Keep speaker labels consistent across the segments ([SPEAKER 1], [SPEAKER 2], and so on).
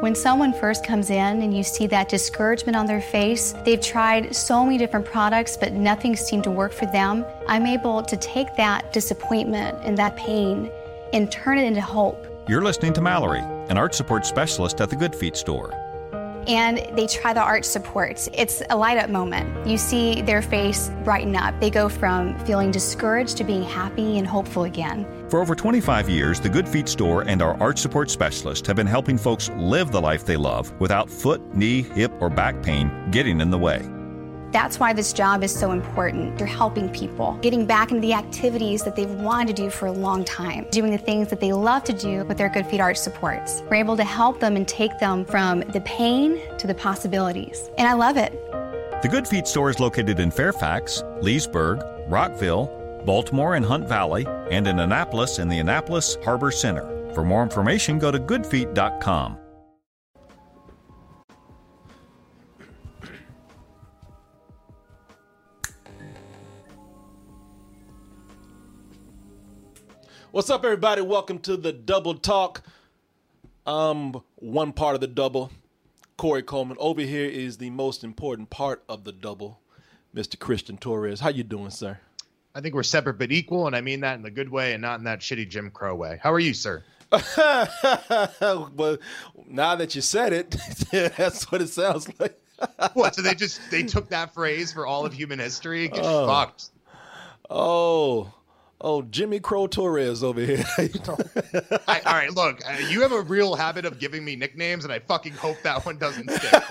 [SPEAKER 1] When someone first comes in and you see that discouragement on their face, they've tried so many different products, but nothing seemed to work for them. I'm able to take that disappointment and that pain and turn it into hope.
[SPEAKER 2] You're listening to Mallory, an arch support specialist at the Good Feet store.
[SPEAKER 1] And they try the arch supports. It's a light up moment. You see their face brighten up. They go from feeling discouraged to being happy and hopeful again.
[SPEAKER 2] For over 25 years, the Good Feet store and our arch support specialist have been helping folks live the life they love without foot, knee, hip, or back pain getting in the way.
[SPEAKER 1] That's why this job is so important. You're helping people, getting back into the activities that they've wanted to do for a long time, doing the things that they love to do with their Good Feet Arch supports. We're able to help them and take them from the pain to the possibilities. And I love it.
[SPEAKER 2] The Good Feet store is located in Fairfax, Leesburg, Rockville, Baltimore and Hunt Valley, and in Annapolis in the Annapolis Harbor Center. For more information, go to goodfeet.com.
[SPEAKER 3] What's up, everybody? Welcome to the Double Talk. Um, one part of the double, Corey Coleman. Over here is the most important part of the double, Mr. Christian Torres. How you doing, sir?
[SPEAKER 4] I think we're separate but equal, and I mean that in the good way and not in that shitty Jim Crow way. How are you, sir?
[SPEAKER 3] well, now that you said it, that's what it sounds like.
[SPEAKER 4] what? So they just they took that phrase for all of human history? Get fucked.
[SPEAKER 3] Oh, oh, Jimmy Crow Torres over here.
[SPEAKER 4] I, all right, look, uh, you have a real habit of giving me nicknames, and I fucking hope that one doesn't stick.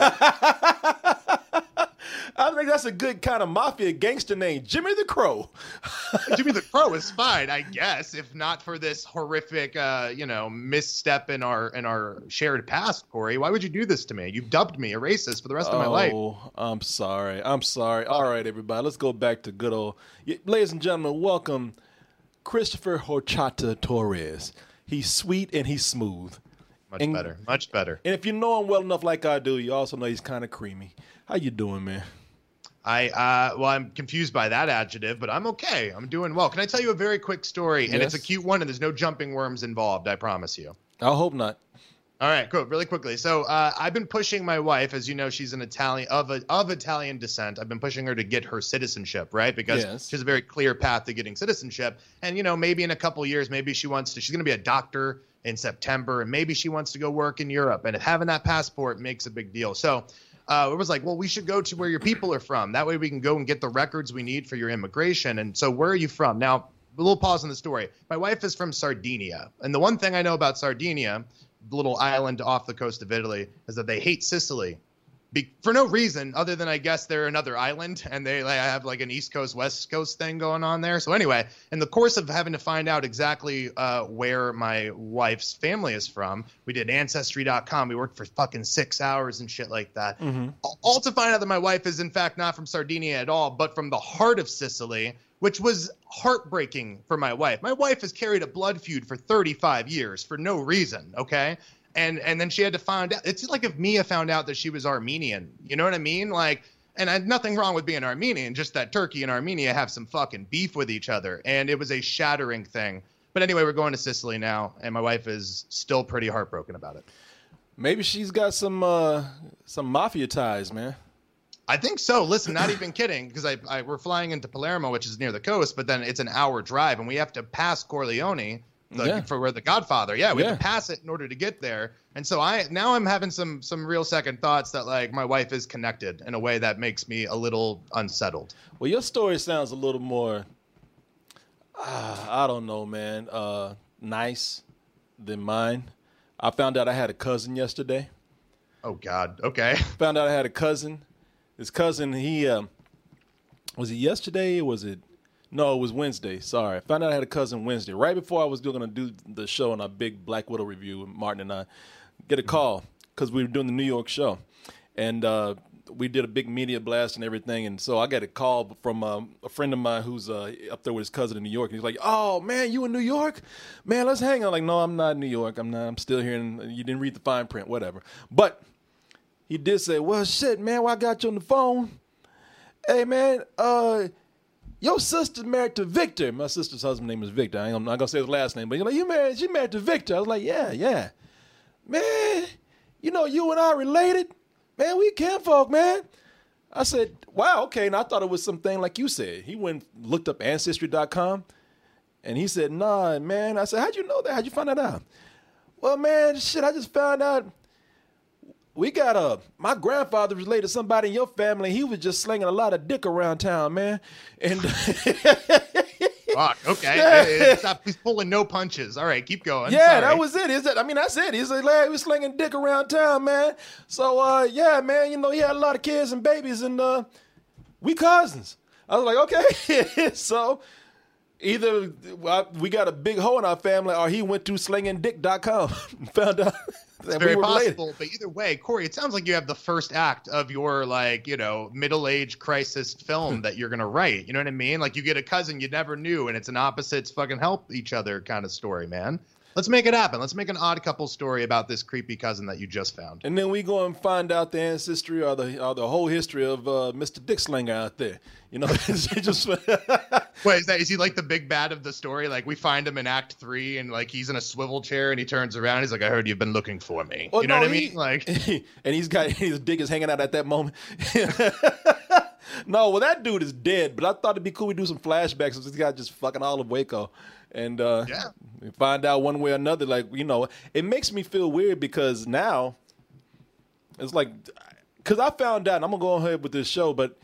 [SPEAKER 3] I think that's a good kind of mafia gangster name, Jimmy the Crow.
[SPEAKER 4] Jimmy the Crow is fine, I guess, if not for this horrific, uh, you know, misstep in our in our shared past, Corey. Why would you do this to me? You've dubbed me a racist for the rest
[SPEAKER 3] oh,
[SPEAKER 4] of my life.
[SPEAKER 3] Oh, I'm sorry. I'm sorry. All right, everybody, let's go back to good old, ladies and gentlemen. Welcome, Christopher Horchata Torres. He's sweet and he's smooth.
[SPEAKER 4] Much
[SPEAKER 3] and,
[SPEAKER 4] better. Much better.
[SPEAKER 3] And if you know him well enough, like I do, you also know he's kind of creamy. How you doing, man?
[SPEAKER 4] I uh, well, I'm confused by that adjective, but I'm okay. I'm doing well. Can I tell you a very quick story? And
[SPEAKER 3] Yes.
[SPEAKER 4] it's a cute one, and there's no jumping worms involved. I promise you.
[SPEAKER 3] I hope not.
[SPEAKER 4] All right, cool. Really quickly. So uh, I've been pushing my wife, as you know, she's an Italian of a, of Italian descent. I've been pushing her to get her citizenship, right? Because
[SPEAKER 3] Yes.
[SPEAKER 4] she has a very clear path to getting citizenship. And you know, maybe in a couple years, maybe she wants to. She's going to be a doctor in September, and maybe she wants to go work in Europe. And having that passport makes a big deal. So. Uh, it was like, well, we should go to where your people are from. That way we can go and get the records we need for your immigration. And so, where are you from? Now, a little pause in the story. My wife is from Sardinia. And the one thing I know about Sardinia, the little island off the coast of Italy, is that they hate Sicily. Be- for no reason other than I guess they're another island and they like, have like an East Coast West Coast thing going on there. So anyway, in the course of having to find out exactly uh, where my wife's family is from, we did ancestry.com. We worked for fucking six hours and shit like that. All- All to find out that my wife is in fact not from Sardinia at all, but from the heart of Sicily, which was heartbreaking for my wife. My wife has carried a blood feud for 35 years for no reason, okay? And and then she had to find out. It's like if Mia found out that she was Armenian. You know what I mean? Like and I nothing wrong with being Armenian, just that Turkey and Armenia have some fucking beef with each other, and it was a shattering thing. But anyway, we're going to Sicily now, and my wife is still pretty heartbroken about it.
[SPEAKER 3] Maybe she's got some uh some mafia ties, man.
[SPEAKER 4] I think so. Listen, not even kidding, because I, I we're flying into Palermo, which is near the coast, but then it's an hour drive, and we have to pass Corleone the,
[SPEAKER 3] Yeah.
[SPEAKER 4] for where the Godfather. Yeah, we
[SPEAKER 3] Yeah.
[SPEAKER 4] have to pass it in order to get there. And so I now I'm having some some real second thoughts that like my wife is connected in a way that makes me a little unsettled.
[SPEAKER 3] Well, your story sounds a little more, uh, I don't know, man, uh, nice than mine. I found out I had a cousin yesterday.
[SPEAKER 4] Oh God. Okay.
[SPEAKER 3] Found out I had a cousin. His cousin, he um, was it yesterday? Or was it? No, it was Wednesday. Sorry, I found out I had a cousin Wednesday. Right before I was going to do the show on our big Black Widow review, Martin and I get a call. because we were doing the New York show, and uh, we did a big media blast and everything. And so I got a call from um, a friend of mine who's uh, up there with his cousin in New York. And he's like, "Oh man, you in New York? Man, let's hang out." Like, no, I'm not in New York. I'm not. I'm still here. And you didn't read the fine print, whatever. But he did say, "Well, shit, man, why I got you on the phone? Hey, man, uh." Your sister's married to Victor. My sister's husband's name is Victor. I am not gonna say his last name, but you're like, you married, she married to Victor. I was like, yeah, yeah. Man, you know, you and I related. Man, we folk, man. I said, wow, okay. And I thought it was something like you said. He went looked up ancestry.com and he said, nah, man. I said, how'd you know that? How'd you find that out? Well, man, shit, I just found out we got a my grandfather related to somebody in your family. He was just slinging a lot of dick around town, man. And
[SPEAKER 4] Fuck, okay. Stop. He's pulling no punches. All right, keep going.
[SPEAKER 3] Yeah,
[SPEAKER 4] Sorry.
[SPEAKER 3] that was it. Is that? I mean, that's it. He's like, he was slinging dick around town, man. So, uh, yeah, man. You know, he had a lot of kids and babies, and uh, we cousins. I was like, okay. so, either we got a big hole in our family, or he went to slingingdick.com and found out.
[SPEAKER 4] It's very we possible, but either way, Corey, it sounds like you have the first act of your like, you know, middle age crisis film that you're gonna write. You know what I mean? Like you get a cousin you never knew, and it's an opposites fucking help each other kind of story, man. Let's make it happen. Let's make an odd couple story about this creepy cousin that you just found.
[SPEAKER 3] And then we go and find out the ancestry or the or the whole history of uh, Mr. Dickslinger out there. You know, just
[SPEAKER 4] wait. Is that is he like the big bad of the story? Like we find him in Act Three, and like he's in a swivel chair, and he turns around. He's like, "I heard you've been looking for me." Well, you know no, what I mean? Like,
[SPEAKER 3] and he's got his dick is hanging out at that moment. no, well, that dude is dead. But I thought it'd be cool we do some flashbacks of this guy just fucking all of Waco and uh, yeah. find out one way or another. Like you know, it makes me feel weird because now it's like because I found out. I'm gonna go ahead with this show, but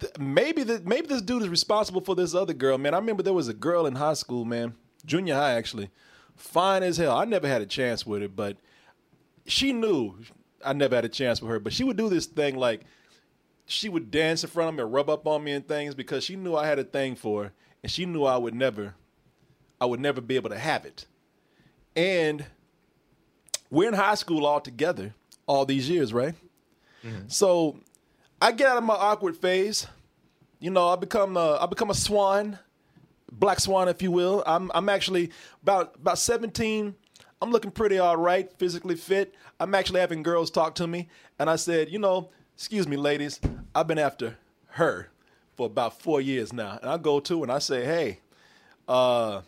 [SPEAKER 3] th- maybe the, maybe this dude is responsible for this other girl. Man, I remember there was a girl in high school, man, junior high actually, fine as hell. I never had a chance with her, but she knew I never had a chance with her. But she would do this thing like she would dance in front of me and rub up on me and things because she knew I had a thing for her, and she knew I would never I would never be able to have it. And we're in high school all together all these years, right? Mm-hmm. So I get out of my awkward phase. You know, I become a, I become a swan, black swan, if you will. I'm I'm actually about about 17. I'm looking pretty all right, physically fit. I'm actually having girls talk to me, and I said, you know, excuse me, ladies, I've been after her for about four years now, and I go to and I say, hey, uh,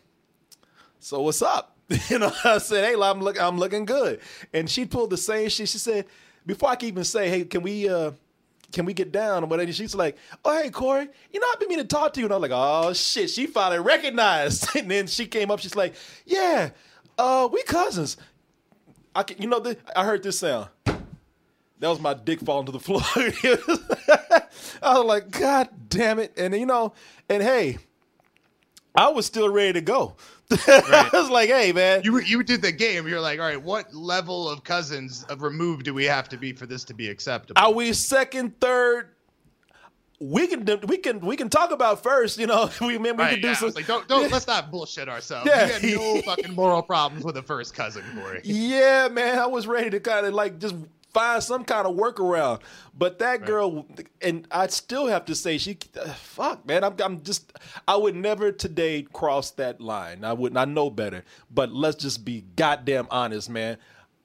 [SPEAKER 3] so what's up? you know, I said, hey, I'm look, I'm looking good. And she pulled the same shit. She said, before I can even say, hey, can we, uh, can we get down or whatever? She's like, oh, hey, Corey, you know, I've been meaning to talk to you. And I'm like, oh, shit. She finally recognized. and then she came up. She's like, yeah, uh, we cousins. I can, you know, the, I heard this sound. That was my dick falling to the floor. I was like, God damn it. And, you know, and hey, I was still ready to go. Right. I was like, hey, man.
[SPEAKER 4] You you did the game. You're like, all right, what level of cousins of remove do we have to be for this to be acceptable?
[SPEAKER 3] Are we second, third? We can we can we can talk about first, you know. We man, we right, can do yeah. some.
[SPEAKER 4] Like, don't don't let's not bullshit ourselves. Yeah. We had no fucking moral problems with the first cousin, Corey.
[SPEAKER 3] Yeah, man, I was ready to kind of like just find some kind of workaround. But that right. girl, and I still have to say, she, uh, fuck, man, I'm, I'm just, I would never today cross that line. I wouldn't. I know better. But let's just be goddamn honest, man.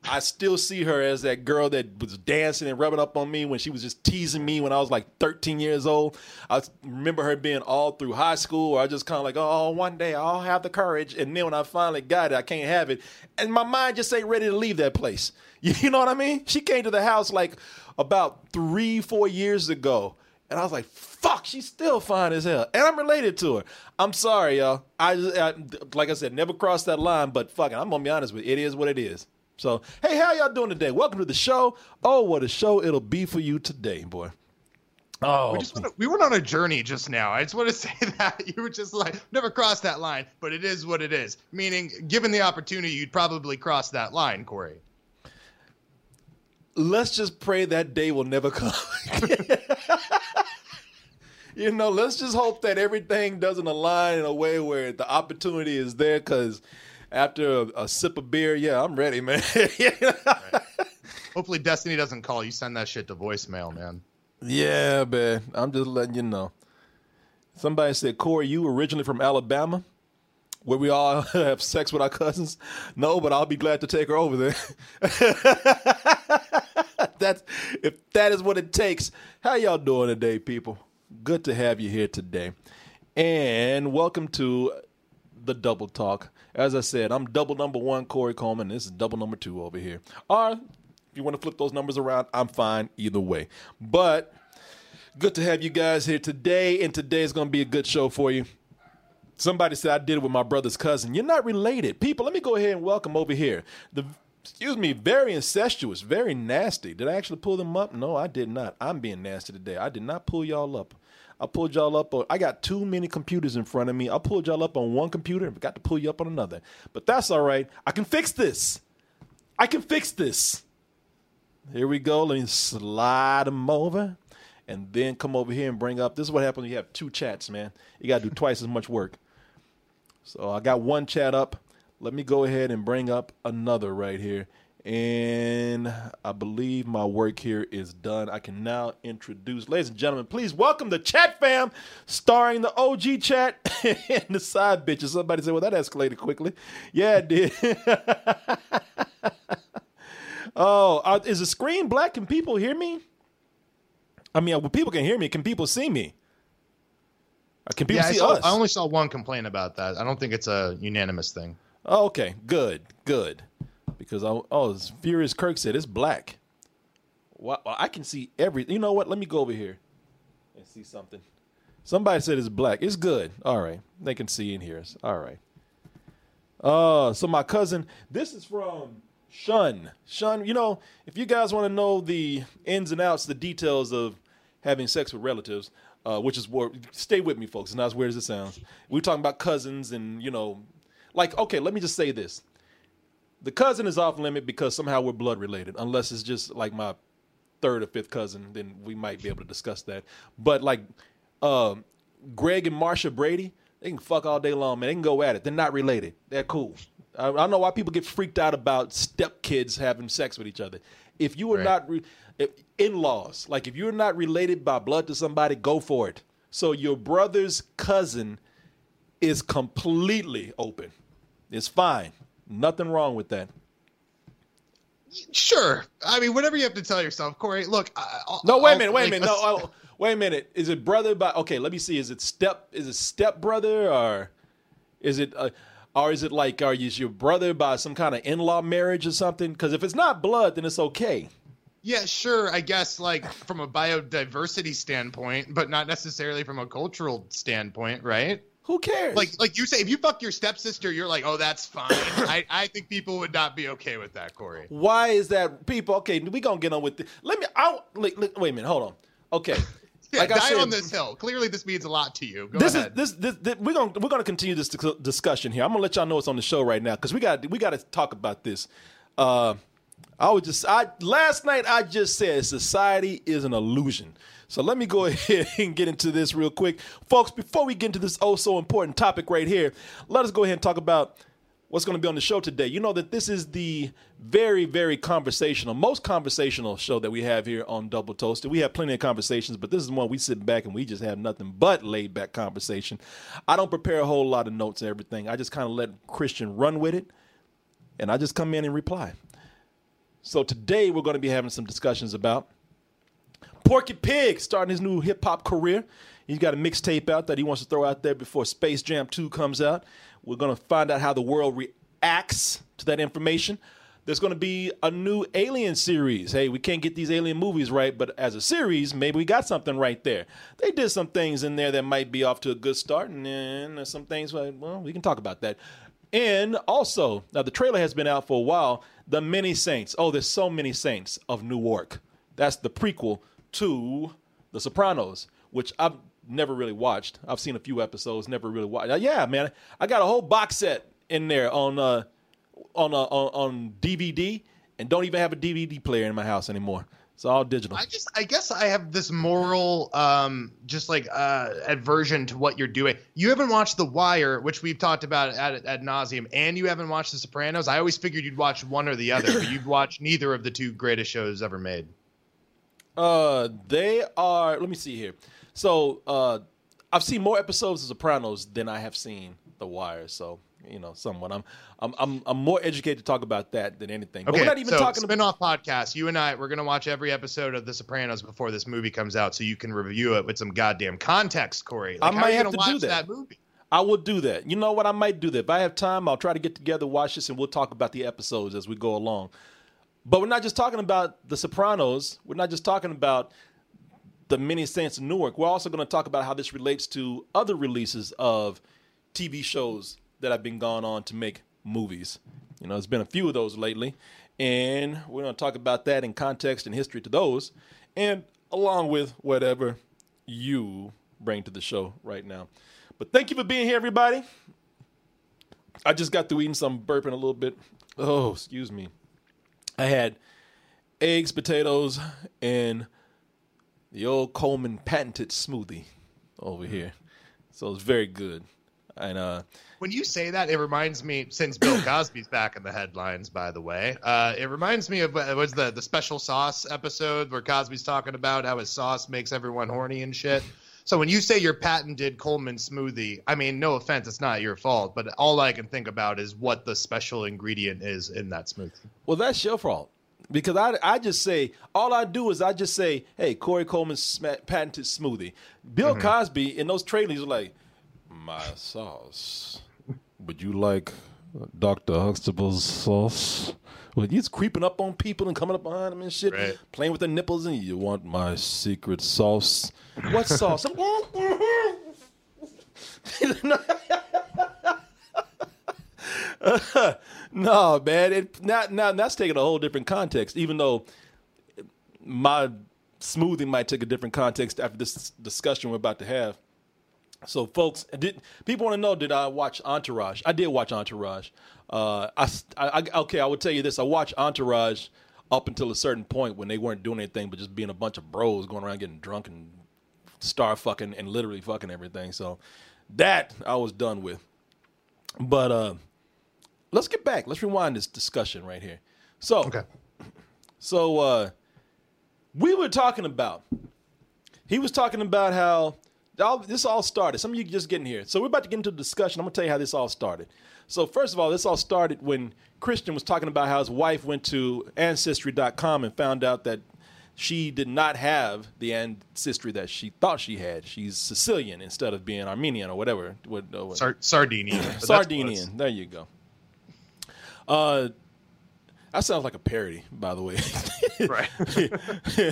[SPEAKER 3] I still see her as that girl that was dancing and rubbing up on me when she was just teasing me when I was like 13 years old. I remember her being all through high school, I just kind of like, oh, one day I'll have the courage. And then when I finally got it, I can't have it. And my mind just ain't ready to leave that place. You know what I mean? She came to the house like about three, four years ago. And I was like, fuck, she's still fine as hell. And I'm related to her. I'm sorry, y'all. I, I like I said, never crossed that line, but fucking, I'm gonna be honest with you. It is what it is. So, hey, how y'all doing today? Welcome to the show. Oh, what a show it'll be for you today, boy.
[SPEAKER 4] Oh, we, just went, we went on a journey just now. I just want to say that you were just like never crossed that line, but it is what it is. Meaning, given the opportunity, you'd probably cross that line, Corey.
[SPEAKER 3] Let's just pray that day will never come. you know, let's just hope that everything doesn't align in a way where the opportunity is there. Because after a, a, sip of beer, yeah, I'm ready, man. right.
[SPEAKER 4] hopefully Destiny doesn't call. You send that shit to voicemail, man.
[SPEAKER 3] Yeah, man. I'm just letting you know. Somebody said, Corey, you originally from Alabama, where we all have sex with our cousins. No, but I'll be glad to take her over there. That's if that is what it takes. How y'all doing today, people? Good to have you here today. And welcome to the double talk. As I said, I'm double number one, Corey Coleman. This is double number two over here. Or if you want to flip those numbers around, I'm fine either way. But good to have you guys here today, and today is going to be a good show for you. Somebody said I did it with my brother's cousin. You're not related. People, let me go ahead and welcome over here. The excuse me, very incestuous, very nasty. Did I actually pull them up? No, I did not. I'm being nasty today. I did not pull y'all up. I pulled y'all up on I got too many computers in front of me. I pulled y'all up on one computer and forgot to pull you up on another. But that's all right. I can fix this. I can fix this. Here we go. Let me slide them over and then come over here and bring up. This is what happens when you have two chats, man. You got to do twice as much work. So I got one chat up. Let me go ahead and bring up another right here. And I believe my work here is done. I can now introduce, ladies and gentlemen, please welcome the chat fam, starring the OG chat and the side bitches. Somebody said, well, that escalated quickly. Yeah, it did. oh, uh, is the screen black? Can people hear me? I mean, well, people can hear me. Can people see me? Uh, Can people
[SPEAKER 4] Yeah, I,
[SPEAKER 3] see
[SPEAKER 4] saw,
[SPEAKER 3] us?
[SPEAKER 4] I only saw one complaint about that. I don't think it's a unanimous thing.
[SPEAKER 3] Oh, okay, good, good. Because I, oh, Furious Kirk said, it's black. Wow, I can see every. You know what? Let me go over here and see something. Somebody said it's black. It's good. All right, they can see hear us. All right. Uh, so my cousin, this is from Shun. Shun, you know, if you guys want to know the ins and outs, the details of having sex with relatives, uh, which is where, stay with me, folks. It's not as weird as it sounds. We're talking about cousins and, you know, like, okay, let me just say this. The cousin is off limit because somehow we're blood related, unless it's just like my third or fifth cousin, then we might be able to discuss that. But like um, Greg and Marsha Brady, they can fuck all day long, man. They can go at it. They're not related. They're cool. I, I don't know why people get freaked out about stepkids having sex with each other. If you are
[SPEAKER 4] Right.
[SPEAKER 3] not re- if, in-laws, like if you're not related by blood to somebody, go for it. So your brother's cousin is completely open. It's fine. Nothing wrong with that.
[SPEAKER 4] Sure. I mean, whatever you have to tell yourself, Corey. Look. I'll-
[SPEAKER 3] No, wait a
[SPEAKER 4] I'll-
[SPEAKER 3] minute, wait a minute. No, oh, wait a minute. Is it brother by? Okay, let me see. Is it step? Is it step brother or is it? Uh, or is it like, are you your brother by some kind of in-law marriage or something? Because if it's not blood, then it's okay.
[SPEAKER 4] Yeah, sure. I guess like from a biodiversity standpoint, but not necessarily from a cultural standpoint, right?
[SPEAKER 3] Who cares?
[SPEAKER 4] Like, like you say, if you fuck your stepsister, you're like, oh, that's fine. I, I think people would not be okay with that, Corey.
[SPEAKER 3] why is that? People, okay, we gonna get on with it. Let me. I like, like, wait a minute. Hold on. Okay.
[SPEAKER 4] Yeah,
[SPEAKER 3] like
[SPEAKER 4] die
[SPEAKER 3] I said,
[SPEAKER 4] on this hill. Clearly, this means a lot to you. Go
[SPEAKER 3] this
[SPEAKER 4] ahead.
[SPEAKER 3] is this, this this we're gonna we're gonna continue this discussion here. I'm gonna let y'all know it's on the show right now because we got we got to talk about this. Uh, I was just I last night I just said society is an illusion. So let me go ahead and get into this real quick, folks. Before we get into this oh so important topic right here, let us go ahead and talk about what's going to be on the show today. You know that this is the very, very conversational, most conversational show that we have here on Double Toasted. We have plenty of conversations, but this is one we sit back and we just have nothing but laid back conversation. I don't prepare a whole lot of notes and everything. I just kind of let Christian run with it, and I just come in and reply. So today we're going to be having some discussions about Porky Pig starting his new hip hop career. He's got a mixtape out that he wants to throw out there before Space Jam 2 comes out. We're going to find out how the world reacts to that information. There's going to be a new Alien series. Hey, we can't get these Alien movies right, but as a series, maybe we got something right there. They did some things in there that might be off to a good start, and then there's some things, like, well, we can talk about that. And also, now the trailer has been out for a while. The Many Saints. Oh, there's so many saints of Newark. That's the prequel to The Sopranos, which I've never really watched. I've seen a few episodes, never really watched. Yeah, man, I got a whole box set in there on uh, on, uh, on on DVD, and don't even have a DVD player in my house anymore. It's all digital.
[SPEAKER 4] I just, I guess I have this moral, um, just like uh, aversion to what you're doing. You haven't watched The Wire, which we've talked about at ad nauseum, and you haven't watched The Sopranos. I always figured you'd watch one or the other, but you've watched neither of the two greatest shows ever made.
[SPEAKER 3] Uh, they are. Let me see here. So, uh, I've seen more episodes of Sopranos than I have seen The Wire. So, you know, somewhat. I'm, I'm, I'm, I'm more educated to talk about that than anything. But
[SPEAKER 4] Okay,
[SPEAKER 3] we're not even
[SPEAKER 4] so
[SPEAKER 3] talking about.
[SPEAKER 4] spin-off podcast. You and I, we're gonna watch every episode of The Sopranos before this movie comes out, so you can review it with some goddamn context, Corey. Like,
[SPEAKER 3] I might have to do
[SPEAKER 4] watch
[SPEAKER 3] that.
[SPEAKER 4] movie?
[SPEAKER 3] I will do that. You know what? I might do that. If I have time, I'll try to get together, watch this, and we'll talk about the episodes as we go along. But we're not just talking about The Sopranos. We're not just talking about the many saints of Newark. We're also going to talk about how this relates to other releases of TV shows that have been gone on to make movies. You know, there's been a few of those lately, and we're going to talk about that in context and history to those, and along with whatever you bring to the show right now. But thank you for being here, everybody. I just got through eating some burping a little bit. Oh, excuse me. I had eggs, potatoes, and the old Coleman patented smoothie over here. So it's very good. And uh
[SPEAKER 4] When you say that, it reminds me. Since Bill Cosby's back in the headlines, by the way, uh, it reminds me of uh, was the the special sauce episode where Cosby's talking about how his sauce makes everyone horny and shit. So when you say your patented Coleman smoothie, I mean, no offense, it's not your fault, but all I can think about is what the special ingredient is in that smoothie.
[SPEAKER 3] well that's your fault. Because I, I just say all I do is I just say, hey, Corey Coleman's sma- patented smoothie. Bill mm-hmm. Cosby in those trailers are like, my sauce. Would you like Dr. Huxtable's sauce? Well, he's creeping up on people and coming up behind them and shit,
[SPEAKER 4] Right.
[SPEAKER 3] playing with their nipples. And you want my secret sauce? What sauce? no, man. It, now, now that's taking a whole different context. Even though my smoothie might take a different context after this discussion we're about to have. So, folks, did people want to know? Did I watch Entourage? I did watch Entourage. Uh, I, I, okay, I would tell you this: I watched Entourage up until a certain point when they weren't doing anything but just being a bunch of bros going around getting drunk and star fucking and literally fucking everything. So that I was done with. But uh, let's get back. Let's rewind this discussion right here. So,
[SPEAKER 4] Okay.
[SPEAKER 3] so uh, we were talking about. He was talking about how all, this all started. Some of you just getting here. So we're about to get into the discussion. I'm gonna tell you how this all started. So first of all, this all started when Christian was talking about how his wife went to Ancestry.com and found out that she did not have the ancestry that she thought she had. She's Sicilian instead of being Armenian or whatever. What, uh, what-
[SPEAKER 4] Sar- Sardinian. but that's close.
[SPEAKER 3] Sardinian. There you go. Uh, that sounds like a parody, by the way.
[SPEAKER 4] Right.
[SPEAKER 3] we are
[SPEAKER 4] sounds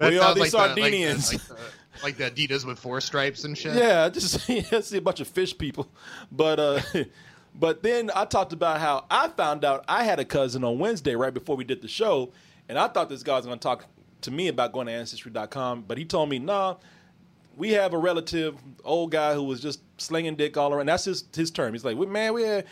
[SPEAKER 3] these
[SPEAKER 4] like the- like the-
[SPEAKER 3] Sardinians.
[SPEAKER 4] like the- like the Adidas with four stripes and shit.
[SPEAKER 3] Yeah, just see a bunch of fish people. But uh but then I talked about how I found out I had a cousin on Wednesday right before we did the show, and I thought this guy was gonna talk to me about going to ancestry.com, but he told me, nah, we have a relative, old guy who was just slinging dick all around. That's his his term. He's like, man, we had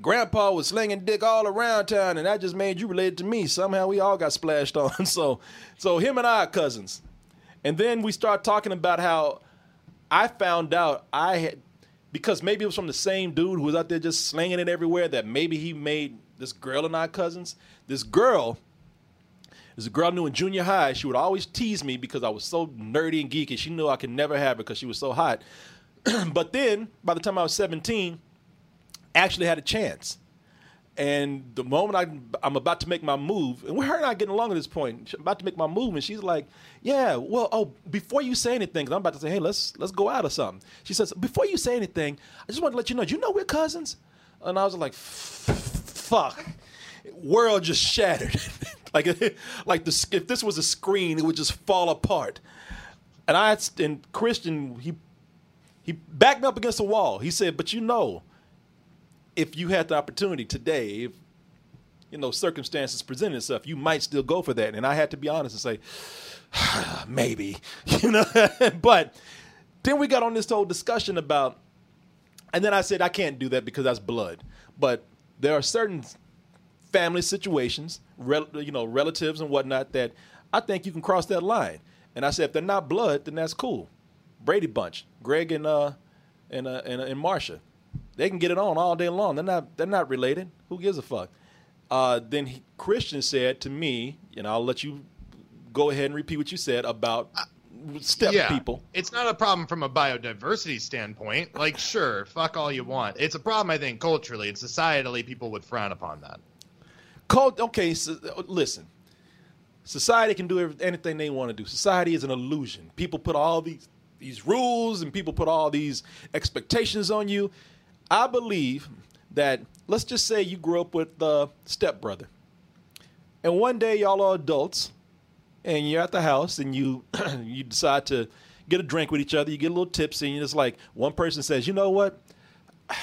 [SPEAKER 3] grandpa was slinging dick all around town, and that just made you related to me. Somehow we all got splashed on. So so him and I are cousins. And then we start talking about how I found out I had because maybe it was from the same dude who was out there just slinging it everywhere that maybe he made this girl and I cousins. This girl is a girl I knew in junior high. She would always tease me because I was so nerdy and geeky. She knew I could never have her because she was so hot. but then, by the time I was 17, I actually had a chance. And the moment I, I'm about to make my move, and we're her and I getting along at this point. I'm about to make my move, and she's like, "Yeah, well, oh, before you say anything, 'cause I'm about to say, hey, let's let's go out or something." She says, "Before you say anything, I just want to let you know, you know we're cousins?" And I was like, "Fuck." World just shattered. like like the if this was a screen, it would just fall apart. And I and Christian, he he backed me up against the wall. He said, "But you know." If you had the opportunity today, if you know circumstances presented itself, you might still go for that. And I had to be honest and say, maybe, you know. but then we got on this whole discussion about, and then I said I can't do that because that's blood. But there are certain family situations, rel- you know, relatives and whatnot that I think you can cross that line. And I said, if they're not blood, then that's cool. Brady Bunch, Greg and uh and uh, and, uh, and Marsha, they can get it on all day long. They're not they're not related. Who gives a fuck? Uh, then he, Christian said to me, and I'll let you go ahead and repeat what you said about step
[SPEAKER 4] yeah,
[SPEAKER 3] people.
[SPEAKER 4] It's not a problem from a biodiversity standpoint. Like, sure, fuck all you want. It's a problem, I think, culturally and societally. People would frown upon that.
[SPEAKER 3] Cult, okay, so, listen. Society can do anything they want to do. Society is an illusion. People put all these these rules and people put all these expectations on you. I believe that let's just say you grew up with a stepbrother, and one day y'all are adults, and you're at the house and you you decide to get a drink with each other. You get a little tipsy, and it's like one person says, "You know what?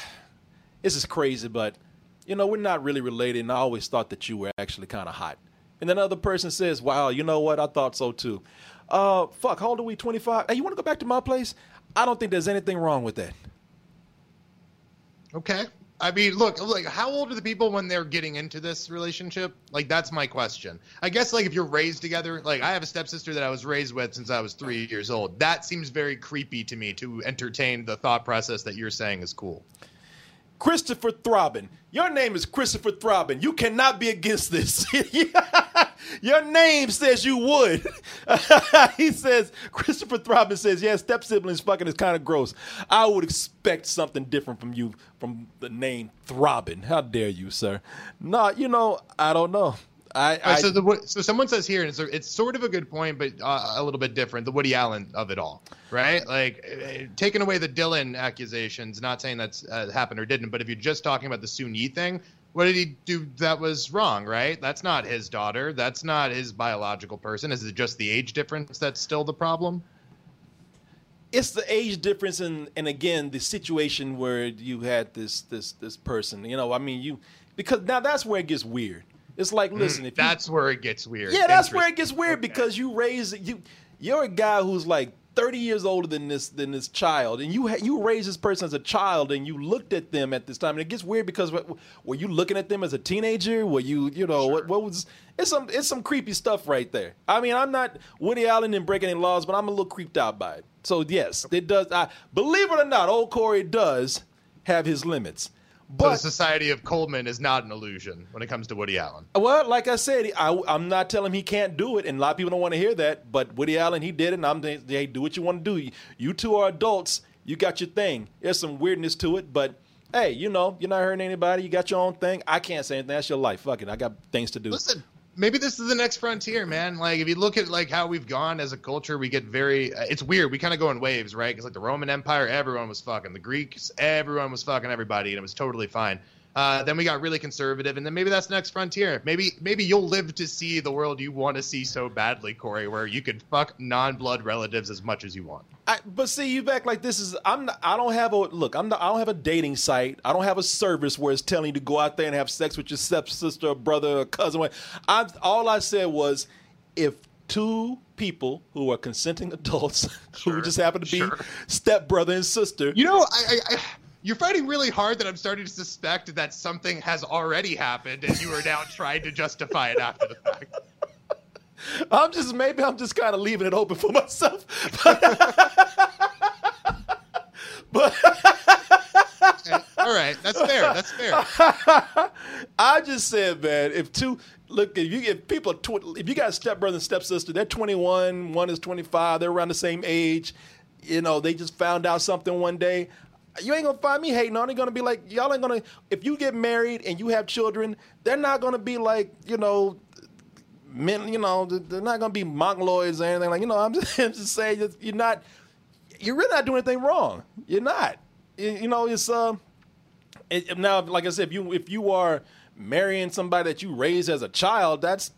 [SPEAKER 3] This is crazy, but you know we're not really related, and I always thought that you were actually kind of hot." And then another person says, "Wow, you know what? I thought so too." Uh, fuck, how old are we? Twenty five. Hey, you want to go back to my place? I don't think there's anything wrong with that.
[SPEAKER 4] Okay. I mean, look, like, how old are the people when they're getting into this relationship? Like, that's my question. I guess, like, if you're raised together, like, I have a stepsister that I was raised with since I was three years old. That seems very creepy to me to entertain the thought process that you're saying is cool.
[SPEAKER 3] Christopher Throbbin. Your name is Christopher Throbbin. You cannot be against this. Your name says you would. he says, Christopher Throbbin says, yeah, step siblings fucking is kind of gross. I would expect something different from you from the name Throbbin. How dare you, sir? No, you know, I don't know. I, I
[SPEAKER 4] so the so someone says here, and it's, it's sort of a good point, but uh, a little bit different. The Woody Allen of it all, right? Like uh, taking away the Dylan accusations, not saying that's uh, happened or didn't, but if you're just talking about the Soon-Yi thing, what did he do that was wrong, right? That's not his daughter. That's not his biological person. Is it just the age difference that's still the problem?
[SPEAKER 3] It's the age difference and and again the situation where you had this this this person. You know, I mean you because now that's where it gets weird it's like, mm, listen, if
[SPEAKER 4] that's
[SPEAKER 3] you,
[SPEAKER 4] where it gets weird.
[SPEAKER 3] Yeah, that's where it gets weird okay. because you raise you. You're a guy who's like 30 years older than this than this child, and you ha- you raised this person as a child, and you looked at them at this time, and it gets weird because what, were you looking at them as a teenager? Were you you know sure. what, what was it's some it's some creepy stuff right there. I mean, I'm not Woody Allen and breaking any laws, but I'm a little creeped out by it. So yes, it does. I believe it or not, old Corey does have his limits.
[SPEAKER 4] But so the Society of Coleman is not an illusion when it comes to Woody Allen.
[SPEAKER 3] Well, like I said, I, am not telling him he can't do it, and a lot of people don't want to hear that. But Woody Allen, he did it, and I'm saying, hey, do what you want to do. You two are adults. You got your thing. There's some weirdness to it, but hey, you know, you're not hurting anybody. You got your own thing. I can't say anything. That's your life. Fuck it. I got things to do.
[SPEAKER 4] Listen, maybe this is the next frontier, man. Like if you look at like how we've gone as a culture, we get very. Uh, it's weird. We kind of go in waves, right? Because like the Roman Empire, everyone was fucking. The Greeks, everyone was fucking everybody, and it was totally fine. Uh, then we got really conservative, and then maybe that's the next frontier. Maybe maybe you'll live to see the world you want to see so badly, Corey, where you could fuck non-blood relatives as much as you want.
[SPEAKER 3] I, but see, you back like this is I'm. Not, I don't have a look. I'm. Not, I don't have a dating site. I don't have a service where it's telling you to go out there and have sex with your stepsister, or brother, or cousin. I all I said was, if two people who are consenting adults sure, who just happen to be sure. stepbrother and sister.
[SPEAKER 4] You know, I, I, you're fighting really hard that I'm starting to suspect that something has already happened and you are now trying to justify it after the fact.
[SPEAKER 3] I'm just maybe I'm just kind of leaving it open for myself.
[SPEAKER 4] but all right, that's fair. That's fair.
[SPEAKER 3] I just said, man, if two look, if you if people tw- if you got a stepbrother and stepsister, they're 21, one is 25, they're around the same age. You know, they just found out something one day you ain't gonna find me hating on it. Gonna be like y'all ain't gonna. If you get married and you have children, they're not gonna be like you know, men. You know, they're not gonna be mongoloids or anything like. You know, I'm just, I'm just saying that you're not. You're really not doing anything wrong. You're not. You know, it's uh. It, now, like I said, if you if you are marrying somebody that you raised as a child, that's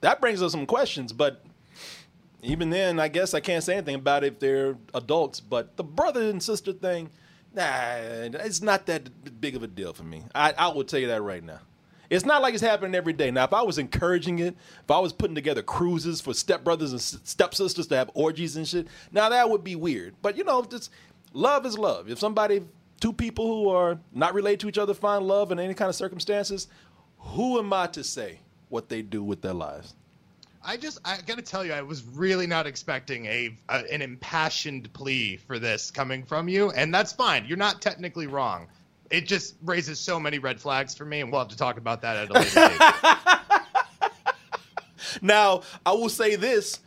[SPEAKER 3] that brings us some questions. But even then, I guess I can't say anything about it if they're adults. But the brother and sister thing, nah, it's not that big of a deal for me. I, I will tell you that right now. It's not like it's happening every day. Now, if I was encouraging it, if I was putting together cruises for stepbrothers and stepsisters to have orgies and shit, now that would be weird. But you know, just love is love. If somebody, two people who are not related to each other, find love in any kind of circumstances, who am I to say what they do with their lives?
[SPEAKER 4] I just I gotta tell you, I was really not expecting a, a an impassioned plea for this coming from you, and that's fine. You're not technically wrong. It just raises so many red flags for me, and we'll have to talk about that at a later date.
[SPEAKER 3] Now, I will say this: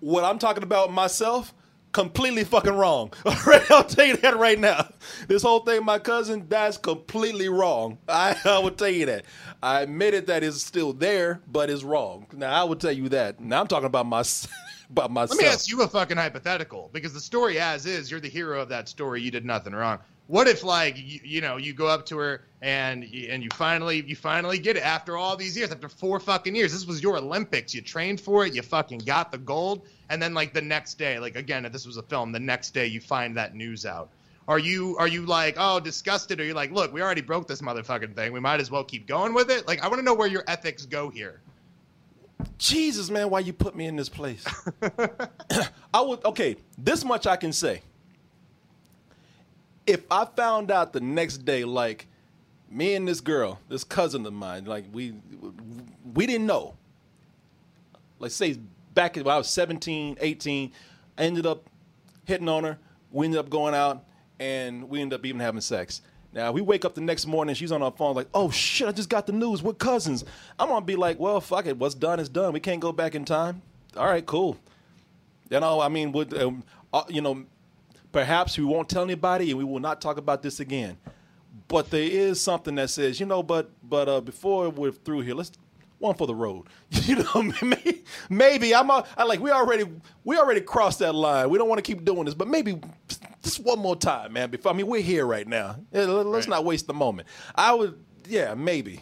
[SPEAKER 3] what I'm talking about myself, completely fucking wrong. All right, I'll tell you that right now. This whole thing, my cousin, that's completely wrong. I, I will tell you that. I admitted that it's still there, but it's wrong. Now, I will tell you that. Now, I'm talking about my about myself.
[SPEAKER 4] Let me ask you a fucking hypothetical, because the story as is, you're the hero of that story. You did nothing wrong. What if, like, you, you know, you go up to her and and you finally you finally get it after all these years, after four fucking years. This was your Olympics. You trained for it. You fucking got the gold, and then like the next day, like again, if this was a film, the next day you find that news out. Are you are you like oh disgusted? Or you're like look, we already broke this motherfucking thing. We might as well keep going with it. Like I want to know where your ethics go here.
[SPEAKER 3] Jesus, man, why you put me in this place? I would okay. This much I can say. If I found out the next day, like me and this girl, this cousin of mine, like we we didn't know. Like say back when I was 17, 18, I ended up hitting on her. We ended up going out and we ended up even having sex. Now we wake up the next morning, she's on her phone like, "Oh shit, I just got the news. We're cousins." I'm gonna be like, "Well, fuck it. What's done is done. We can't go back in time." All right, cool. You know, I mean, would um, uh, you know? Perhaps we won't tell anybody, and we will not talk about this again. But there is something that says, you know, but but uh, before we're through here, let's one for the road. You know, maybe, maybe I'm a, I like we already we already crossed that line. We don't want to keep doing this, but maybe just one more time, man. Before I mean, we're here right now. Let- Let's
[SPEAKER 4] Right.
[SPEAKER 3] not waste the moment. I would, yeah, maybe.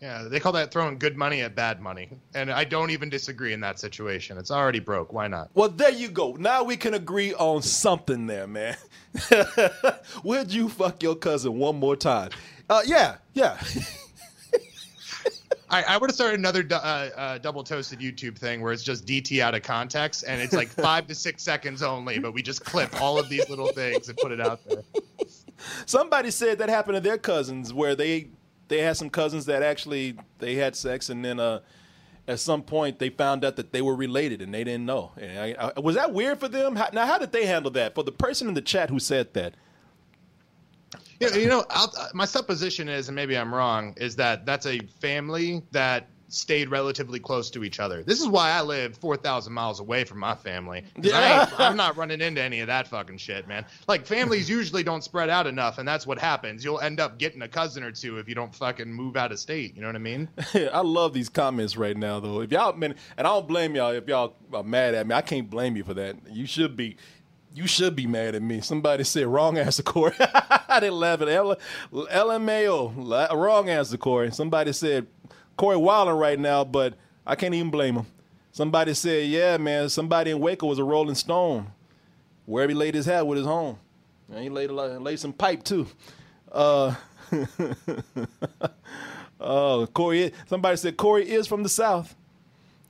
[SPEAKER 4] Yeah, they call that throwing good money at bad money, and I don't even disagree in that situation. It's already broke. Why not?
[SPEAKER 3] Well, there you go. Now we can agree on something there, man. Would you fuck your cousin one more time? Uh, yeah, yeah.
[SPEAKER 4] I, I would have started another uh, uh, double toasted YouTube thing where it's just DT out of context and it's like five to six seconds only, but we just clip all of these little things and put it out there.
[SPEAKER 3] Somebody said that happened to their cousins, where they they had some cousins that actually they had sex, and then uh, at some point they found out that they were related, and they didn't know. I, I, was that weird for them? How, now, how did they handle that? For the person in the chat who said that,
[SPEAKER 4] know, you know I'll, uh, my supposition is, and maybe I'm wrong, is that that's a family that stayed relatively close to each other. This is why I live 4,000 miles away from my family. I I'm not running into any of that fucking shit, man. Like, families usually don't spread out enough, and that's what happens. You'll end up getting a cousin or two if you don't fucking move out of state. You know what I mean?
[SPEAKER 3] I love these comments right now, though. If y'all, man, and I don't blame y'all if y'all are mad at me. I can't blame you for that. You should be, you should be mad at me. Somebody said wrong answer, Corey. I didn't laugh at L- LMAO. La- Wrong answer, Corey. Somebody said Corey wilding right now, but I can't even blame him. Somebody said, yeah, man. Somebody in Waco was a Rolling Stone. Wherever he laid his hat with his home. And he laid, laid some pipe too. Uh, Oh, Corey! Somebody said Corey is from the South.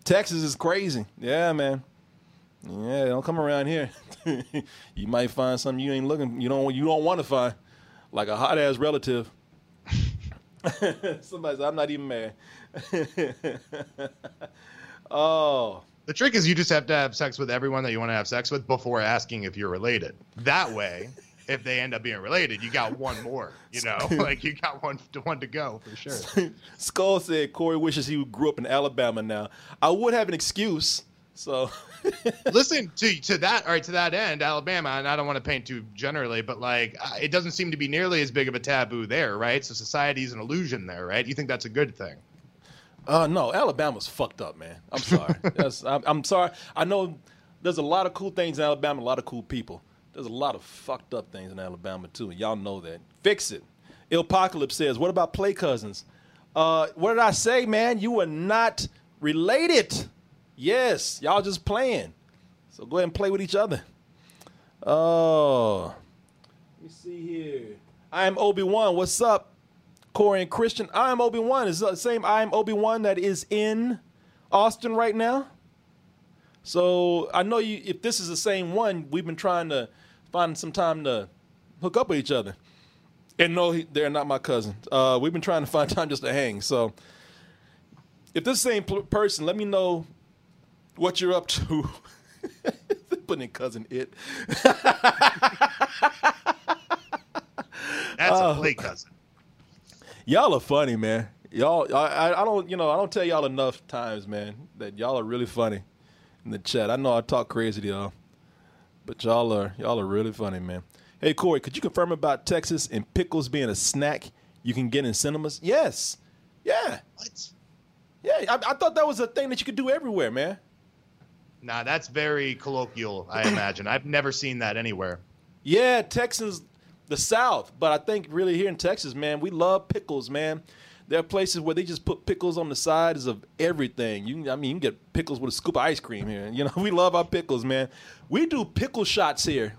[SPEAKER 3] Texas is crazy. Yeah, man. Yeah, don't come around here. you might find something you ain't looking. You don't. You don't want to find, like a hot ass relative. Somebody said, "I'm not even mad." oh,
[SPEAKER 4] The trick is you just have to have sex with everyone that you want to have sex with before asking if you're related. That way, if they end up being related, you got one more. You know, like you got one to one to go for sure.
[SPEAKER 3] Skull said Corey wishes he grew up in Alabama. Now I would have an excuse. So
[SPEAKER 4] Listen to to that. All right, to that end, Alabama, and I don't want to paint too generally, but like it doesn't seem to be nearly as big of a taboo there, right? So society's an illusion there, right? You think that's a good thing?
[SPEAKER 3] Uh, no, Alabama's fucked up, man. I'm sorry. I'm, I'm sorry. I know there's a lot of cool things in Alabama, a lot of cool people. There's a lot of fucked up things in Alabama too. and Y'all know that. Fix it. Apocalypse says, "What about play cousins?" Uh, what did I say, man? You are not related. Yes, y'all just playing. So go ahead and play with each other. Oh, let me see here. I am Obi Wan. What's up? Corey and Christian. I am Obi Wan. Is the same I am Obi Wan that is in Austin right now. So I know you. If this is the same one, we've been trying to find some time to hook up with each other. And no, he, they're not my cousin. Uh, we've been trying to find time just to hang. So if this same pl- person, let me know what you're up to. Putting in cousin it.
[SPEAKER 4] That's
[SPEAKER 3] Oh.
[SPEAKER 4] a play cousin.
[SPEAKER 3] Y'all are funny, man. Y'all, I, I- don't, you know, I don't tell y'all enough times, man, that y'all are really funny in the chat. I know I talk crazy to y'all, but y'all are, y'all are really funny, man. Hey, Corey, could you confirm about Texas and pickles being a snack you can get in cinemas? Yes. Yeah.
[SPEAKER 4] What?
[SPEAKER 3] Yeah. I, I thought that was a thing that you could do everywhere, man.
[SPEAKER 4] Nah, that's very colloquial. I imagine. I've never seen that anywhere.
[SPEAKER 3] Yeah, Texans, the South, but I think really here in Texas, man, we love pickles, man. There are places where they just put pickles on the sides of everything. You, I mean, you can get pickles with a scoop of ice cream here. You know, we love our pickles, man. We do pickle shots here.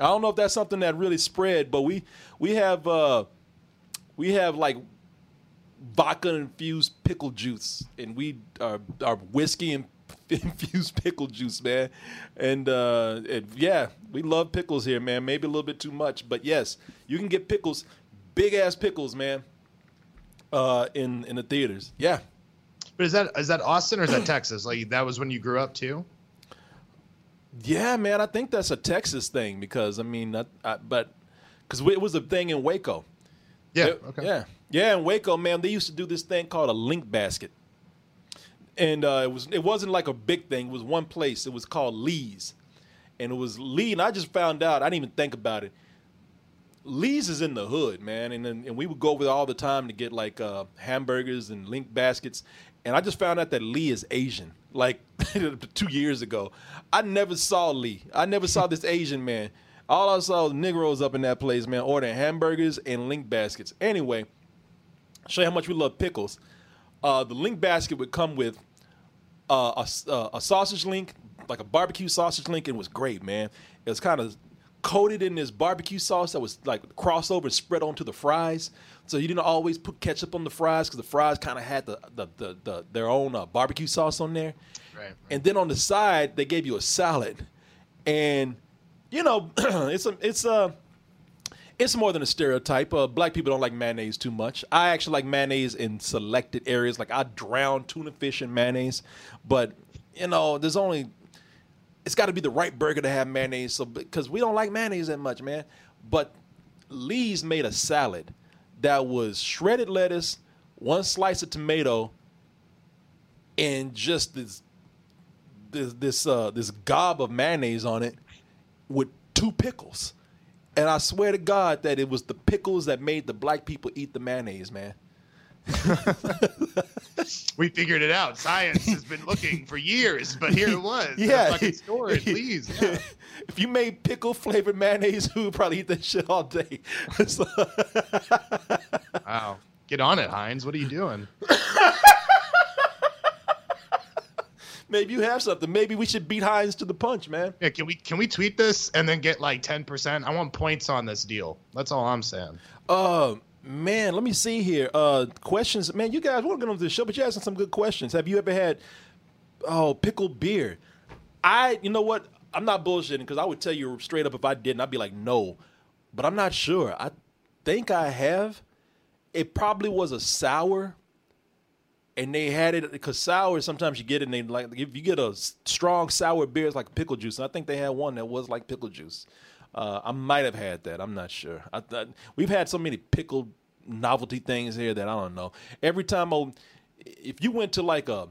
[SPEAKER 3] I don't know if that's something that really spread, but we we have uh, we have like vodka infused pickle juice, and we are our whiskey and infused pickle juice, man. And, uh, yeah, we love pickles here, man. Maybe a little bit too much, but yes, you can get pickles, big ass pickles, man. Uh, in in the theaters, yeah.
[SPEAKER 4] But is that is that Austin or is that Texas? Like that was when you grew up too?
[SPEAKER 3] Yeah, man, I think that's a Texas thing because I mean, I, I, but because it was a thing in Waco.
[SPEAKER 4] Yeah.
[SPEAKER 3] It-
[SPEAKER 4] okay.
[SPEAKER 3] Yeah. Yeah, in Waco, man, they used to do this thing called a link basket. And uh, it was it wasn't like a big thing. It was one place. It was called Lee's. And it was Lee, and I just found out, I didn't even think about it. Lee's is in the hood, man. And and we would go over there all the time to get like uh, hamburgers and link baskets. And I just found out that Lee is Asian, like two years ago. I never saw Lee. I never saw this Asian man. All I saw was Negroes up in that place, man, ordering hamburgers and link baskets. Anyway, show you how much we love pickles. Uh, the link basket would come with uh, a, uh, a sausage link, like a barbecue sausage link, and it was great, man. It was kind of coated in this barbecue sauce that was like crossover and spread onto the fries. So you didn't always put ketchup on the fries because the fries kind of had the, the, the, the their own uh, barbecue sauce on there.
[SPEAKER 4] Right, right.
[SPEAKER 3] And then on the side they gave you a salad, and you know it's a it's a it's more than a stereotype. Uh, black people don't like mayonnaise too much. I actually like mayonnaise in selected areas. Like I drown tuna fish in mayonnaise, but you know, there's only it's got to be the right burger to have mayonnaise. So because we don't like mayonnaise that much, man. But Lee's made a salad that was shredded lettuce, one slice of tomato, and just this this this uh this gob of mayonnaise on it with two pickles. And I swear to God that it was the pickles that made the black people eat the mayonnaise, man.
[SPEAKER 4] We figured it out. Science has been looking for years, but here it was.
[SPEAKER 3] Yeah.
[SPEAKER 4] fucking store at Lee's. Yeah.
[SPEAKER 3] if you made pickle flavored mayonnaise, who would probably eat that shit all day.
[SPEAKER 4] Wow. Get on it, Heinz. What are you doing?
[SPEAKER 3] Maybe you have something. Maybe we should beat Heinz to the punch, man.
[SPEAKER 4] Yeah, can we can we tweet this and then get like ten percent? I want points on this deal. That's all I'm saying.
[SPEAKER 3] Uh, man, let me see here. Uh, questions, man. You guys want to get on the show, but you're asking some good questions. Have you ever had oh pickled beer? I, you know what? I'm not bullshitting because I would tell you straight up if I didn't, I'd be like no, but I'm not sure. I think I have. It probably was a sour, and they had it because sour. Sometimes you get it, and they like if you get a strong sour beer, it's like pickle juice. And I think they had one that was like pickle juice. Uh, I might have had that. I'm not sure. I thought we've had so many pickled novelty things here that I don't know. Every time, I, if you went to like a,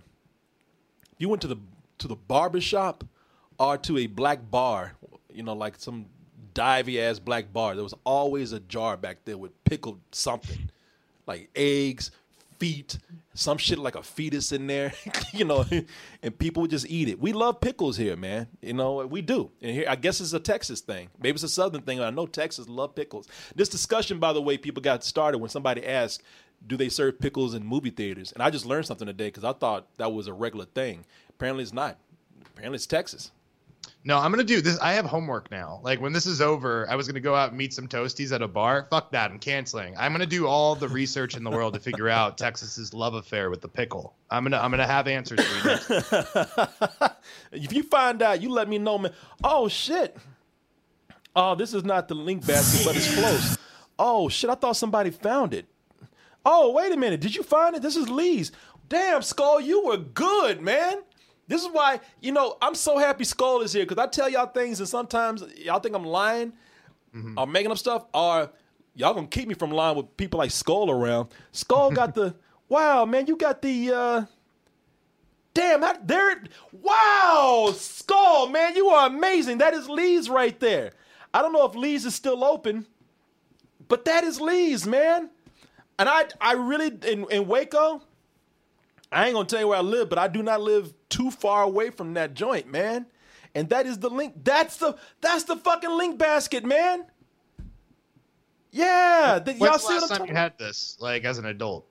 [SPEAKER 3] you went to the to the barber shop or to a black bar, you know, like some divey ass black bar, there was always a jar back there with pickled something, like eggs, feet, some shit like a fetus in there, you know, and people would just eat it. We love pickles here, man. You know, we do. And here, I guess it's a Texas thing. Maybe it's a Southern thing. I know Texas love pickles. This discussion, by the way, people got started when somebody asked, "Do they serve pickles in movie theaters?" And I just learned something today because I thought that was a regular thing. Apparently, it's not. Apparently, it's Texas.
[SPEAKER 4] No, I'm gonna do this. I have homework now. Like when this is over, I was gonna go out and meet some toasties at a bar. Fuck that, I'm canceling. I'm gonna do all the research in the world to figure out Texas's love affair with the pickle. I'm gonna I'm gonna have answers for you.
[SPEAKER 3] If you find out, you let me know, man. Oh shit. Oh, this is not the link basket, but it's close. Oh shit, I thought somebody found it. Oh, wait a minute. Did you find it? This is Lee's. Damn, Skull, you were good, man. This is why, you know, I'm so happy Skull is here because I tell y'all things and sometimes y'all think I'm lying
[SPEAKER 4] Mm-hmm.
[SPEAKER 3] or making up stuff or y'all gonna keep me from lying with people like Skull around. Skull got the, wow, man, you got the, uh, damn, there, wow, Skull, man, you are amazing. That is Lee's right there. I don't know if Lee's is still open, but that is Lee's, man. And I, I really, in, in Waco, I ain't gonna tell you where I live, but I do not live too far away from that joint, man. And that is the link. That's the that's the fucking link basket, man. Yeah, the, y'all see
[SPEAKER 4] the
[SPEAKER 3] what
[SPEAKER 4] last
[SPEAKER 3] I'm
[SPEAKER 4] time
[SPEAKER 3] talking
[SPEAKER 4] you had this, like as an adult?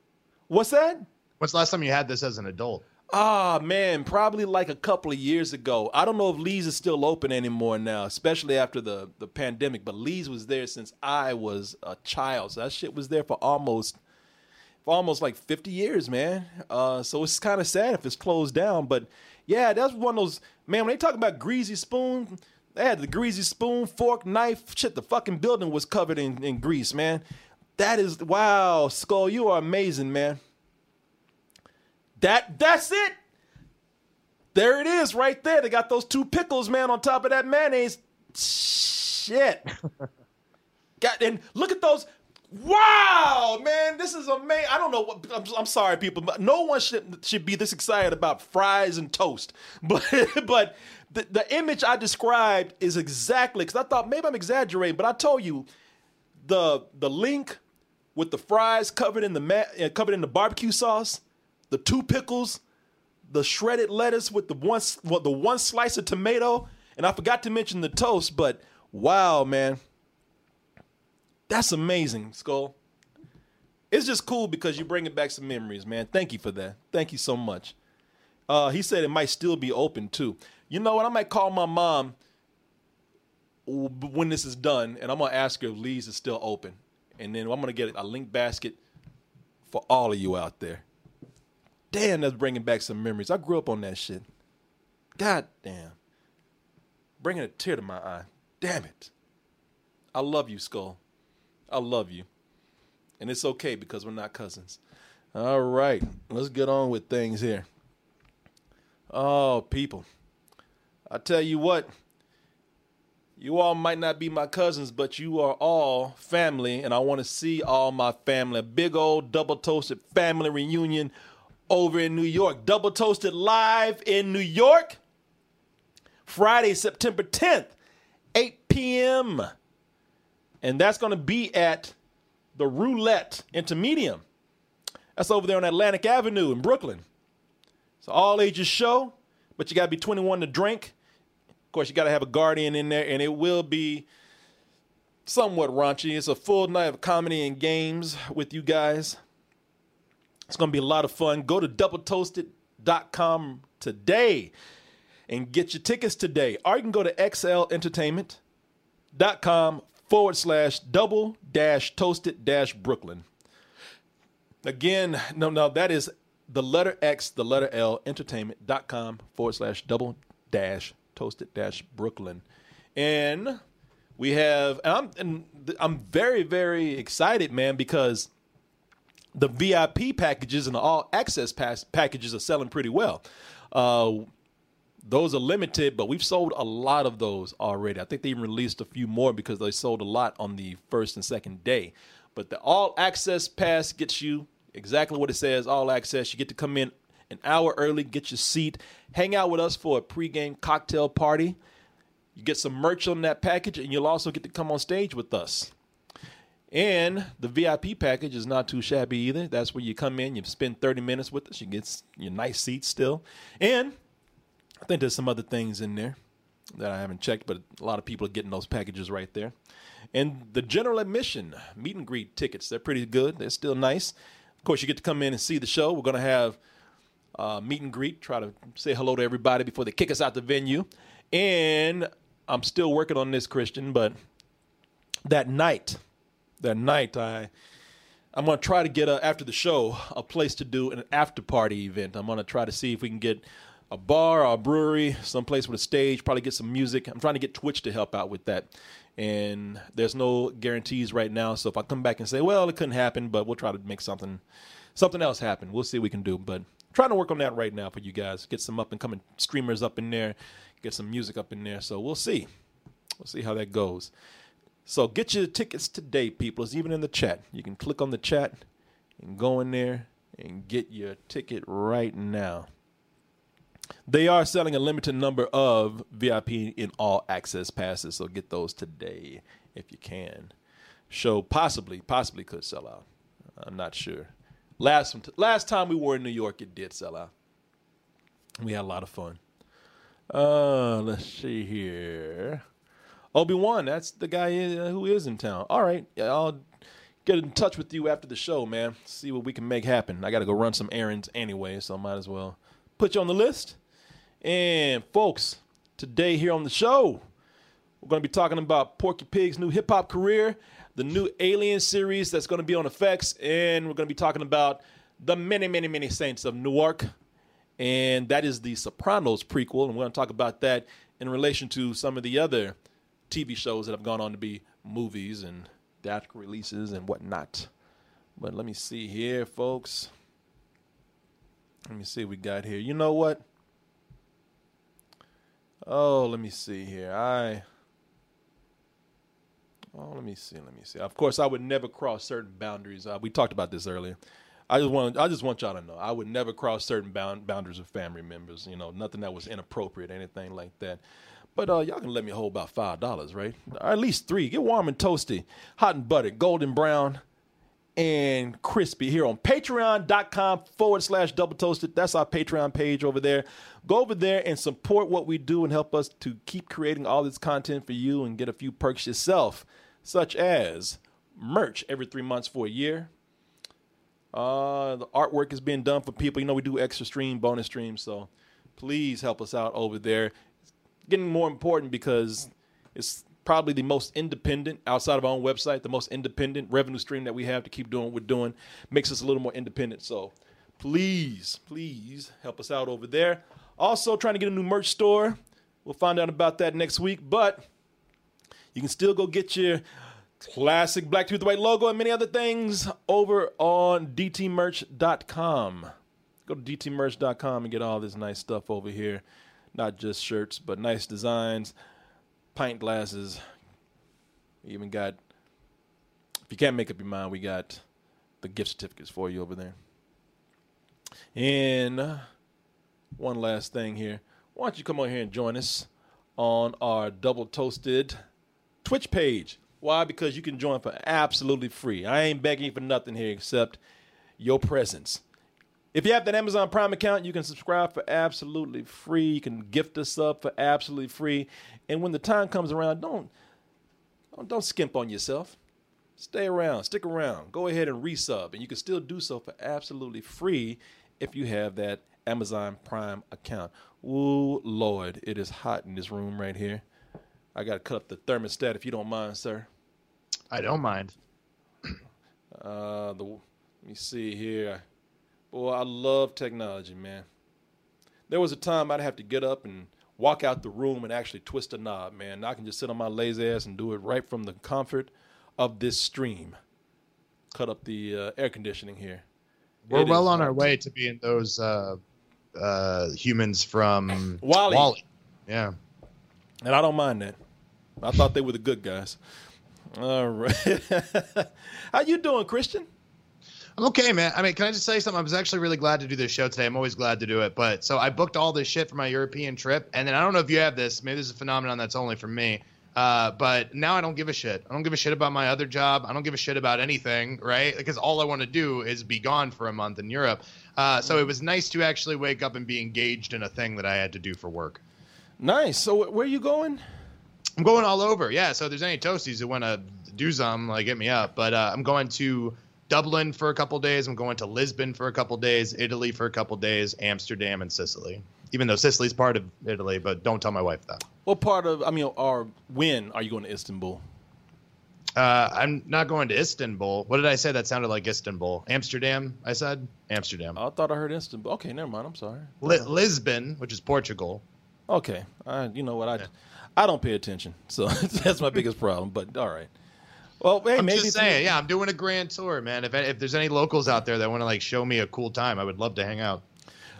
[SPEAKER 3] What's that?
[SPEAKER 4] What's the last time you had this as an adult?
[SPEAKER 3] Ah, man, probably like a couple of years ago. I don't know if Lee's is still open anymore now, especially after the, the pandemic, but Lee's was there since I was a child. So that shit was there for almost for almost like 50 years, man. Uh, so it's kind of sad if it's closed down, but yeah, that's one of those man, when they talk about greasy spoon, they had the greasy spoon, fork, knife, shit, the fucking building was covered in, in grease, man. That is wow, Skull, you are amazing, man. That that's it. There it is, right there. They got those two pickles, man, on top of that mayonnaise. Shit. got and look at those. Wow, man, this is amazing. I don't know what. I'm, I'm sorry, people, but no one should should be this excited about fries and toast. But but the, the image I described is exactly because I thought maybe I'm exaggerating, but I told you the the link with the fries covered in the ma- uh, covered in the barbecue sauce, the two pickles, the shredded lettuce with the one well, the one slice of tomato, and I forgot to mention the toast. But wow, man, that's amazing, Skull. It's just cool because you're bringing back some memories, man. Thank you for that. Thank you so much. Uh, he said it might still be open too. You know what? I might call my mom when this is done, and I'm gonna ask her if Lee's is still open, and then I'm gonna get a link basket for all of you out there. Damn, that's bringing back some memories. I grew up on that shit. God damn, bringing a tear to my eye. Damn it. I love you, Skull. I love you, and it's okay because we're not cousins. All right, let's get on with things here. Oh, people. I tell you what, you all might not be my cousins, but you are all family, and I want to see all my family. A big old double toasted family reunion over in New York. Double toasted live in New York. Friday, September 10th, 8 p.m. And that's going to be at the Roulette Intermedium. That's over there on Atlantic Avenue in Brooklyn. It's an all ages show, but you got to be 21 to drink. Of course, you got to have a guardian in there, and it will be somewhat raunchy. It's a full night of comedy and games with you guys. It's going to be a lot of fun. Go to doubletoasted.com today and get your tickets today. Or you can go to xlentertainment.com forward slash double dash toasted dash Brooklyn. Again, no, no, that is the letter X, the letter L, entertainment.com forward slash double dash toasted dash Brooklyn. And we have, and I'm, and I'm very, very excited, man, because the VIP packages and the all access pass packages are selling pretty well. Uh, those are limited, but we've sold a lot of those already. I think they even released a few more because they sold a lot on the first and second day. But the all access pass gets you exactly what it says all access. You get to come in an hour early, get your seat, hang out with us for a pregame cocktail party. You get some merch on that package, and you'll also get to come on stage with us. And the VIP package is not too shabby either. That's where you come in, you spend 30 minutes with us, you get your nice seats still. And I think there's some other things in there that I haven't checked, but a lot of people are getting those packages right there. And the general admission meet and greet tickets, they're pretty good. They're still nice. Of course, you get to come in and see the show. We're going to have uh, meet and greet, try to say hello to everybody before they kick us out the venue. And I'm still working on this, Christian, but that night, that night, I I'm gonna try to get a, after the show a place to do an after party event. I'm gonna try to see if we can get a bar or a brewery, someplace with a stage, probably get some music. I'm trying to get Twitch to help out with that. And there's no guarantees right now. So if I come back and say, well, it couldn't happen, but we'll try to make something something else happen. We'll see what we can do. But trying to work on that right now for you guys. Get some up and coming streamers up in there, get some music up in there. So we'll see. We'll see how that goes. So get your tickets today, people. It's even in the chat. You can click on the chat and go in there and get your ticket right now. They are selling a limited number of VIP in all access passes, so get those today if you can. Show possibly, possibly could sell out. I'm not sure. Last last time we were in New York, it did sell out. We had a lot of fun. Uh, let's see here. Obi Wan, that's the guy uh, who is in town. All right, I'll get in touch with you after the show, man. See what we can make happen. I got to go run some errands anyway, so might as well put you on the list. And folks, today here on the show, we're going to be talking about Porky Pig's new hip hop career, the new Alien series that's going to be on FX, and we're going to be talking about the many, many, many saints of Newark. And that is the Sopranos prequel, and we're going to talk about that in relation to some of the other TV shows that have gone on to be movies and theatrical releases and whatnot. But let me see here, folks. Let me see what we got here. You know what? Oh, let me see here. I. Oh, let me see. Let me see. Of course, I would never cross certain boundaries. Uh, we talked about this earlier. I just want. I just want y'all to know. I would never cross certain bound, boundaries of family members. You know, nothing that was inappropriate, anything like that. But uh, y'all can let me hold about five dollars, right? Or at least three. Get warm and toasty, hot and buttered, golden brown, and crispy here on patreon.com forward slash double toasted. That's our Patreon page over there. Go over there and support what we do and help us to keep creating all this content for you and get a few perks yourself, such as merch every three months for a year. Uh, the artwork is being done for people. You know, we do extra stream, bonus streams. So please help us out over there It's getting more important because it's probably the most independent outside of our own website, the most independent revenue stream that we have to keep doing what we're doing. Makes us a little more independent. So please, please help us out over there. Also, trying to get a new merch store. We'll find out about that next week, but you can still go get your classic Black Tooth White logo and many other things over on dtmerch.com. Go to dtmerch.com and get all this nice stuff over here not just shirts, but nice designs, pint glasses. We even got, if you can't make up your mind, we got the gift certificates for you over there. And uh, one last thing here. Why don't you come on here and join us on our Double Toasted Twitch page? Why? Because you can join for absolutely free. I ain't begging for nothing here except your presence. If you have that Amazon Prime account, you can subscribe for absolutely free. You can gift us up for absolutely free. And when the time comes around, don't don't, don't skimp on yourself. Stay around, stick around. Go ahead and resub, and you can still do so for absolutely free if you have that Amazon Prime account. Ooh, Lord, it is hot in this room right here. I got to cut up the thermostat if you don't mind, sir.
[SPEAKER 4] I don't mind.
[SPEAKER 3] Uh, the let me see here. Boy, I love technology, man. There was a time I'd have to get up and walk out the room and actually twist a knob, man. I can just sit on my lazy ass and do it right from the comfort of this stream. Cut up the uh, air conditioning here.
[SPEAKER 4] We're it well on our way to being those uh, uh, humans from
[SPEAKER 3] WALL-E.
[SPEAKER 4] WALL-E. Yeah.
[SPEAKER 3] And I don't mind that. I thought they were the good guys. All right. How you doing, Christian?
[SPEAKER 4] I'm okay, man. I mean, can I just say something? I was actually really glad to do this show today. I'm always glad to do it. But so I booked all this shit for my European trip, and then I don't know if you have this. Maybe this is a phenomenon that's only for me. Uh, but now I don't give a shit. I don't give a shit about my other job. I don't give a shit about anything, right? Because all I want to do is be gone for a month in Europe. Uh, so it was nice to actually wake up and be engaged in a thing that I had to do for work.
[SPEAKER 3] Nice. So where are you going?
[SPEAKER 4] I'm going all over. Yeah. So if there's any toasties that want to do some, like hit me up. But uh, I'm going to Dublin for a couple days. I'm going to Lisbon for a couple days, Italy for a couple days, Amsterdam and Sicily. Even though Sicily's part of Italy, but don't tell my wife that.
[SPEAKER 3] What part of? I mean, or when are you going to Istanbul?
[SPEAKER 4] Uh, I'm not going to Istanbul. What did I say? That sounded like Istanbul. Amsterdam. I said Amsterdam.
[SPEAKER 3] I thought I heard Istanbul. Okay, never mind. I'm sorry.
[SPEAKER 4] Li- Lisbon, which is Portugal.
[SPEAKER 3] Okay, I, you know what I, yeah. I don't pay attention, so that's my biggest problem. But all right. Well, hey,
[SPEAKER 4] I'm
[SPEAKER 3] maybe
[SPEAKER 4] just saying, yeah, I'm doing a grand tour, man. If if there's any locals out there that want to like show me a cool time, I would love to hang out.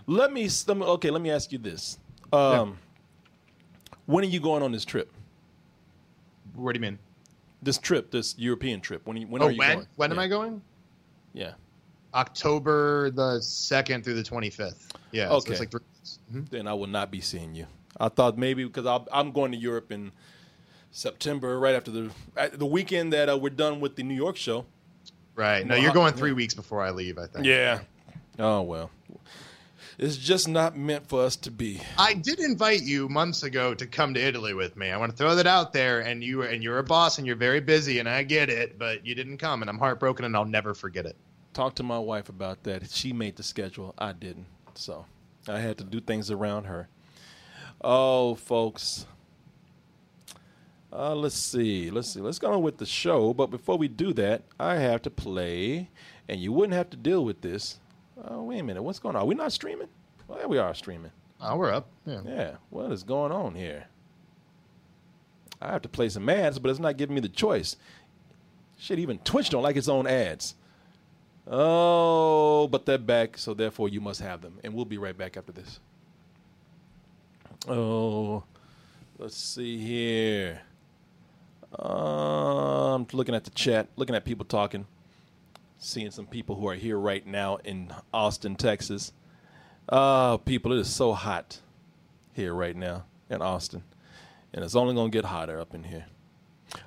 [SPEAKER 3] Let me, let me okay. Let me ask you this: um, When are you going on this trip?
[SPEAKER 4] What do you mean?
[SPEAKER 3] This trip, this European trip. When, you- when
[SPEAKER 4] oh,
[SPEAKER 3] are you
[SPEAKER 4] when?
[SPEAKER 3] going?
[SPEAKER 4] When am I going?
[SPEAKER 3] Yeah.
[SPEAKER 4] October the second through the twenty fifth. Yeah. So
[SPEAKER 3] Okay.
[SPEAKER 4] it's like. Mhm.
[SPEAKER 3] then I will not be seeing you. I thought maybe because I'll, I'm going to Europe in September, right after the the weekend that uh, we're done with the New York show.
[SPEAKER 4] Right. No,
[SPEAKER 3] Well,
[SPEAKER 4] you're going three weeks before I leave. I think.
[SPEAKER 3] Yeah. Oh well, it's just not meant for us to be.
[SPEAKER 4] I did invite you months ago to come to Italy with me. I want to throw that out there, and you and you're a boss, and you're very busy, and I get it, but you didn't come, and I'm heartbroken, and I'll never forget it.
[SPEAKER 3] Talk to my wife about that. She made the schedule. I didn't, so I had to do things around her. Oh, folks. Uh, let's see. Let's see. Let's go on with the show. But before we do that, I have to play, and you wouldn't have to deal with this. Oh, wait a minute. What's going on? Are we not streaming? Well, yeah, we are streaming.
[SPEAKER 4] Oh, we're up. Yeah.
[SPEAKER 3] Yeah. What is going on here? I have to play some ads, but it's not giving me the choice. Shit, even Twitch don't like its own ads. Oh, but they're back, so therefore you must have them. And we'll be right back after this. Oh, let's see here. Uh, I'm looking at the chat, looking at people talking, seeing some people who are here right now in Austin, Texas. Oh, people, it is so hot here right now in Austin. And it's only going to get hotter up in here.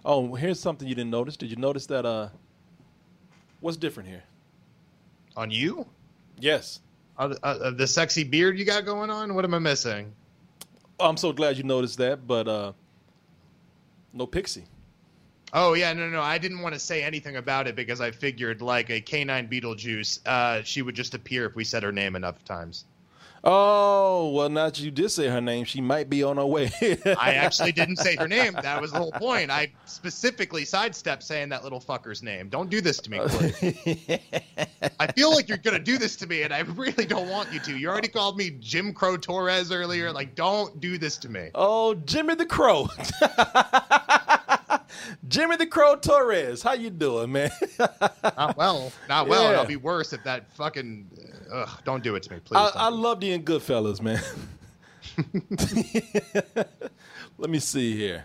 [SPEAKER 3] Oh, here's something you didn't notice. Did you notice that? Uh, what's different here?
[SPEAKER 4] On you?
[SPEAKER 3] Yes.
[SPEAKER 4] Uh, uh, uh, the sexy beard you got going on? What am I missing?
[SPEAKER 3] Oh, I'm so glad you noticed that, but uh, no pixie.
[SPEAKER 4] Oh yeah, no, no, I didn't want to say anything about it because I figured like a canine Beetlejuice, uh, she would just appear if we said her name enough times.
[SPEAKER 3] Oh, well, now that you did say her name, she might be on her way.
[SPEAKER 4] I actually didn't say her name. That was the whole point. I specifically sidestepped saying that little fucker's name. Don't do this to me. I feel like you're gonna do this to me, and I really don't want you to. You already called me Jim Crow Torres earlier. Like, don't do this to me.
[SPEAKER 3] oh, Jimmy the Crow. Jimmy the Crow Torres. How you doing, man?
[SPEAKER 4] Not well. Not well. And I'll be worse if that fucking. Ugh, don't do it to me, please.
[SPEAKER 3] I, I love you in Goodfellas, man. Let me see here.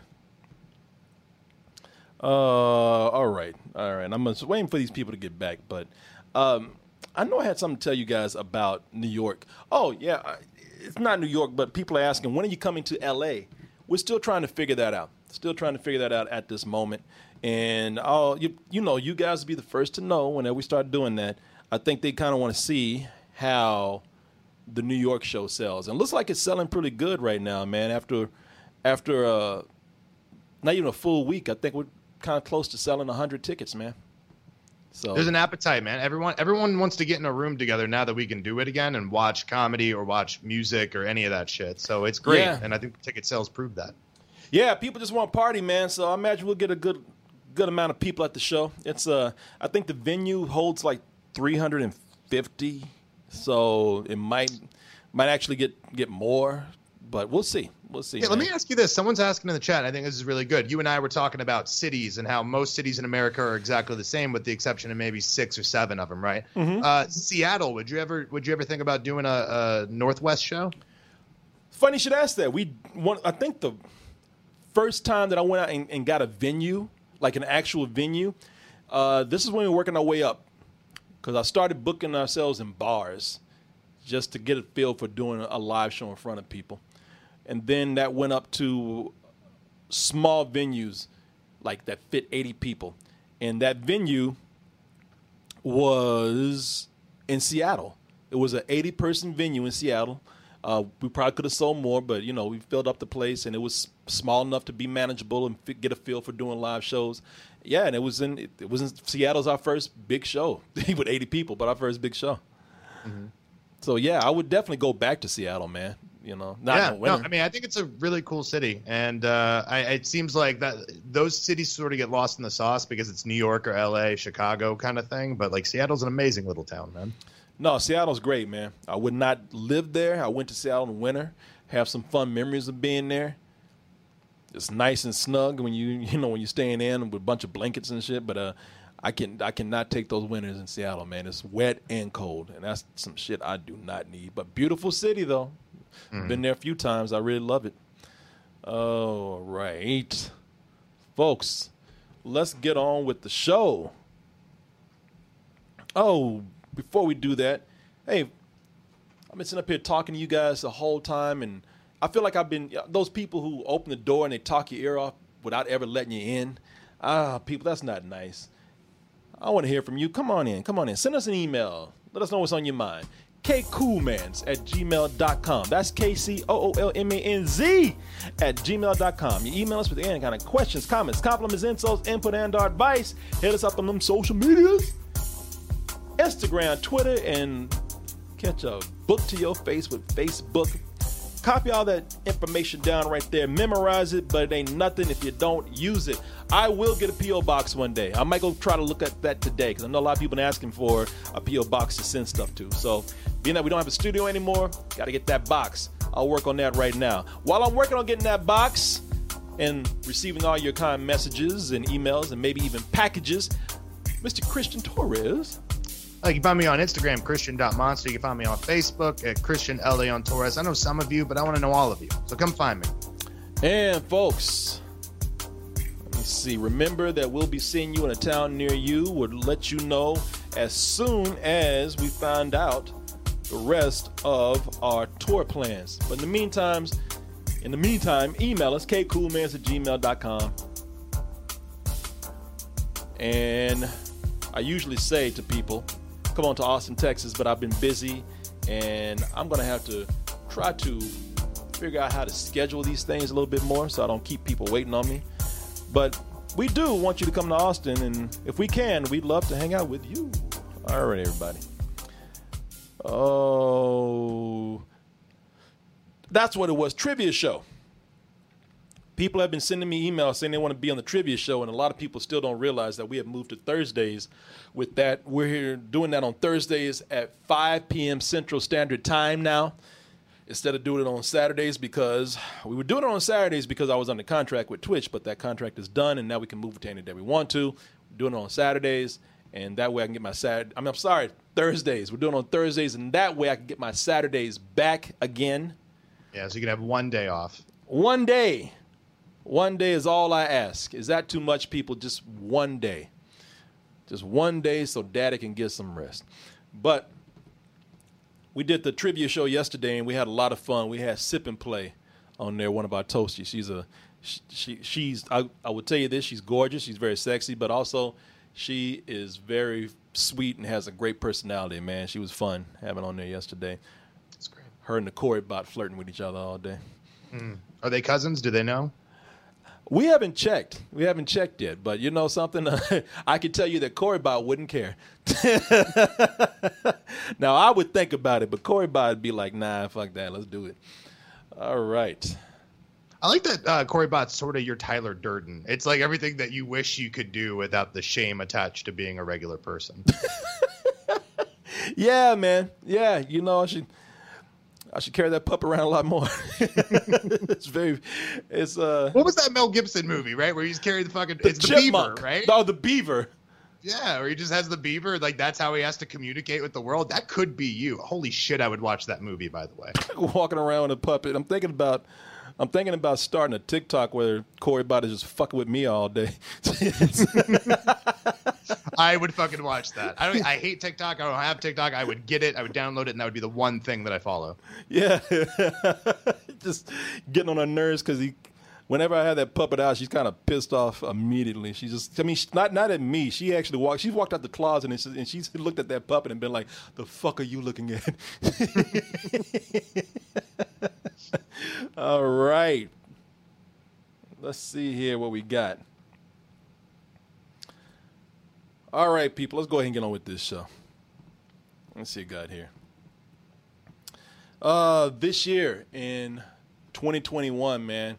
[SPEAKER 3] Uh, all right, all right. I'm just waiting for these people to get back, but um, I know I had something to tell you guys about New York. Oh yeah, it's not New York, but people are asking when are you coming to L.A. We're still trying to figure that out. Still trying to figure that out at this moment. And oh, you you know, you guys will be the first to know whenever we start doing that. I think they kind of want to see how the New York show sells, and it looks like it's selling pretty good right now, man. After after uh, not even a full week, I think we're kind of close to selling hundred tickets, man. So
[SPEAKER 4] There's an appetite, man. Everyone, everyone wants to get in a room together now that we can do it again and watch comedy or watch music or any of that shit. So it's great,
[SPEAKER 3] Yeah.
[SPEAKER 4] and I think ticket sales prove that.
[SPEAKER 3] Yeah, people just want party, man. So I imagine we'll get a good good amount of people at the show. It's uh I think the venue holds like 350. So it might might actually get get more, but we'll see. We'll see.
[SPEAKER 4] Yeah, let me ask you this. Someone's asking in the chat. I think this is really good. You and I were talking about cities and how most cities in America are exactly the same, with the exception of maybe six or seven of them, right?
[SPEAKER 3] Mm-hmm.
[SPEAKER 4] Uh, Seattle. Would you ever Would you ever think about doing a, a Northwest show?
[SPEAKER 3] Funny you should ask that. We one I think the first time that I went out and, and got a venue, like an actual venue, uh, this is when we were working our way up. Because I started booking ourselves in bars just to get a feel for doing a live show in front of people. And then that went up to small venues like that fit 80 people. And that venue was in Seattle. It was an 80 person venue in Seattle. Uh, we probably could have sold more, but you know we filled up the place, and it was small enough to be manageable and fi- get a feel for doing live shows. Yeah, and it was in it, it was in Seattle's our first big show with 80 people, but our first big show. So yeah, I would definitely go back to Seattle, man. You know, not
[SPEAKER 4] yeah, no. I mean, I think it's a really cool city, and uh, I, it seems like that those cities sort of get lost in the sauce because it's New York or L.A., Chicago kind of thing. But like Seattle's an amazing little town, man.
[SPEAKER 3] No, Seattle's great, man. I would not live there. I went to Seattle in the winter, have some fun memories of being there. It's nice and snug when you you know when you're staying in with a bunch of blankets and shit. But uh, I can I cannot take those winters in Seattle, man. It's wet and cold, and that's some shit I do not need. But beautiful city though. Mm-hmm. Been there a few times. I really love it. All right, folks, let's get on with the show. Oh, before we do that, hey, I've been sitting up here talking to you guys the whole time, and I feel like I've been those people who open the door and they talk your ear off without ever letting you in. Ah, people, that's not nice. I want to hear from you. Come on in. Come on in. Send us an email. Let us know what's on your mind. kcoolmanz at gmail.com. That's K C O O L M A N Z at gmail.com. You email us with any kind of questions, comments, compliments, insults, input, and our advice. Hit us up on them social medias Instagram, Twitter, and catch a book to your face with Facebook. Copy all that information down right there. Memorize it, but it ain't nothing if you don't use it. I will get a P.O. box one day. I might go try to look at that today because I know a lot of people been asking for a P.O. box to send stuff to. So, being that we don't have a studio anymore, got to get that box. I'll work on that right now. While I'm working on getting that box and receiving all your kind messages and emails and maybe even packages, Mr. Christian Torres.
[SPEAKER 4] Uh, you can find me on Instagram, Christian.monster. You can find me on Facebook at Christian Leon Torres. I know some of you, but I want to know all of you. So come find me.
[SPEAKER 3] And folks, let me see. Remember that we'll be seeing you in a town near you. We'll let you know as soon as we find out the rest of our tour plans. But in the meantime, in the meantime, email us kcoolmanz at gmail.com. And I usually say to people, come on to Austin, Texas, but I've been busy and I'm going to have to try to figure out how to schedule these things a little bit more so I don't keep people waiting on me. But we do want you to come to Austin, and if we can, we'd love to hang out with you. All right, everybody. Oh, that's what it was. Trivia show people have been sending me emails saying they want to be on the trivia show, and a lot of people still don't realize that we have moved to Thursdays. With that, we're here doing that on Thursdays at 5 p.m. Central Standard Time now, instead of doing it on Saturdays because we were doing it on Saturdays because I was under contract with Twitch, but that contract is done, and now we can move it to any day we want to. We're doing it on Saturdays, and that way I can get my Saturday. I mean, I'm sorry, Thursdays. We're doing it on Thursdays, and that way I can get my Saturdays back again.
[SPEAKER 4] Yeah, so you can have one day off.
[SPEAKER 3] One day one day is all I ask. Is that too much, people? Just one day. Just one day so daddy can get some rest. But we did the trivia show yesterday and we had a lot of fun. We had Sip and Play on there, one of our toasties. She's a she, she's I, I would tell you this, she's gorgeous, she's very sexy, but also she is very sweet and has a great personality, man. She was fun having on there yesterday.
[SPEAKER 4] That's great.
[SPEAKER 3] Her and the Corey bot flirting with each other all day.
[SPEAKER 4] Mm. Are they cousins? Do they know?
[SPEAKER 3] We haven't checked. We haven't checked yet, but you know something? I can tell you that Corey Bot wouldn't care. now I would think about it, but Corey Bot would be like, "Nah, fuck that. Let's do it." All right.
[SPEAKER 4] I like that uh, Corey Bot's sort of your Tyler Durden. It's like everything that you wish you could do without the shame attached to being a regular person.
[SPEAKER 3] yeah, man. Yeah, you know, she I should carry that pup around a lot more. it's very, it's uh.
[SPEAKER 4] What was that Mel Gibson movie, right? Where he's carrying the fucking the it's chipmunk. the beaver, right?
[SPEAKER 3] Oh, the beaver.
[SPEAKER 4] Yeah, or he just has the beaver. Like that's how he has to communicate with the world. That could be you. Holy shit, I would watch that movie. By the way,
[SPEAKER 3] walking around with a puppet. I'm thinking about. I'm thinking about starting a TikTok where Corey Bot is just fucking with me all day.
[SPEAKER 4] I would fucking watch that. I don't. I hate TikTok. I don't have TikTok. I would get it. I would download it, and that would be the one thing that I follow.
[SPEAKER 3] Yeah, just getting on her nerves because he. Whenever I have that puppet out, she's kind of pissed off immediately. She just, I mean, not not at me. She actually walked. She walked out the closet and, she, and she's looked at that puppet and been like, "The fuck are you looking at?" All right. Let's see here what we got. All right, people, let's go ahead and get on with this show. Let's see what got here. Uh, this year in 2021, man.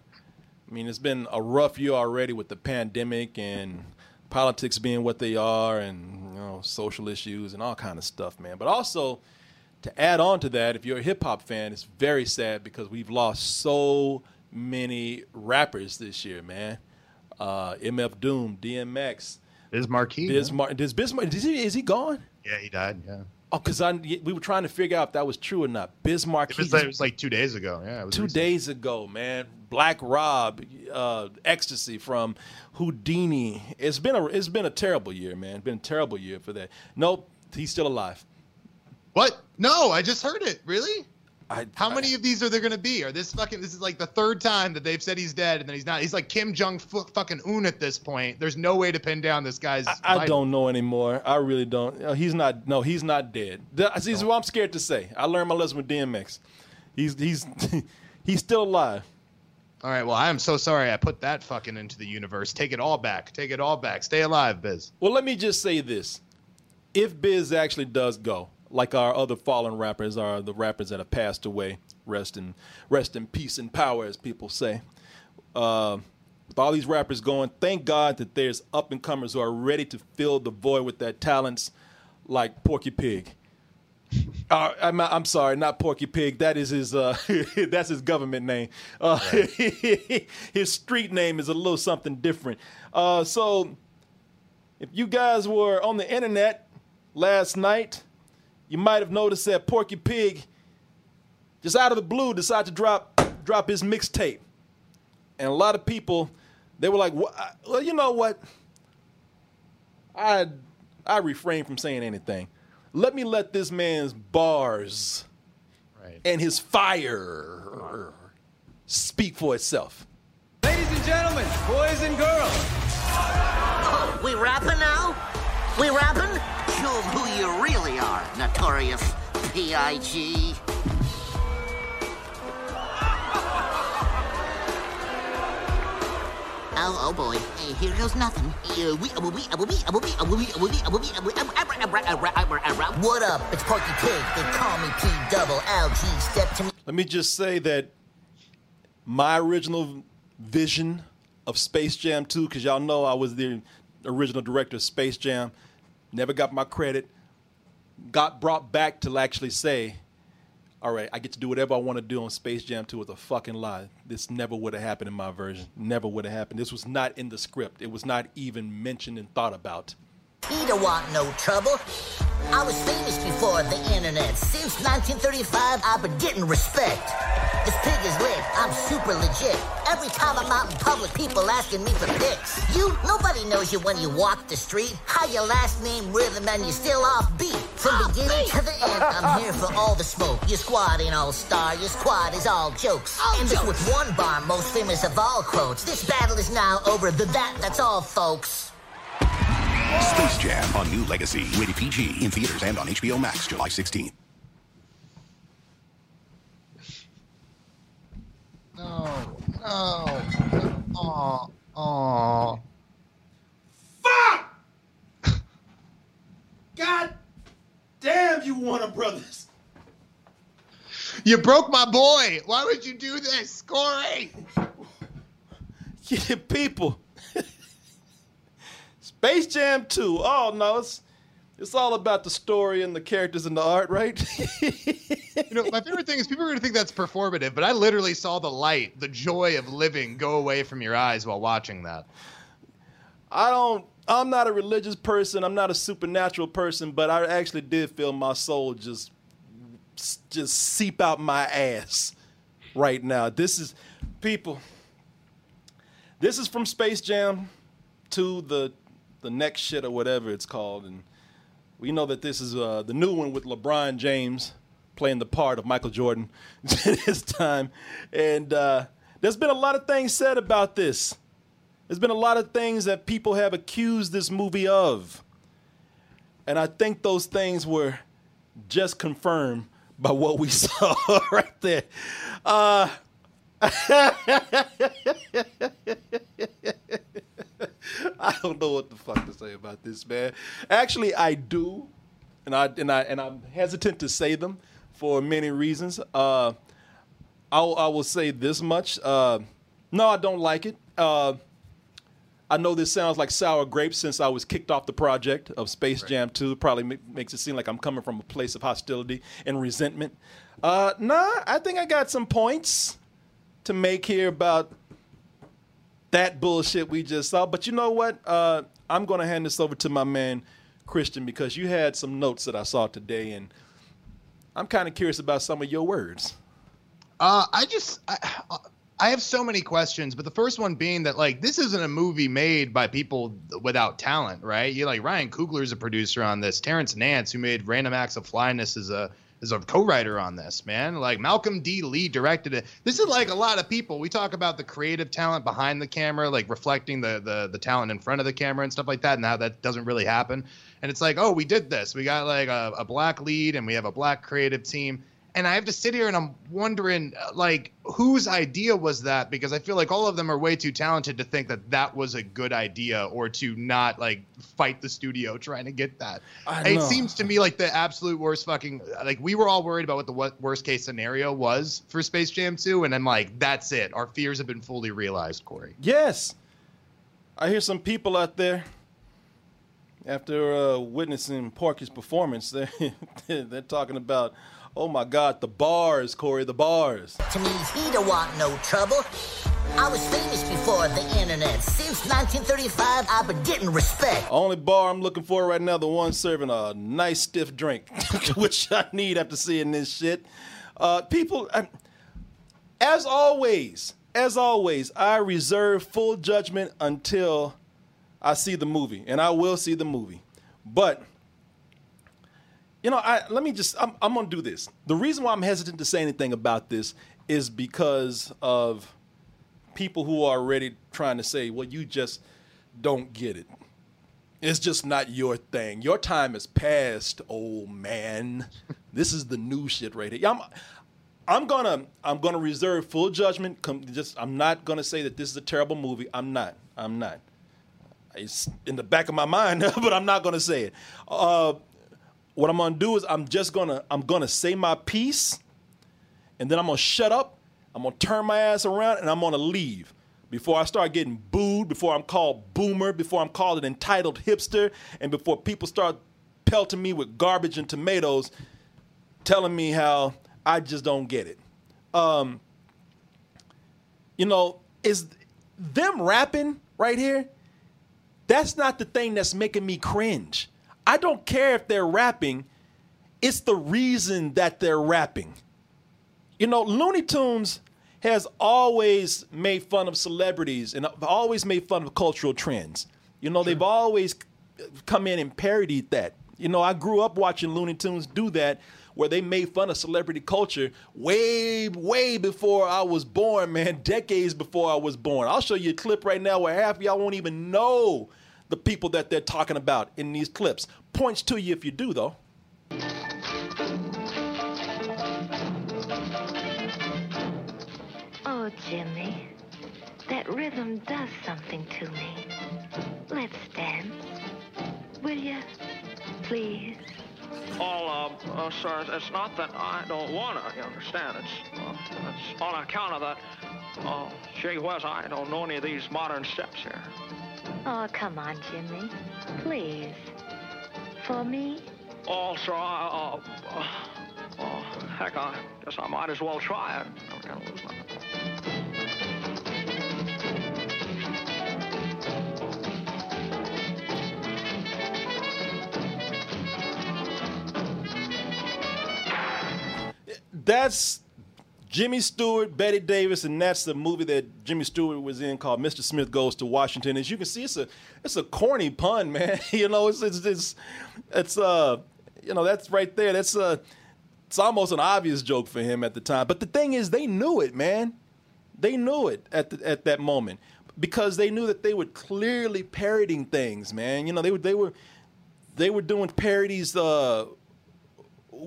[SPEAKER 3] I mean, it's been a rough year already with the pandemic and politics being what they are, and you know, social issues and all kind of stuff, man. But also, to add on to that, if you're a hip hop fan, it's very sad because we've lost so many rappers this year, man. Uh, MF Doom, DMX,
[SPEAKER 4] Biz Markie.
[SPEAKER 3] Biz Mar- Biz Bismarck. Is he, is he gone?
[SPEAKER 4] Yeah, he died. Yeah.
[SPEAKER 3] Oh, because I we were trying to figure out if that was true or not. Bismarck.
[SPEAKER 4] It was, like, it was like two days ago. Yeah. It was
[SPEAKER 3] two
[SPEAKER 4] recent.
[SPEAKER 3] days ago, man. Black Rob, uh, ecstasy from Whodini. It's been a it's been a terrible year, man. It's been a terrible year for that. Nope, he's still alive.
[SPEAKER 4] What? No, I just heard it. Really?
[SPEAKER 3] I,
[SPEAKER 4] How
[SPEAKER 3] I-
[SPEAKER 4] many of these are there going to be? Are this fucking? This is like the third time that they've said he's dead, and then he's not. He's like Kim Jong fu- fucking Un at this point. There's no way to pin down this guy's.
[SPEAKER 3] I, I don't know anymore. I really don't. He's not. No, he's not dead. This is what I'm scared to say. I learned my lesson with DMX. He's he's he's still alive.
[SPEAKER 4] All right. Well, I am so sorry. I put that fucking into the universe. Take it all back. Take it all back. Stay alive, Biz.
[SPEAKER 3] Well, let me just say this: if Biz actually does go, like our other fallen rappers are the rappers that have passed away, rest in rest in peace and power, as people say. Uh, with all these rappers going, thank God that there's up and comers who are ready to fill the void with their talents, like Porky Pig. Uh, I'm, I'm sorry, not Porky Pig. That is his. Uh, that's his government name. Uh, his street name is a little something different. Uh, so, if you guys were on the internet last night, you might have noticed that Porky Pig, just out of the blue, decided to drop drop his mixtape, and a lot of people, they were like, "Well, you know what? I I refrain from saying anything. Let me let this man's bars
[SPEAKER 4] Right.
[SPEAKER 3] and his fire speak for itself."
[SPEAKER 5] Ladies and gentlemen, boys and girls,
[SPEAKER 6] Oh, we rapping now? We rapping? show them who you really are, notorious P.I.G. Oh, oh boy. Hey, here goes nothing. What up? It's Porky Pig. They call me P double L G. Step to me.
[SPEAKER 3] Let me just say that my original vision of Space Jam 2, because y'all know I was the original director of Space Jam, never got my credit, got brought back to actually say, all right, I get to do whatever I want to do on Space Jam 2 was a fucking lie. This never would have happened in my version. Never would have happened. This was not in the script. It was not even mentioned and thought about.
[SPEAKER 6] He don't want no trouble. I was famous before the internet. Since 1935, I've been getting respect. This pig is lit. I'm super legit. Every time I'm out in public, people asking me for pics. You, nobody knows you when you walk the street. How your last name rhythm and you still off beat. From beginning to the end, I'm here for all the smoke. Your squad ain't all star. Your squad is all jokes. and this with one bar, most famous of all quotes. This battle is now over. The that, that's all, folks.
[SPEAKER 7] Space Jam on New Legacy. Rated PG in theaters and on HBO Max July 16th.
[SPEAKER 4] No. No. Aw. Aw. Fuck!
[SPEAKER 3] God damn, you Warner Brothers.
[SPEAKER 4] You broke my boy. Why would you do this, Corey?
[SPEAKER 3] People. Space Jam 2. Oh no, it's it's all about the story and the characters and the art, right?
[SPEAKER 4] You know, my favorite thing is people are gonna think that's performative, but I literally saw the light, the joy of living go away from your eyes while watching that.
[SPEAKER 3] I don't I'm not a religious person, I'm not a supernatural person, but I actually did feel my soul just just seep out my ass right now. This is people This is from Space Jam to the the next shit or whatever it's called and we know that this is uh, the new one with LeBron James playing the part of Michael Jordan this time. And uh, there's been a lot of things said about this. There's been a lot of things that people have accused this movie of. And I think those things were just confirmed by what we saw right there. Uh, I don't know what the fuck to say about this, man. Actually, I do, and I and I and I'm hesitant to say them for many reasons. Uh, I, I will say this much: uh, no, I don't like it. Uh, I know this sounds like sour grapes since I was kicked off the project of Space Jam 2. Probably ma- makes it seem like I'm coming from a place of hostility and resentment. Uh, nah, I think I got some points to make here about that bullshit we just saw. But you know what? Uh, I'm going to hand this over to my man Christian because you had some notes that I saw today, and I'm kind of curious about some of your words.
[SPEAKER 4] Uh, I just I, I have so many questions, but the first one being that like this isn't a movie made by people without talent, right? You like Ryan Coogler's a producer on this. Terrence Nance, who made Random Acts of Flyness, is a is a co-writer on this, man. Like Malcolm D. Lee directed it. This is like a lot of people. We talk about the creative talent behind the camera, like reflecting the the the talent in front of the camera and stuff like that. And how that doesn't really happen. And it's like, oh, we did this. We got like a, a black lead and we have a black creative team and I have to sit here and I'm wondering, uh, like, whose idea was that? Because I feel like all of them are way too talented to think that that was a good idea or to not like fight the studio trying to get that. It seems to me like the absolute worst fucking like we were all worried about what the worst case scenario was for Space Jam 2, and I'm like, that's it. Our fears have been fully realized, Corey.
[SPEAKER 3] Yes, I hear some people out there after uh, witnessing Porky's performance. they're, they're talking about Oh my God, the bars, Corey, the bars.
[SPEAKER 6] To me, he don't want no trouble. I was famous before the internet. Since 1935, I've been getting respect.
[SPEAKER 3] Only bar I'm looking for right now, the one serving a nice stiff drink, which I need after seeing this shit. Uh, people, I, as always, as always, I reserve full judgment until I see the movie, and I will see the movie. But you know, I let me just I'm, I'm going to do this. The reason why I'm hesitant to say anything about this is because of people who are already trying to say, "Well, you just don't get it. It's just not your thing. Your time is past, old man. this is the new shit right here." I'm I'm gonna I'm gonna reserve full judgment. Just I'm not gonna say that this is a terrible movie. I'm not. I'm not. It's in the back of my mind, but I'm not gonna say it. Uh, what I'm gonna do is I'm just gonna I'm gonna say my piece, and then I'm gonna shut up. I'm gonna turn my ass around and I'm gonna leave before I start getting booed, before I'm called boomer, before I'm called an entitled hipster, and before people start pelting me with garbage and tomatoes, telling me how I just don't get it. Um, you know, is them rapping right here? That's not the thing that's making me cringe. I don't care if they're rapping, it's the reason that they're rapping. You know, Looney Tunes has always made fun of celebrities and always made fun of cultural trends. You know, sure. they've always come in and parodied that. You know, I grew up watching Looney Tunes do that where they made fun of celebrity culture way, way before I was born, man, decades before I was born. I'll show you a clip right now where half of y'all won't even know the people that they're talking about in these clips. Points to you if you do, though.
[SPEAKER 8] Oh, Jimmy, that rhythm does something to me. Let's dance. Will you? Please.
[SPEAKER 9] All, uh, uh, sir, it's not that I don't want to, you understand. It's, uh, it's on account of that, uh, gee whiz, I don't know any of these modern steps here.
[SPEAKER 8] Oh, come on, Jimmy. Please. For me?
[SPEAKER 9] Oh, sir, I, uh, uh, oh, heck, I guess I might as well try it. I'm gonna lose nothing.
[SPEAKER 3] That's Jimmy Stewart, Bette Davis, and that's the movie that Jimmy Stewart was in called Mr. Smith Goes to Washington. As you can see, it's a it's a corny pun, man. you know, it's it's it's, it's uh you know that's right there. That's uh it's almost an obvious joke for him at the time. But the thing is, they knew it, man. They knew it at the, at that moment because they knew that they were clearly parodying things, man. You know, they were they were they were doing parodies, uh,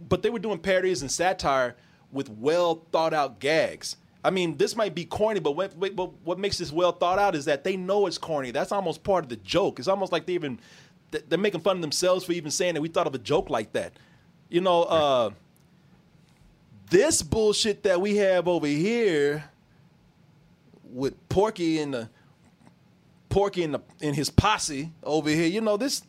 [SPEAKER 3] but they were doing parodies and satire with well thought out gags. I mean, this might be corny, but what, what, what makes this well thought out is that they know it's corny. That's almost part of the joke. It's almost like they even they're making fun of themselves for even saying that we thought of a joke like that. You know, uh, this bullshit that we have over here with Porky and the Porky and the in his posse over here. You know this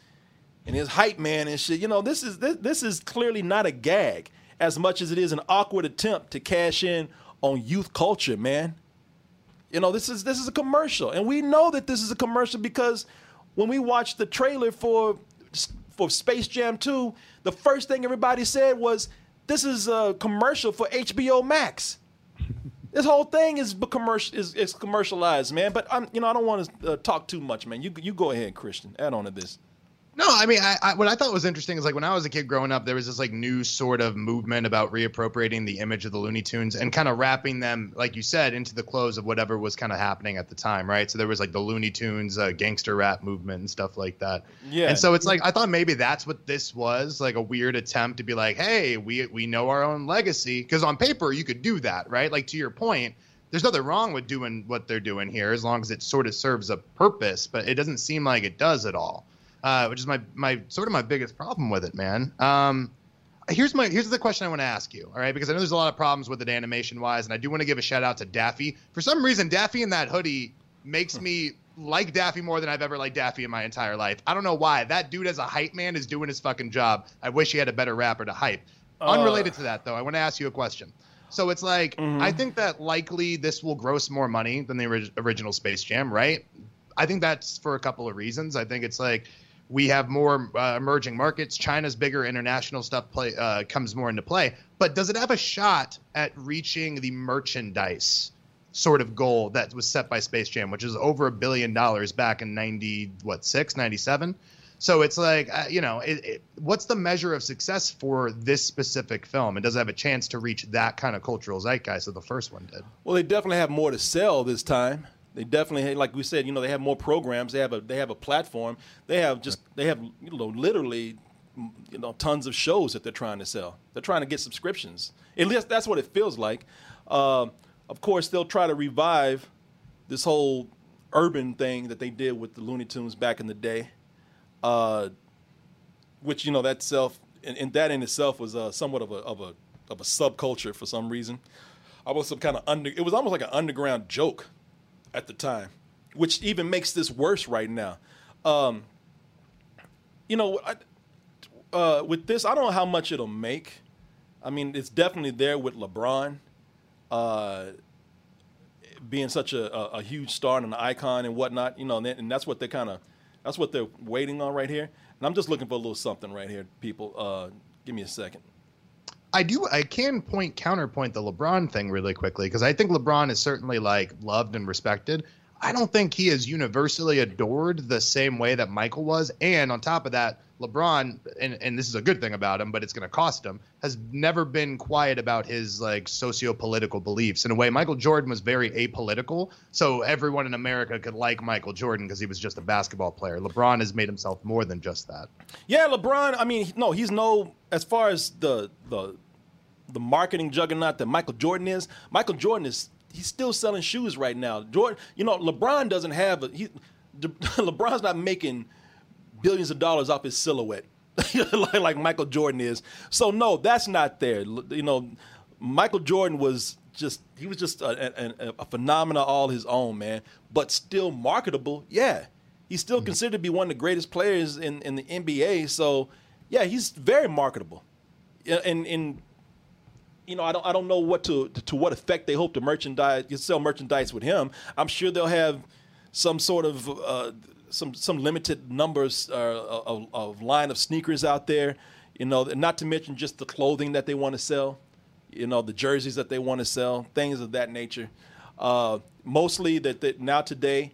[SPEAKER 3] and his hype man and shit. You know this is this, this is clearly not a gag as much as it is an awkward attempt to cash in on youth culture, man. You know, this is this is a commercial, and we know that this is a commercial because when we watched the trailer for for Space Jam 2, the first thing everybody said was, "This is a commercial for HBO Max." this whole thing is commercial is, is commercialized, man. But I'm, you know, I don't want to uh, talk too much, man. You you go ahead, Christian. Add on to this.
[SPEAKER 4] No, I mean, I, I, what I thought was interesting is like when I was a kid growing up, there was this like new sort of movement about reappropriating the image of the Looney Tunes and kind of wrapping them, like you said, into the clothes of whatever was kind of happening at the time, right? So there was like the Looney Tunes uh, gangster rap movement and stuff like that.
[SPEAKER 3] Yeah.
[SPEAKER 4] And so it's like I thought maybe that's what this was, like a weird attempt to be like, hey, we we know our own legacy, because on paper you could do that, right? Like to your point. There's nothing wrong with doing what they're doing here as long as it sort of serves a purpose, but it doesn't seem like it does at all uh, which is my my sort of my biggest problem with it, man. Um, here's my here's the question I want to ask you, all right? Because I know there's a lot of problems with it animation wise, and I do want to give a shout out to Daffy. For some reason, Daffy in that hoodie makes me like Daffy more than I've ever liked Daffy in my entire life. I don't know why. That dude as a hype man is doing his fucking job. I wish he had a better rapper to hype. Uh, Unrelated to that though, I want to ask you a question. So it's like mm-hmm. I think that likely this will gross more money than the orig- original Space Jam, right? I think that's for a couple of reasons. I think it's like we have more uh, emerging markets. China's bigger international stuff play uh, comes more into play. But does it have a shot at reaching the merchandise sort of goal that was set by Space Jam, which is over a billion dollars back in 90 what six 97? So it's like uh, you know, it, it, what's the measure of success for this specific film, and does it have a chance to reach that kind of cultural zeitgeist that the first one did?
[SPEAKER 3] Well, they definitely have more to sell this time. They definitely, like we said, you know, they have more programs. They have a they have a platform. They have just they have you know literally you know tons of shows that they're trying to sell. They're trying to get subscriptions. At least that's what it feels like. Uh, of course, they'll try to revive this whole urban thing that they did with the Looney Tunes back in the day, uh, which you know that self and, and that in itself was uh, somewhat of a of a of a subculture for some reason. I was some kind of under. It was almost like an underground joke at the time, which even makes this worse right now. Um, you know, I, uh, with this, I don't know how much it'll make. I mean, it's definitely there with LeBron uh, being such a, a, a, huge star and an icon and whatnot. You know, and, that's what they're kind of that's what they're waiting on right here. And I'm just looking for a little something right here, people. Uh, give me a second.
[SPEAKER 4] I do. I can point counterpoint the LeBron thing really quickly because I think LeBron is certainly like loved and respected. I don't think he is universally adored the same way that Michael was. And on top of that, LeBron, and, and this is a good thing about him, but it's going to cost him, has never been quiet about his like socio-political beliefs. In a way, Michael Jordan was very apolitical, so everyone in America could like Michael Jordan because he was just a basketball player. LeBron has made himself more than just that.
[SPEAKER 3] Yeah, LeBron. I mean, no, he's no as far as the the the marketing juggernaut that Michael Jordan is. Michael Jordan is he's still selling shoes right now. Jordan, you know, LeBron doesn't have a he. LeBron's not making billions of dollars off his silhouette like, like Michael Jordan is. So no, that's not there. You know, Michael Jordan was just he was just a, a, a phenomenon all his own, man. But still marketable, yeah. He's still mm-hmm. considered to be one of the greatest players in, in the NBA. So yeah, he's very marketable. And and you know, I don't I don't know what to to what effect they hope to merchandise sell merchandise with him. I'm sure they'll have some sort of uh, some some limited numbers uh, of, of, line of sneakers out there. You know, not to mention just the clothing that they want to sell. You know, the jerseys that they want to sell, things of that nature. Uh, mostly that, that now today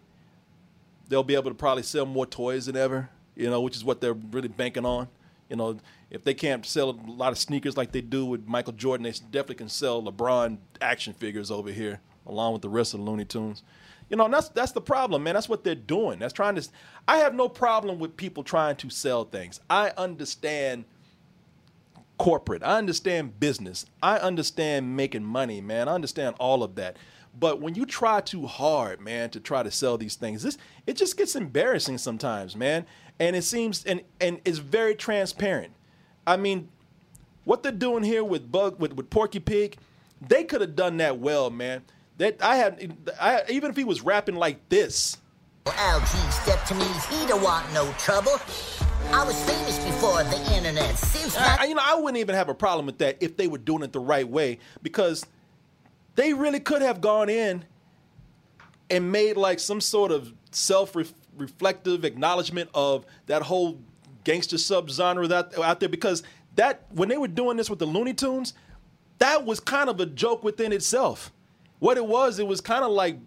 [SPEAKER 3] they'll be able to probably sell more toys than ever. You know, which is what they're really banking on. You know, if they can't sell a lot of sneakers like they do with Michael Jordan, they definitely can sell LeBron action figures over here, along with the rest of the Looney Tunes. You know, that's that's the problem, man. That's what they're doing. That's trying to. I have no problem with people trying to sell things. I understand corporate. I understand business. I understand making money, man. I understand all of that. But when you try too hard, man, to try to sell these things, this it just gets embarrassing sometimes, man. And it seems and and it's very transparent. I mean, what they're doing here with Bug with, with Porky Pig, they could have done that well, man. That I had, I, even if he was rapping like this.
[SPEAKER 6] LG step to me, he don't want no trouble. I was famous before the internet. Since
[SPEAKER 3] I, you know, I wouldn't even have a problem with that if they were doing it the right way because they really could have gone in and made like some sort of self reflective acknowledgement of that whole gangster sub genre that out there because that when they were doing this with the Looney Tunes, that was kind of a joke within itself. What it was, it was kind of like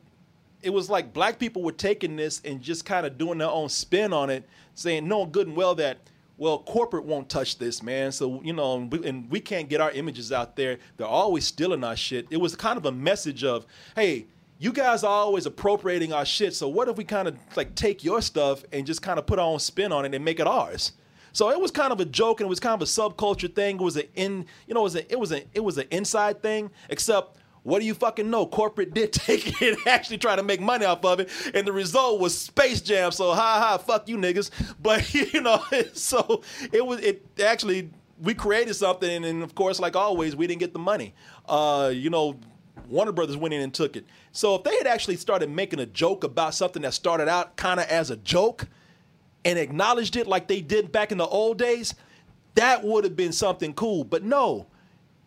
[SPEAKER 3] it was like black people were taking this and just kind of doing their own spin on it, saying no good and well that well corporate won't touch this man. So you know and we, and we can't get our images out there. They're always stealing our shit. It was kind of a message of hey you guys are always appropriating our shit so what if we kind of like take your stuff and just kind of put our own spin on it and make it ours so it was kind of a joke and it was kind of a subculture thing it was an in you know it was a, it was a, it was an inside thing except what do you fucking know? Corporate did take it and actually try to make money off of it, and the result was Space Jam. So ha ha, fuck you niggas. But you know, so it was it actually we created something, and, of course, like always, we didn't get the money. Uh, you know, Warner Brothers went in and took it. So if they had actually started making a joke about something that started out kind of as a joke and acknowledged it like they did back in the old days, that would have been something cool. But no,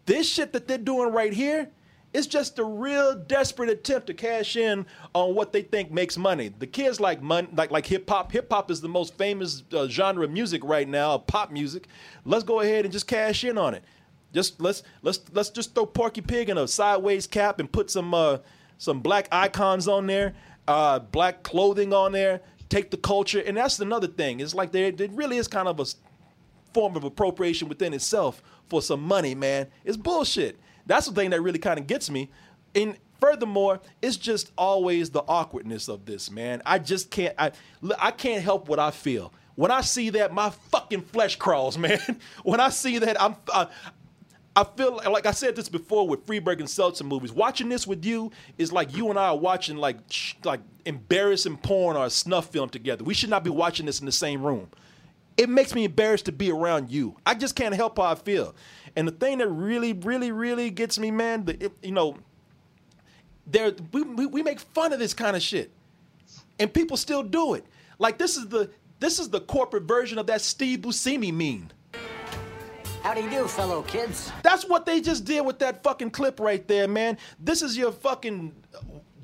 [SPEAKER 3] this shit that they're doing right here it's just a real desperate attempt to cash in on what they think makes money. The kids like money, like like hip hop. Hip hop is the most famous uh, genre of music right now, pop music. Let's go ahead and just cash in on it. Just let's let's let's just throw Porky Pig in a sideways cap and put some uh, some black icons on there, uh, black clothing on there. Take the culture, and that's another thing. It's like there, there really is kind of a form of appropriation within itself for some money, man. It's bullshit. That's the thing that really kind of gets me. And furthermore, it's just always the awkwardness of this, man. I just can't. I I can't help what I feel when I see that. My fucking flesh crawls, man. when I see that, I'm. I, I feel like I said this before with Friedberg and Seltzer movies. Watching this with you is like you and I are watching like sh- like embarrassing porn or a snuff film together. We should not be watching this in the same room. It makes me embarrassed to be around you. I just can't help how I feel. And the thing that really, really, really gets me, man, the, it, you know, there we, we, we make fun of this kind of shit, and people still do it. Like this is the this is the corporate version of that Steve Buscemi meme.
[SPEAKER 10] How do you do, fellow kids?
[SPEAKER 3] That's what they just did with that fucking clip right there, man. This is your fucking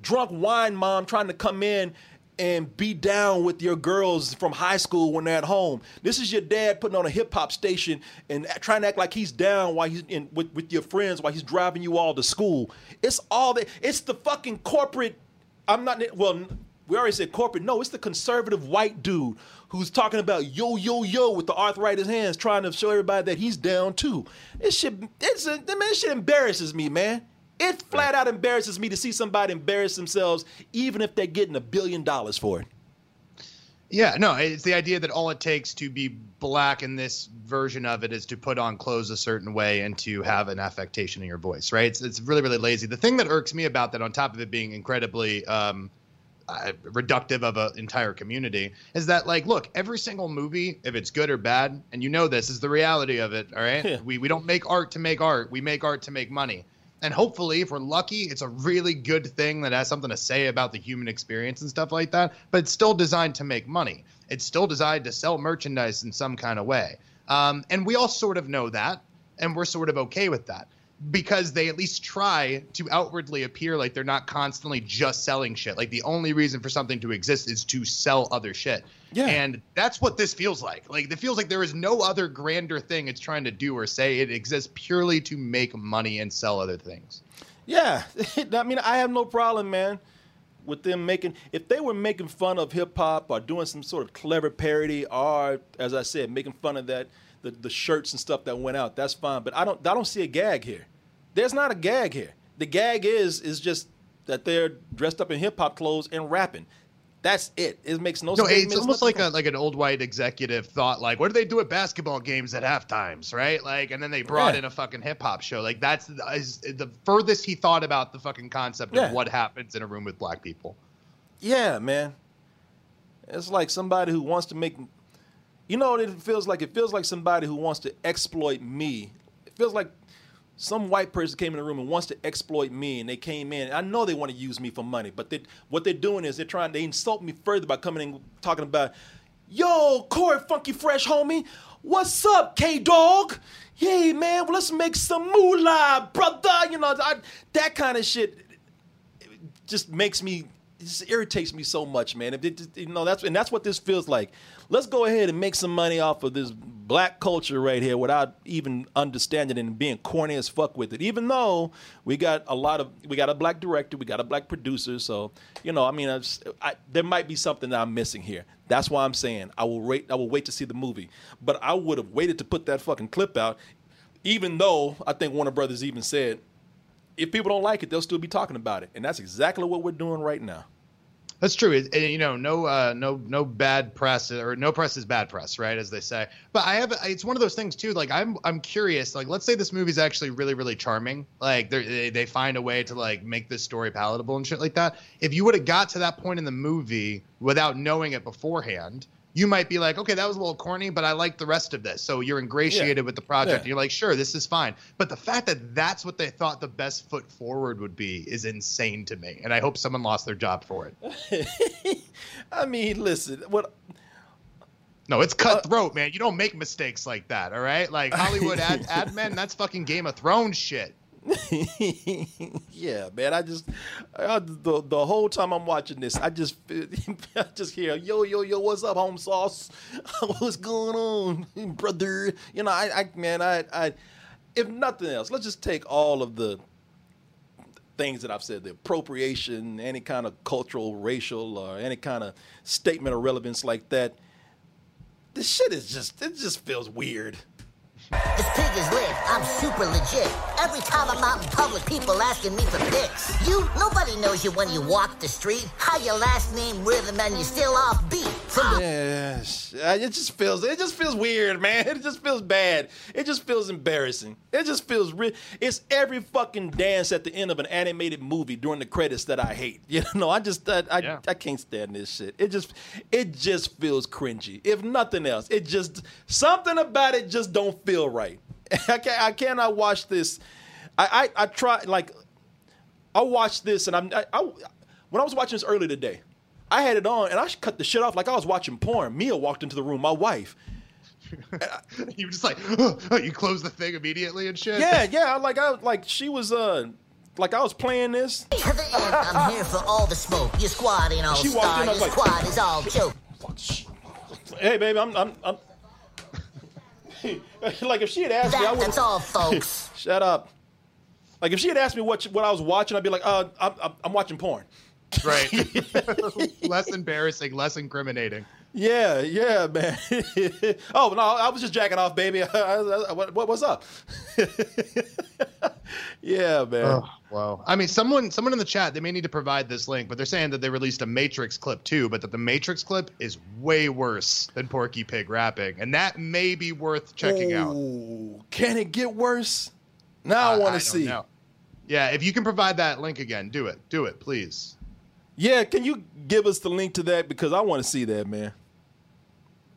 [SPEAKER 3] drunk wine mom trying to come in and be down with your girls from high school when they're at home. This is your dad putting on a hip hop station and trying to act like he's down while he's in with, with your friends while he's driving you all to school. It's all that. It's the fucking corporate. I'm not. Well, we already said corporate. No, it's the conservative white dude who's talking about yo yo yo with the arthritis hands, trying to show everybody that he's down too. This shit. It's a, man. This shit embarrasses me, man. It flat out embarrasses me to see somebody embarrass themselves, even if they're getting a billion dollars for it.
[SPEAKER 4] Yeah, no, it's the idea that all it takes to be black in this version of it is to put on clothes a certain way and to have an affectation in your voice, right? It's, it's really, really lazy. The thing that irks me about that, on top of it being incredibly um, uh, reductive of an entire community, is that, like, look, every single movie, if it's good or bad, and you know this is the reality of it, all right? Yeah. We, we don't make art to make art, we make art to make money. And hopefully, if we're lucky, it's a really good thing that has something to say about the human experience and stuff like that. But it's still designed to make money. It's still designed to sell merchandise in some kind of way. Um, and we all sort of know that, and we're sort of okay with that because they at least try to outwardly appear like they're not constantly just selling shit. Like the only reason for something to exist is to sell other shit. Yeah. And that's what this feels like. Like it feels like there is no other grander thing it's trying to do or say. It exists purely to make money and sell other things.
[SPEAKER 3] Yeah. I mean, I have no problem, man, with them making if they were making fun of hip hop or doing some sort of clever parody or as I said, making fun of that the, the shirts and stuff that went out, that's fine. But I don't I don't see a gag here. There's not a gag here. The gag is is just that they're dressed up in hip hop clothes and rapping. That's it. It makes no,
[SPEAKER 4] no
[SPEAKER 3] sense.
[SPEAKER 4] It's almost like a like an old white executive thought like, what do they do at basketball games at half times, right? Like, and then they brought yeah. in a fucking hip hop show. Like that's is the furthest he thought about the fucking concept yeah. of what happens in a room with black people.
[SPEAKER 3] Yeah, man. It's like somebody who wants to make. You know what it feels like? It feels like somebody who wants to exploit me. It feels like some white person came in the room and wants to exploit me and they came in i know they want to use me for money but they, what they're doing is they're trying they insult me further by coming in talking about yo corey funky fresh homie what's up k-dog hey man well, let's make some moolah brother you know I, that kind of shit just makes me just irritates me so much, man. It, it, you know that's and that's what this feels like. Let's go ahead and make some money off of this black culture right here without even understanding and being corny as fuck with it. Even though we got a lot of we got a black director, we got a black producer, so you know, I mean, I just, I, there might be something that I'm missing here. That's why I'm saying I will wait. I will wait to see the movie, but I would have waited to put that fucking clip out, even though I think Warner Brothers even said if people don't like it, they'll still be talking about it, and that's exactly what we're doing right now.
[SPEAKER 4] That's true. It, and, you know, no, uh, no, no bad press or no press is bad press, right? As they say. But I have, it's one of those things too. Like I'm, I'm curious. Like, let's say this movie's actually really, really charming. Like they, they find a way to like make this story palatable and shit like that. If you would have got to that point in the movie without knowing it beforehand, you might be like, okay, that was a little corny, but I like the rest of this. So you're ingratiated yeah. with the project. Yeah. You're like, sure, this is fine. But the fact that that's what they thought the best foot forward would be is insane to me. And I hope someone lost their job for
[SPEAKER 3] it. I mean, listen, what.
[SPEAKER 4] No, it's cutthroat, uh, man. You don't make mistakes like that, all right? Like Hollywood ad, ad men, that's fucking Game of Thrones shit.
[SPEAKER 3] yeah, man. I just I, the the whole time I'm watching this, I just I just hear yo yo yo, what's up, home sauce? what's going on, brother? You know, I, I man, I I if nothing else, let's just take all of the things that I've said, the appropriation, any kind of cultural, racial, or any kind of statement of relevance like that. This shit is just it just feels weird.
[SPEAKER 6] This pig is lit. I'm super legit. Every time I'm out in public, people asking me for pics. You, nobody knows you when you walk the street. How your last name rhythm and you still off beat. From
[SPEAKER 3] yes, it just feels it just feels weird, man. It just feels bad. It just feels embarrassing. It just feels re- It's every fucking dance at the end of an animated movie during the credits that I hate. You know, I just I I, yeah. I can't stand this shit. It just it just feels cringy. If nothing else, it just something about it just don't feel feel right. I can I cannot watch this. I I, I try like I watched this and I'm I, I, when I was watching this earlier today, I had it on and I cut the shit off like I was watching porn. Mia walked into the room, my wife.
[SPEAKER 4] you just like oh, you close the thing immediately and shit.
[SPEAKER 3] Yeah, yeah. Like I like she was uh like I was playing this.
[SPEAKER 6] To the end, I'm here for all the smoke. Your squad ain't all she star. In, Your like, squad is all joke.
[SPEAKER 3] Hey, baby, I'm I'm I'm like if she had asked
[SPEAKER 6] that,
[SPEAKER 3] me, I would.
[SPEAKER 6] That's all, folks.
[SPEAKER 3] Shut up. Like if she had asked me what what I was watching, I'd be like, uh, I'm, I'm watching porn.
[SPEAKER 4] Right. less embarrassing, less incriminating.
[SPEAKER 3] Yeah, yeah, man. oh no, I was just jacking off, baby. what, what, what's up? yeah, man. Oh,
[SPEAKER 4] wow. I mean, someone someone in the chat they may need to provide this link, but they're saying that they released a Matrix clip too, but that the Matrix clip is way worse than Porky Pig rapping, and that may be worth checking out.
[SPEAKER 3] Can it get worse? Now uh, I want to see. Know.
[SPEAKER 4] Yeah, if you can provide that link again, do it. Do it, please.
[SPEAKER 3] Yeah, can you give us the link to that because I want to see that, man.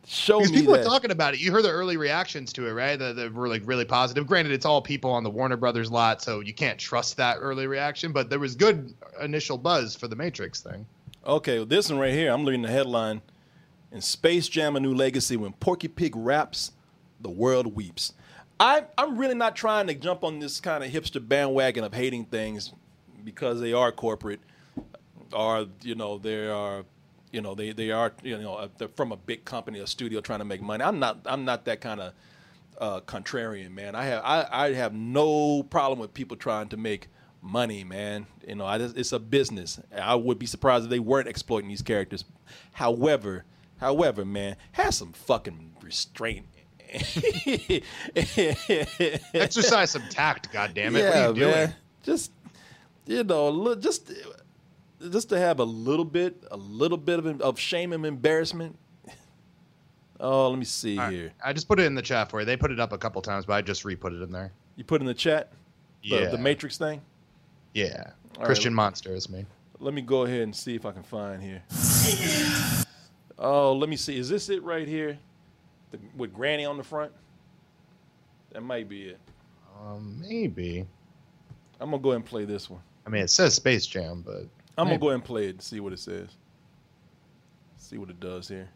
[SPEAKER 3] Show
[SPEAKER 4] because
[SPEAKER 3] me
[SPEAKER 4] people
[SPEAKER 3] that.
[SPEAKER 4] are talking about it. You heard the early reactions to it, right? That were like really positive. Granted, it's all people on the Warner Brothers lot, so you can't trust that early reaction. But there was good initial buzz for the Matrix thing.
[SPEAKER 3] Okay, well, this one right here, I'm reading the headline: "In Space Jam: A New Legacy, when Porky Pig raps, the world weeps." I, I'm really not trying to jump on this kind of hipster bandwagon of hating things because they are corporate, or you know they are you know they they are you know they're from a big company, a studio trying to make money. I'm not I'm not that kind of uh, contrarian man. I have I, I have no problem with people trying to make money, man. You know, I, just, it's a business. I would be surprised if they weren't exploiting these characters. However, however, man, have some fucking restraint.
[SPEAKER 4] Exercise some tact, goddammit.
[SPEAKER 3] Yeah,
[SPEAKER 4] what are you doing?
[SPEAKER 3] Just you know, look just just to have a little bit, a little bit of, of shame and embarrassment. Oh, let me see
[SPEAKER 4] right.
[SPEAKER 3] here.
[SPEAKER 4] I just put it in the chat for you. They put it up a couple times, but I just re-put it in there.
[SPEAKER 3] You put in the chat? The,
[SPEAKER 4] yeah.
[SPEAKER 3] The Matrix thing?
[SPEAKER 4] Yeah. All Christian right, Monster is me.
[SPEAKER 3] Let me go ahead and see if I can find here. Oh, let me see. Is this it right here? The, with Granny on the front? That might be it.
[SPEAKER 4] Um, maybe.
[SPEAKER 3] I'm gonna go ahead and play this one.
[SPEAKER 4] I mean, it says Space Jam, but
[SPEAKER 3] I'm gonna go ahead and play it and see what it says. See what it does here.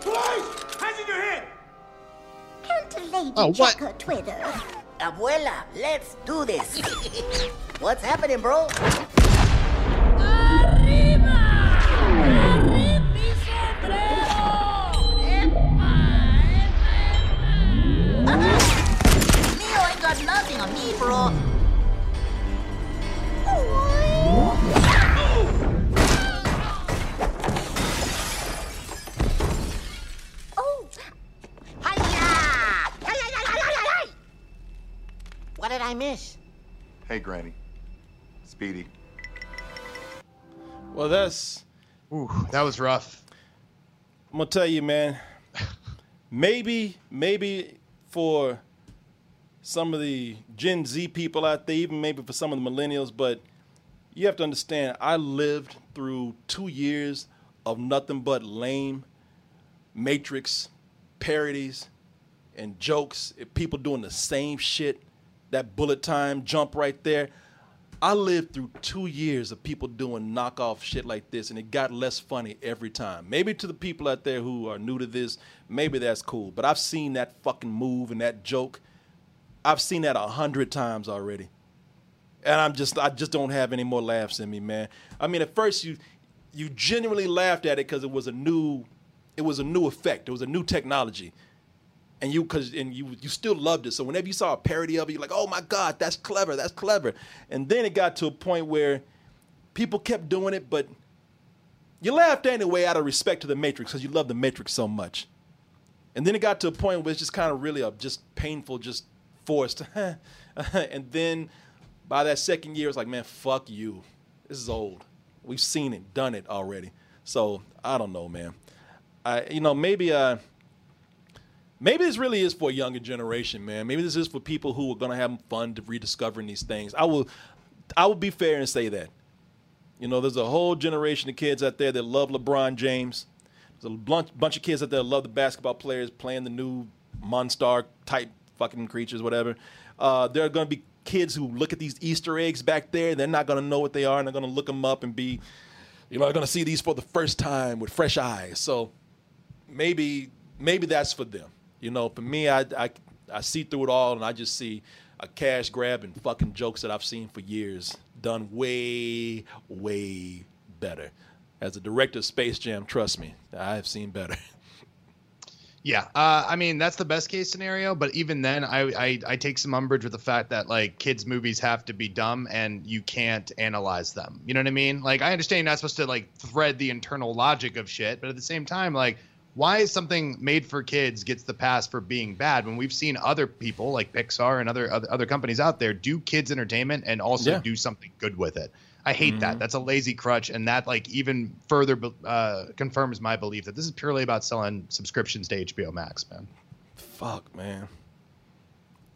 [SPEAKER 11] Police! Hands in your head!
[SPEAKER 8] Can't lady
[SPEAKER 4] oh,
[SPEAKER 8] check her Twitter?
[SPEAKER 10] Abuela, let's do this.
[SPEAKER 6] What's happening, bro? Nothing on. Oh! What did I miss?
[SPEAKER 12] Hey, Granny. Speedy.
[SPEAKER 3] Well, that's.
[SPEAKER 4] Ooh, that was rough.
[SPEAKER 3] I'm gonna tell you, man. maybe, maybe for some of the Gen Z people out there, even maybe for some of the millennials, but you have to understand, I lived through two years of nothing but lame Matrix parodies and jokes. People doing the same shit. That bullet time jump right there. I lived through two years of people doing knockoff shit like this, and it got less funny every time. Maybe to the people out there who are new to this, maybe that's cool. But I've seen that fucking move and that joke. I've seen that a hundred times already, and I'm just I just don't have any more laughs in me, man. I mean, at first you you genuinely laughed at it because it was a new it was a new effect. It was a new technology and you because and you you still loved it. So whenever you saw a parody of it, you're like, oh my god, that's clever, that's clever. And then it got to a point where people kept doing it, but you laughed anyway out of respect to the Matrix because you love the Matrix so much. And then it got to a point where it's just kind of really a just painful, just forced. and then by that second year, it's like, man, fuck you. This is old. We've seen it, done it already. So I don't know, man. I you know maybe uh maybe this really is for a younger generation, man. Maybe this is for people who are gonna have fun rediscovering these things. I will, I will be fair and say that. You know, there's a whole generation of kids out there that love LeBron James. There's a bunch, bunch of kids out there that love the basketball players playing the new Monstar type fucking creatures, whatever. Uh, there are gonna be kids who look at these Easter eggs back there. They're not gonna know what they are, and they're gonna look them up and be, you know, they're gonna see these for the first time with fresh eyes. So maybe, maybe that's for them. You know, for me, I, I, I see through it all, and I just see a cash grab and fucking jokes that I've seen for years done way, way better. As a director of Space Jam, trust me, I have seen better.
[SPEAKER 4] Yeah, uh, I mean that's the best case scenario, but even then, I, I I take some umbrage with the fact that like kids' movies have to be dumb and you can't analyze them. You know what I mean? Like I understand you're not supposed to like thread the internal logic of shit, but at the same time, like why is something made for kids gets the pass for being bad when we've seen other people like Pixar and other other, other companies out there do kids entertainment and also
[SPEAKER 3] Yeah.
[SPEAKER 4] do something good with it. I hate
[SPEAKER 3] Mhm.
[SPEAKER 4] that. That's a lazy crutch, and that like even further uh, confirms my belief that this is purely about selling subscriptions to HBO Max, man.
[SPEAKER 3] Fuck, man.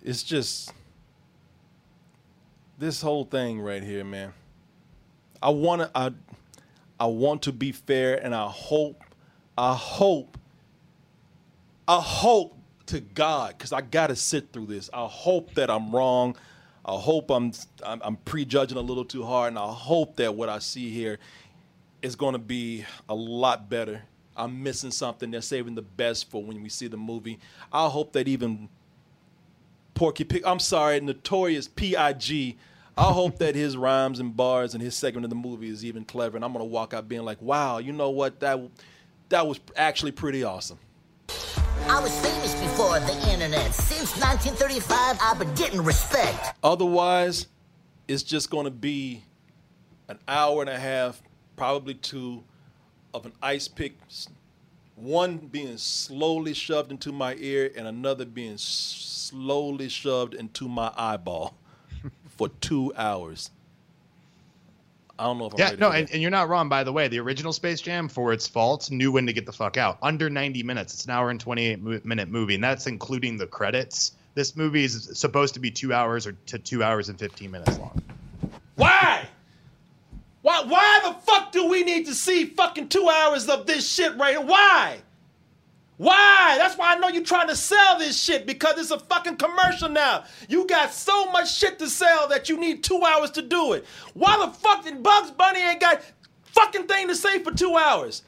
[SPEAKER 3] It's just this whole thing right here, man. I want to I I want to be fair and I hope I hope I hope to God cuz I got to sit through this. I hope that I'm wrong. I hope I'm I'm, I'm prejudging a little too hard and I hope that what I see here is going to be a lot better. I'm missing something. They're saving the best for when we see the movie. I hope that even Porky Pig, I'm sorry, Notorious P.I.G., I hope that his rhymes and bars and his segment of the movie is even clever. And I'm going to walk out being like, wow, you know what? That, that was actually pretty awesome.
[SPEAKER 6] I was famous before the internet. Since 1935, I've been getting respect.
[SPEAKER 3] Otherwise, it's just going to be an hour and a half, probably two, of an ice pick, one being slowly shoved into my ear and another being slowly shoved into my eyeball for two hours. I don't know if I'm
[SPEAKER 4] Yeah,
[SPEAKER 3] ready
[SPEAKER 4] no, and, and you're not wrong, by the way. The original Space Jam, for its faults, knew when to get the fuck out. Under 90 minutes. It's an hour and 28 mo- minute movie, and that's including the credits. This movie is supposed to be two hours or to two hours and 15 minutes long.
[SPEAKER 3] Why? Why? Why the fuck do we need to see fucking two hours of this shit right here? Why? Why? That's why I know you're trying to sell this shit because it's a fucking commercial now. You got so much shit to sell that you need two hours to do it. Why the fuck did Bugs Bunny ain't got fucking thing to say for two hours?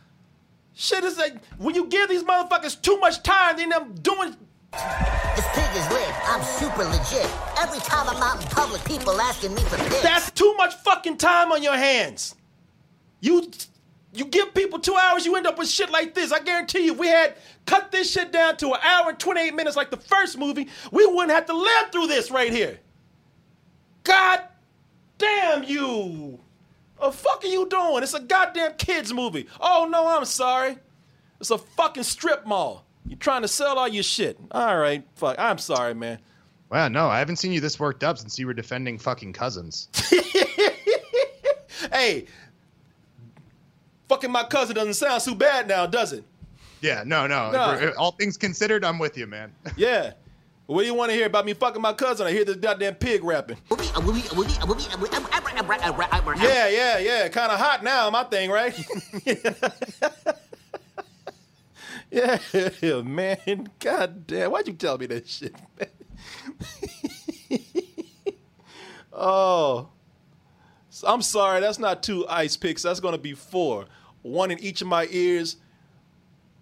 [SPEAKER 3] Shit is like when you give these motherfuckers too much time, then them doing
[SPEAKER 6] This pig is lit. I'm super legit. Every time I'm out in public, people asking me for pics.
[SPEAKER 3] That's too much fucking time on your hands. You you give people two hours, you end up with shit like this. I guarantee you, if we had cut this shit down to an hour and 28 minutes like the first movie, we wouldn't have to live through this right here. God damn you. The fuck are you doing? It's a goddamn kids movie. Oh no, I'm sorry. It's a fucking strip mall. You're trying to sell all your shit. All right, fuck. I'm sorry, man.
[SPEAKER 4] Wow, no, I haven't seen you this worked up since you were defending fucking cousins.
[SPEAKER 3] Hey, fucking my cousin doesn't sound too bad now, does it?
[SPEAKER 4] Yeah, no, no.
[SPEAKER 3] No.
[SPEAKER 4] All things considered, I'm with you, man.
[SPEAKER 3] Yeah. What do you want to hear about me fucking my cousin? I hear this goddamn pig rapping. Yeah, yeah, yeah. Kind of hot now, my thing, right? yeah, man. God damn. Why'd you tell me that shit, man? oh. I'm sorry. That's not two ice picks. That's going to be four. One in each of my ears,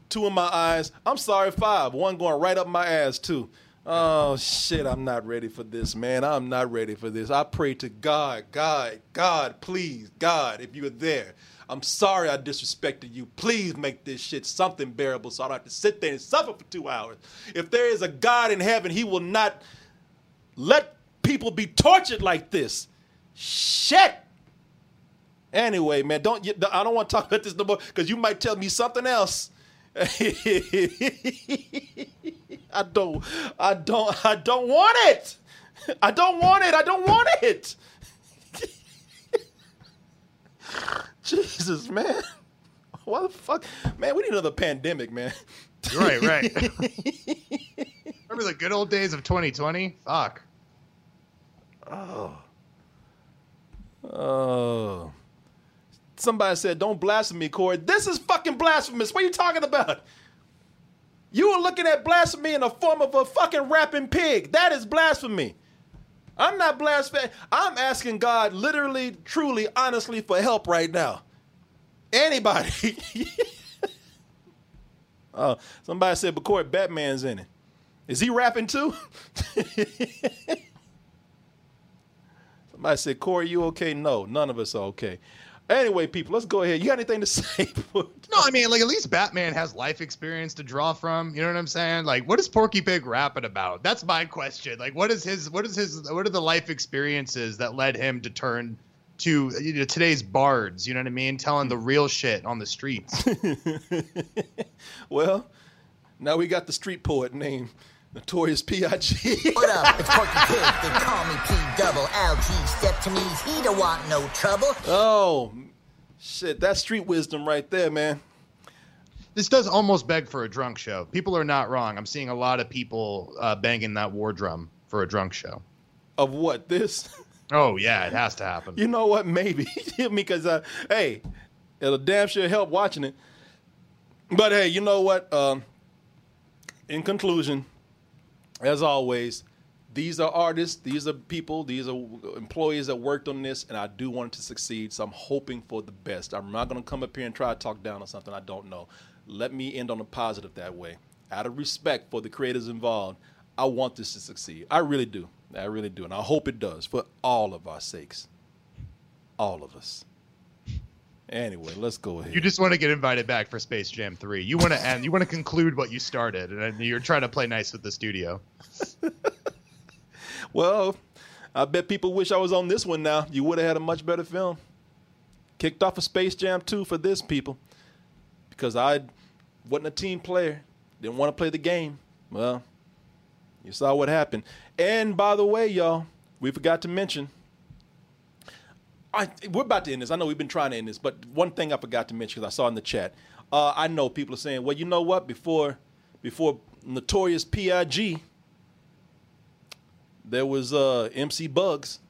[SPEAKER 3] two in my eyes. I'm sorry, five. One going right up my ass, too. Oh, shit. I'm not ready for this, man. I'm not ready for this. I pray to God, God, God, please, God, if you're there. I'm sorry I disrespected you. Please make this shit something bearable so I don't have to sit there and suffer for two hours. If there is a God in heaven, he will not let people be tortured like this. Shit. Anyway, man, don't you- I don't want to talk about this no more because you might tell me something else. I don't, I don't, I don't want it. I don't want it. I don't want it. Jesus, man. What the fuck? Man, we need another pandemic, man.
[SPEAKER 4] Right, right. Remember the good old days of 2020? Fuck.
[SPEAKER 3] Oh. Oh. Somebody said, don't blaspheme, Corey. This is fucking blasphemous. What are you talking about? You were looking at blasphemy in the form of a fucking rapping pig. That is blasphemy. I'm not blaspheming. I'm asking God literally, truly, honestly for help right now. Anybody. oh, somebody said, but Corey, Batman's in it. Is he rapping too? Somebody said, Corey, you okay? No, none of us are okay. Anyway, people, let's go ahead. You got anything to say?
[SPEAKER 4] No, I mean, like at least Batman has life experience to draw from. You know what I'm saying? Like, what is Porky Pig rapping about? That's my question. Like, what is his? What is his? What are the life experiences that led him to turn to you know, today's bards? You know what I mean? Telling the real shit on the streets.
[SPEAKER 3] well, now we got the street poet named Notorious P.I.G.
[SPEAKER 6] What up? It's Porky Pig. They call me P double L G. Step to me, he don't want no trouble.
[SPEAKER 3] Oh, shit. That's street wisdom right there, man.
[SPEAKER 4] this does almost beg for a drunk show. People are not wrong. I'm seeing a lot of people uh, banging that war drum for a drunk show.
[SPEAKER 3] Of what? This?
[SPEAKER 4] Oh yeah, it has to happen.
[SPEAKER 3] You know what? Maybe. because, uh, hey, it'll damn sure help watching it. But hey, you know what? Um, in conclusion, as always, these are artists, these are people, these are employees that worked on this, and I do want it to succeed. So I'm hoping for the best. I'm not going to come up here and try to talk down on something I don't know. Let me end on a positive that way. Out of respect for the creators involved, I want this to succeed. I really do. I really do. And I hope it does for all of our sakes. All of us. Anyway, let's go ahead.
[SPEAKER 4] You just want to get invited back for Space Jam 3. You want to end, you want to conclude what you started, and you're trying to play nice with the studio.
[SPEAKER 3] Well, I bet people wish I was on this one now. You would have had a much better film. Kicked off a Space Jam 2 for this, people. Because I wasn't a team player. Didn't want to play the game. Well, you saw what happened. And by the way, y'all, we forgot to mention. I, we're about to end this. I know we've been trying to end this, but one thing I forgot to mention because I saw in the chat. Uh, I know people are saying, "Well, you know what? Before, before Notorious Pig, there was uh, MC Bugs.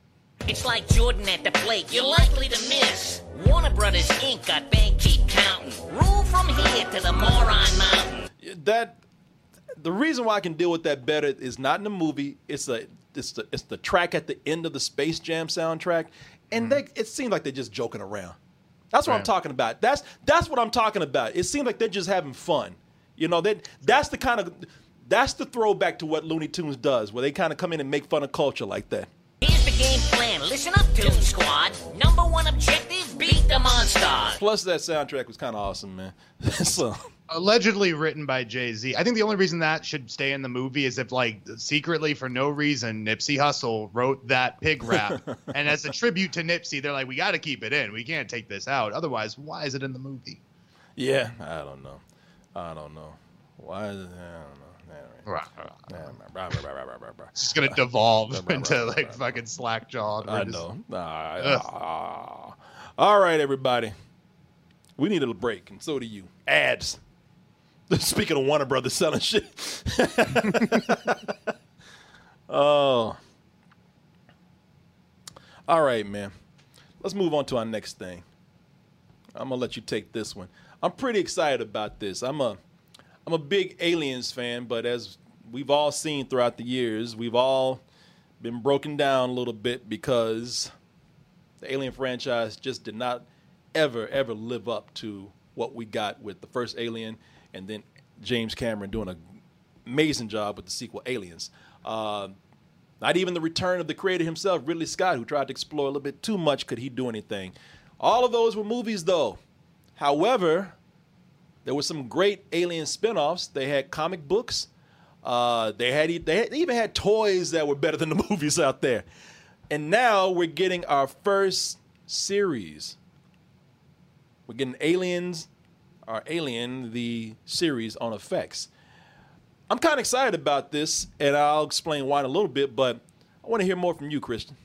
[SPEAKER 13] It's like Jordan at the plate. You're likely to miss. Warner Brothers Inc. got bank keep counting. Rule from here to the moron mountain.
[SPEAKER 3] That the reason why I can deal with that better is not in the movie. It's a it's the it's the track at the end of the Space Jam soundtrack, and mm-hmm. they it seems like they're just joking around. That's what I'm talking about. That's that's what I'm talking about. It seems like they're just having fun. You know, that that's the kind of That's the throwback to what Looney Tunes does, where they kind of come in and make fun of culture like that.
[SPEAKER 13] Here's the game plan. Listen up, Toon Squad. Number one objective, beat the monsters.
[SPEAKER 3] Plus, that soundtrack was kind of awesome, man. so
[SPEAKER 4] allegedly written by Jay Z. I think the only reason that should stay in the movie is if, like, secretly for no reason, Nipsey Hussle wrote that pig rap, and as a tribute to Nipsey, they're like, we got to keep it in. We can't take this out. Otherwise, why is it in the movie?
[SPEAKER 3] Yeah, I don't know. I don't know. Why is it? I don't know.
[SPEAKER 4] It's just gonna devolve into like fucking slack jawed.
[SPEAKER 3] I know. Ah. all right, everybody. We need a break, and so do you. Ads. Speaking of Warner Brothers selling shit. oh. All right, man. Let's move on to our next thing. I'm gonna let you take this one. I'm pretty excited about this. I'm a I'm a big Aliens fan, but as we've all seen throughout the years, we've all been broken down a little bit because the Alien franchise just did not ever, ever live up to what we got with the first Alien and then James Cameron doing an amazing job with the sequel Aliens. Uh, not even the return of the creator himself, Ridley Scott, who tried to explore a little bit too much, could he do anything? All of those were movies, though. However, there were some great Alien spin-offs. They had comic books. Uh, they had they, even had toys that were better than the movies out there. And now we're getting our first series. We're getting Aliens, our Alien, the series on FX. I'm kind of excited about this, and I'll explain why in a little bit. But I want to hear more from you, Christian.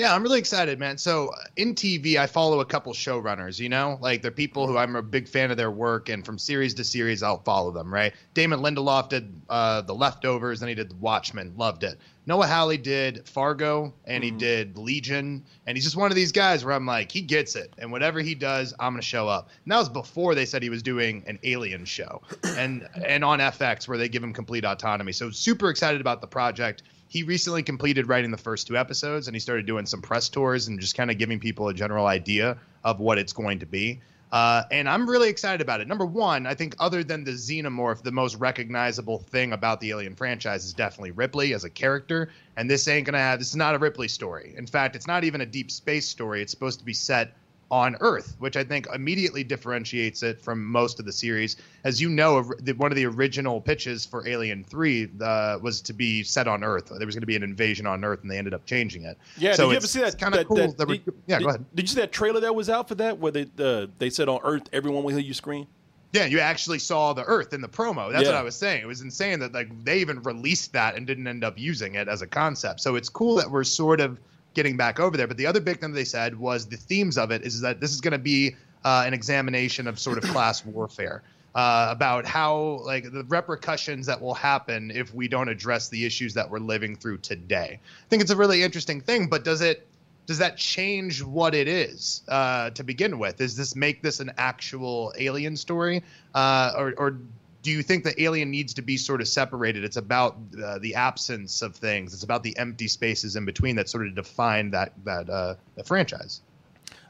[SPEAKER 4] Yeah, I'm really excited, man. So uh, in TV, I follow a couple showrunners. You know, like they're people who I'm a big fan of their work, and from series to series, I'll follow them. Right? Damon Lindelof did uh, The Leftovers, and he did Watchmen. Loved it. Noah Hawley did Fargo, and he mm-hmm. did Legion, and he's just one of these guys where I'm like, he gets it, and whatever he does, I'm gonna show up. And that was before they said he was doing an Alien show, and and on FX where they give him complete autonomy. So super excited about the project he recently completed writing the first two episodes and he started doing some press tours and just kind of giving people a general idea of what it's going to be. Uh, and I'm really excited about it. Number one, I think other than the xenomorph, the most recognizable thing about the Alien franchise is definitely Ripley as a character. And this ain't gonna have. This is not a Ripley story. In fact, it's not even a deep space story. It's supposed to be set on Earth, which I think immediately differentiates it from most of the series. As you know, one of the original pitches for Alien 3 uh, was to be set on Earth. There was going to be an invasion on Earth, and they ended up changing it.
[SPEAKER 3] Yeah,
[SPEAKER 4] so
[SPEAKER 3] did you ever see that?
[SPEAKER 4] Kind of cool.
[SPEAKER 3] That,
[SPEAKER 4] that
[SPEAKER 3] did,
[SPEAKER 4] yeah,
[SPEAKER 3] did,
[SPEAKER 4] go ahead.
[SPEAKER 3] Did you see that trailer that was out for that, where they uh, they said on Earth everyone will hear you scream?
[SPEAKER 4] Yeah, you actually saw the Earth in the promo. That's
[SPEAKER 3] Yeah.
[SPEAKER 4] what I was saying. It was insane that like they even released that and didn't end up using it as a concept. So it's cool that we're sort of getting back over there. But the other big thing they said was the themes of it is that this is going to be uh, an examination of sort of class warfare. Uh, about how like the repercussions that will happen if we don't address the issues that we're living through today. I think it's a really interesting thing, but does it does that change what it is uh, to begin with? Does this make this an actual alien story, uh, or, or do you think the alien needs to be sort of separated? It's about uh, the absence of things. It's about the empty spaces in between that sort of define that that uh, the franchise.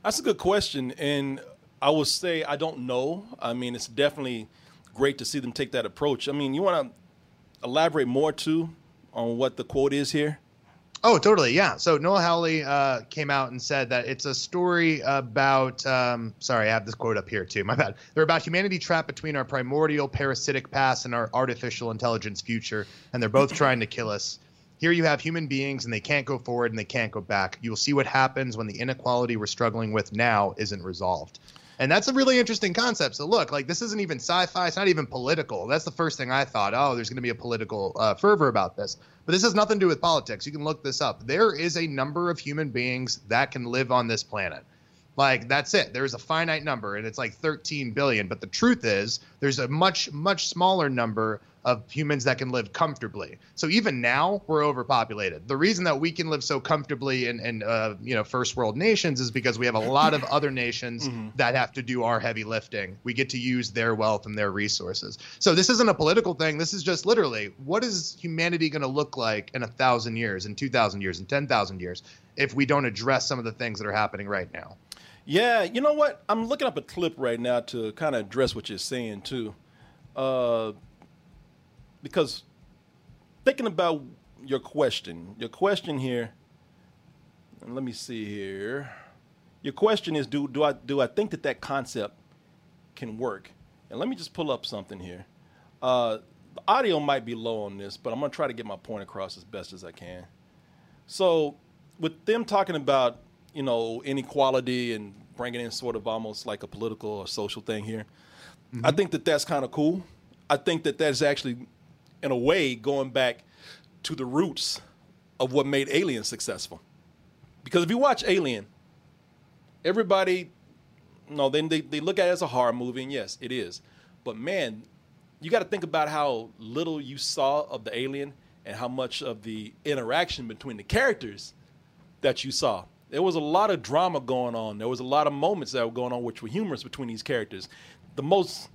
[SPEAKER 3] That's a good question, and I would say I don't know. I mean, it's definitely great to see them take that approach. I mean, you want to elaborate more too on what the quote is here?
[SPEAKER 4] Oh, totally. Yeah. So Noah Hawley uh, came out and said that it's a story about. Um, sorry, I have this quote up here too. My bad. They're about humanity trapped between our primordial parasitic past and our artificial intelligence future, and they're both trying to kill us. Here you have human beings, and they can't go forward and they can't go back. You will see what happens when the inequality we're struggling with now isn't resolved. And that's a really interesting concept. So look, like this isn't even sci-fi. It's not even political. That's the first thing I thought. Oh, there's going to be a political uh, fervor about this. But this has nothing to do with politics. You can look this up. There is a number of human beings that can live on this planet. Like that's it. There's a finite number, and it's like 13 billion. But the truth is, there's a much much smaller number of humans that can live comfortably. So even now, we're overpopulated. The reason that we can live so comfortably in, in uh, you know first world nations is because we have a lot of other nations mm-hmm. that have to do our heavy lifting. We get to use their wealth and their resources. So this isn't a political thing. This is just literally what is humanity going to look like in a thousand years, in two thousand years, in ten thousand years, if we don't address some of the things that are happening right now.
[SPEAKER 3] Yeah, you know what? I'm looking up a clip right now to kind of address what you're saying too. Uh, because thinking about your question, your question here, and let me see here. Your question is, do do I do I think that that concept can work? And let me just pull up something here. Uh, the audio might be low on this, but I'm gonna try to get my point across as best as I can. So, with them talking about you know inequality and bringing in sort of almost like a political or social thing here, I think that that's kind of cool. I think that that's actually, in a way, going back to the roots of what made Alien successful. Because if you watch Alien, everybody, no, then they, they look at it as a horror movie, and yes, it is. But man, you got to think about how little you saw of the alien and how much of the interaction between the characters that you saw. There was a lot of drama going on. There was a lot of moments that were going on which were humorous between these characters. The most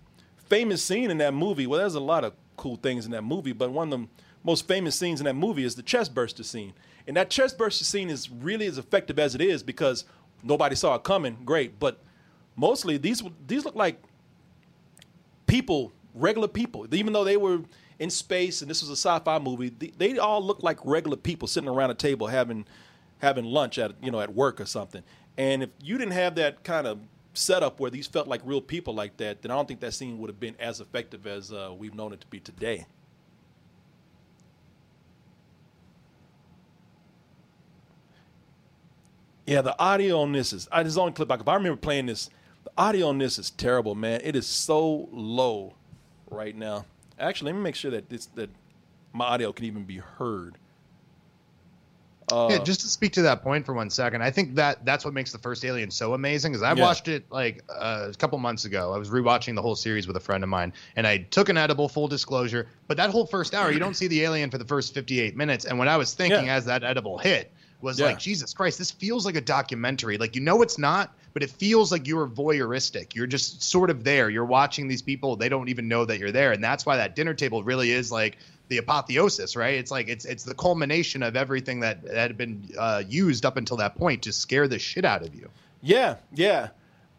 [SPEAKER 3] famous scene in that movie, well, there's a lot of cool things in that movie, but one of the most famous scenes in that movie is the chest burster scene. And that chest burster scene is really as effective as it is because nobody saw it coming. Great, but mostly these these look like people, regular people. Even though they were in space and this was a sci-fi movie, they, they all look like regular people sitting around a table having having lunch at you know at work or something. And if you didn't have that kind of setup where these felt like real people like that, then I don't think that scene would have been as effective as uh, we've known it to be today. Yeah, the audio on this is. I just only clip back. If I remember playing this, the audio on this is terrible, man. It is so low right now. Actually, let me make sure that this that my audio can even be heard. Uh,
[SPEAKER 4] yeah, just to speak to that point for one second, I think that that's what makes the first Alien so amazing. Because I
[SPEAKER 3] Yeah.
[SPEAKER 4] watched it like uh, a couple months ago. I was rewatching the whole series with a friend of mine, and I took an edible. Full disclosure, but that whole first hour, you don't see the alien for the first 58 minutes. And what I was thinking
[SPEAKER 3] Yeah.
[SPEAKER 4] as that edible hit was
[SPEAKER 3] Yeah.
[SPEAKER 4] like, Jesus Christ, this feels like a documentary. Like you know it's not, but it feels like you're voyeuristic. You're just sort of there. You're watching these people. They don't even know that you're there, and that's why that dinner table really is like the apotheosis, right? It's like it's it's the culmination of everything that, that had been uh, used up until that point to scare the shit out of you.
[SPEAKER 3] Yeah, yeah.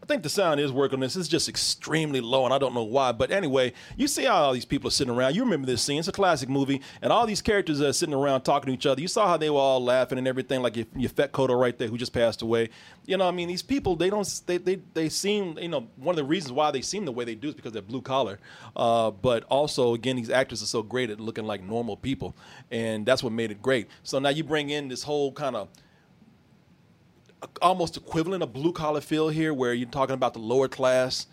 [SPEAKER 3] I think the sound is working on this. It's just extremely low, and I don't know why. But anyway, you see how all these people are sitting around. You remember this scene. It's a classic movie, and all these characters are sitting around talking to each other. You saw how they were all laughing and everything, like your, Yaphet Kotto right there who just passed away. You know, I mean, these people, they don't, they, they, they seem, you know, one of the reasons why they seem the way they do is because they're blue collar. Uh, but also, again, these actors are so great at looking like normal people, and that's what made it great. So now you bring in this whole kind of almost equivalent of blue collar feel here, where you're talking about the lower class.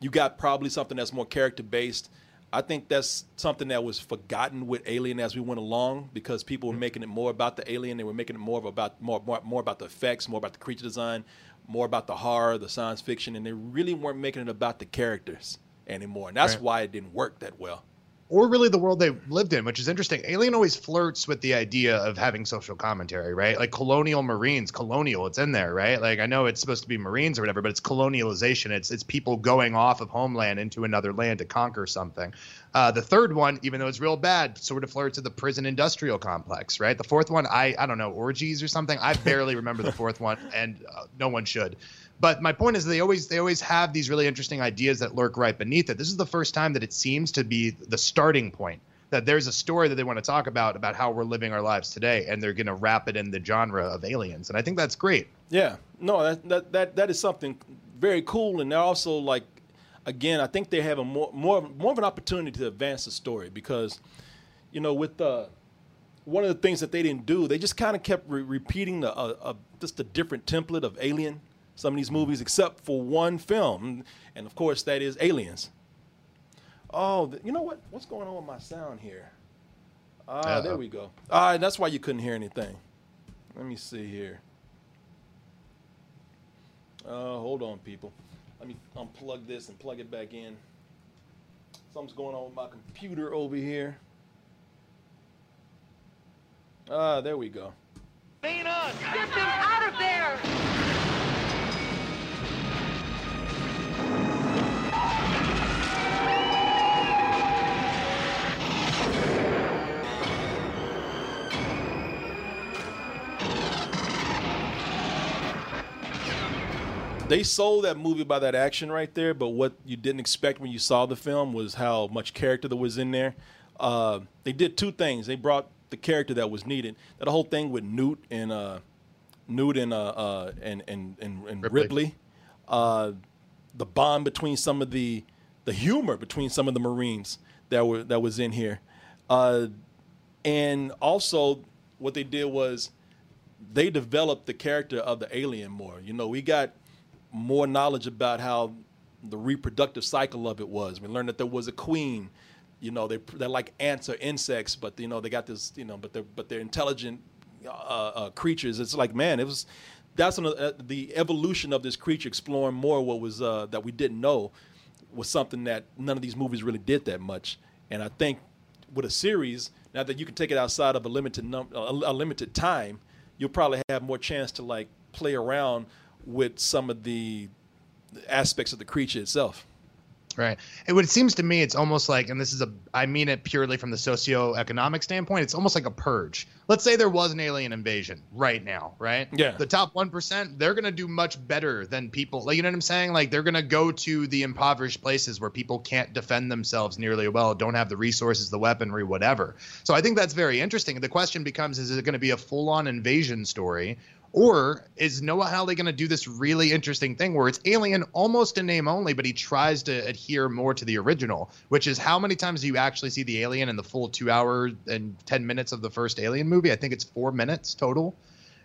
[SPEAKER 3] You got probably something that's more character based. I think that's something that was forgotten with Alien as we went along because people were mm-hmm. making it more about the alien. They were making it more of about more, more more about the effects, more about the creature design, more about the horror, the science fiction, and they really weren't making it about the characters anymore. And that's
[SPEAKER 4] Right.
[SPEAKER 3] why it didn't work that well.
[SPEAKER 4] Or really the world they lived in, which is interesting. Alien always flirts with the idea of having social commentary, right? Like colonial Marines, colonial, it's in there, right? Like I know it's supposed to be Marines or whatever, but it's colonialization. It's it's people going off of homeland into another land to conquer something. Uh, the third one, even though it's real bad, sort of flirts with the prison industrial complex, right? The fourth one, I I don't know, orgies or something. I barely remember the fourth one, and uh, no one should. But my point is, they always they always have these really interesting ideas that lurk right beneath it. This is the first time that it seems to be the starting point. That there's a story that they want to talk about about how we're living our lives today, and they're going to wrap it in the genre of aliens, and I think that's great.
[SPEAKER 3] Yeah, no, that that that, that is something very cool, and they're also like, again, I think they have a more more more of an opportunity to advance the story because, you know, with uh, one of the things that they didn't do, they just kind of kept re- repeating the uh, uh, just a different template of Alien, some of these movies, except for one film, and of course that is Aliens. Oh, th- you know what? What's going on with my sound here? Ah, there
[SPEAKER 4] Uh-oh.
[SPEAKER 3] we go. Ah, that's why you couldn't hear anything. Let me see here. Uh, hold on, people. Let me unplug this and plug it back in. Something's going on with my computer over here. Ah, there we go.
[SPEAKER 11] Get them out of there!
[SPEAKER 3] They sold that movie by that action right there, but what you didn't expect when you saw the film was how much character there was in there. Uh, they did two things. They brought the character that was needed. That whole thing with Newt and uh, Newt and uh, uh, and and and, and
[SPEAKER 4] Ripley.
[SPEAKER 3] Ripley. Uh, the bond between some of the the humor between some of the Marines that were that was in here, uh, and also what they did was they developed the character of the alien more. You know, we got more knowledge about how the reproductive cycle of it was. We learned that there was a queen. You know, they they're like ants or insects, but you know they got this. You know, but they're but they're intelligent uh, uh, creatures. It's like man, it was that's an, uh, the evolution of this creature exploring more what was uh, that we didn't know was something that none of these movies really did that much. And I think with a series, now that you can take it outside of a limited num- a, a limited time, you'll probably have more chance to like play around with some of the aspects of the creature itself.
[SPEAKER 4] Right. And what it seems to me, it's almost like, and this is a, I mean it purely from the socioeconomic standpoint, it's almost like a purge. Let's say there was an alien invasion right now, right?
[SPEAKER 3] Yeah.
[SPEAKER 4] The top 1%, they're going to do much better than people, like, you know what I'm saying? Like, they're going to go to the impoverished places where people can't defend themselves nearly well, don't have the resources, the weaponry, whatever. So I think that's very interesting. The question becomes is it going to be a full on invasion story? Or is Noah Hawley going to do this really interesting thing where it's Alien almost in name only, but he tries to adhere more to the original, which is how many times do you actually see the alien in the full two hour and 10 minutes of the first Alien movie? I think it's four minutes total.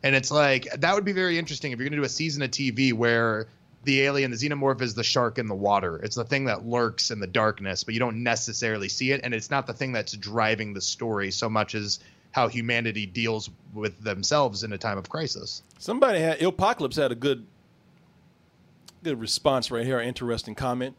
[SPEAKER 4] And it's like, that would be very interesting if you're going to do a season of TV where the alien, the xenomorph, is the shark in the water. It's the thing that lurks in the darkness, but you don't necessarily see it. And it's not the thing that's driving the story so much as how humanity deals with themselves in a time of crisis.
[SPEAKER 3] Somebody had Apocalypse had a good good response right here, interesting comment.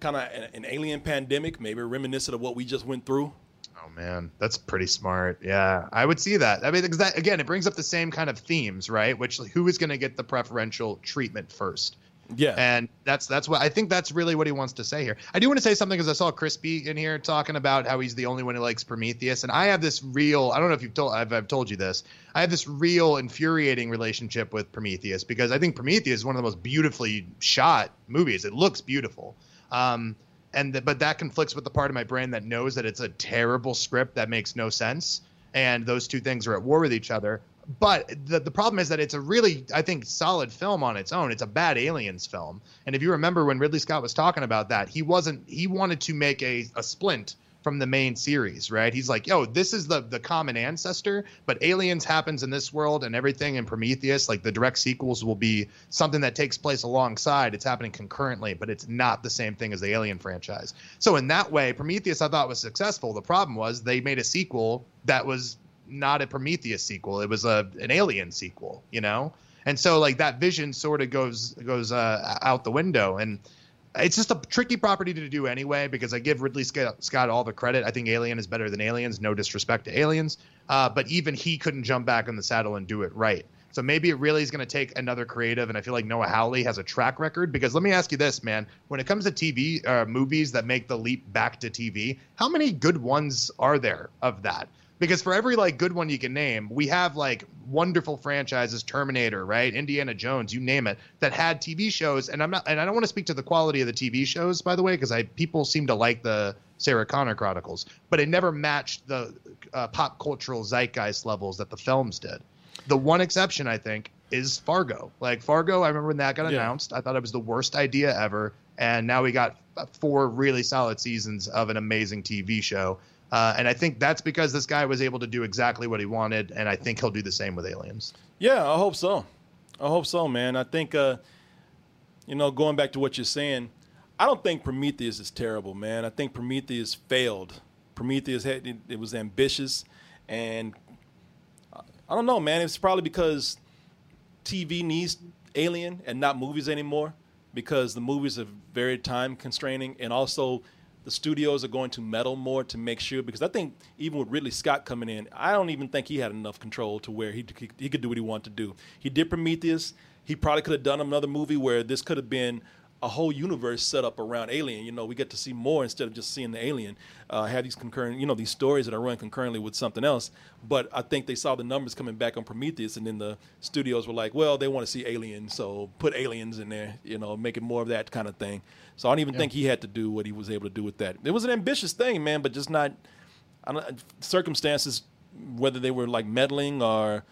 [SPEAKER 3] Kind of an, alien pandemic, maybe reminiscent of what we just went through.
[SPEAKER 4] Oh man, that's pretty smart. Yeah, I would see that. I mean, because that, again, it brings up the same kind of themes, right? Which like, who is going to get the preferential treatment first?
[SPEAKER 3] Yeah,
[SPEAKER 4] and that's that's what I think. That's really what he wants to say here. I do want to say something because I saw Crispy in here talking about how he's the only one who likes Prometheus, and I have this real. I don't know if you've told. I've, I've told you this. I have this real infuriating relationship with Prometheus because I think Prometheus is one of the most beautifully shot movies. It looks beautiful. Um, and the, but that conflicts with the part of my brain that knows that it's a terrible script that makes no sense and those two things are at war with each other but the, the problem is that it's a really i think solid film on its own. It's a bad aliens film. And if you remember when ridley scott was talking about that he wasn't he wanted to make a, a splint from the main series right? He's like yo this is the the common ancestor but aliens happens in this world and everything in prometheus like the direct sequels will be something that takes place alongside. It's happening concurrently but it's not the same thing as the alien franchise. So in that way prometheus i thought was successful. The problem was they made a sequel that was not a prometheus sequel it was a an alien sequel you know and so like that vision sort of goes goes uh, out the window and it's just a tricky property to do anyway because I give Ridley Scott all the credit. I think Alien is better than Aliens. No disrespect to Aliens, uh, but even he couldn't jump back on the saddle and do it right. So maybe it really is going to take another creative, and I feel like Noah Hawley has a track record. Because let me ask you this, man: when it comes to TV uh, movies that make the leap back to TV, how many good ones are there of that? Because for every like good one you can name, we have like wonderful franchises, Terminator, right, Indiana Jones, you name it, that had TV shows. And I'm not, and I don't want to speak to the quality of the TV shows, by the way, because I people seem to like the Sarah Connor Chronicles, but it never matched the uh, pop cultural zeitgeist levels that the films did. The one exception, I think, is Fargo. Like Fargo, I remember when that got
[SPEAKER 3] Yeah.
[SPEAKER 4] announced, I thought it was the worst idea ever, and now we got four really solid seasons of an amazing TV show. Uh, and I think that's because this guy was able to do exactly what he wanted, and I think he'll do the same with Aliens.
[SPEAKER 3] Yeah, I hope so. I hope so, man. I think, uh, you know, going back to what you're saying, I don't think Prometheus is terrible, man. I think Prometheus failed. Prometheus had it, it was ambitious, and I don't know, man. It's probably because TV needs Alien and not movies anymore, because the movies are very time constraining, and also the studios are going to meddle more to make sure. Because I think even with Ridley Scott coming in, I don't even think he had enough control to where he he, he could do what he wanted to do. He did Prometheus. He probably could have done another movie where this could have been a whole universe set up around Alien. You know, we get to see more instead of just seeing the Alien. Uh, have these concurrent, you know, these stories that are run concurrently with something else. But I think they saw the numbers coming back on Prometheus, and then the studios were like, well, they want to see Alien, so put aliens in there. You know, make it more of that kind of thing. So I don't even
[SPEAKER 4] Yeah.
[SPEAKER 3] think he had to do what he was able to do with that. It was an ambitious thing, man, but just not. I don't, circumstances, whether they were like meddling or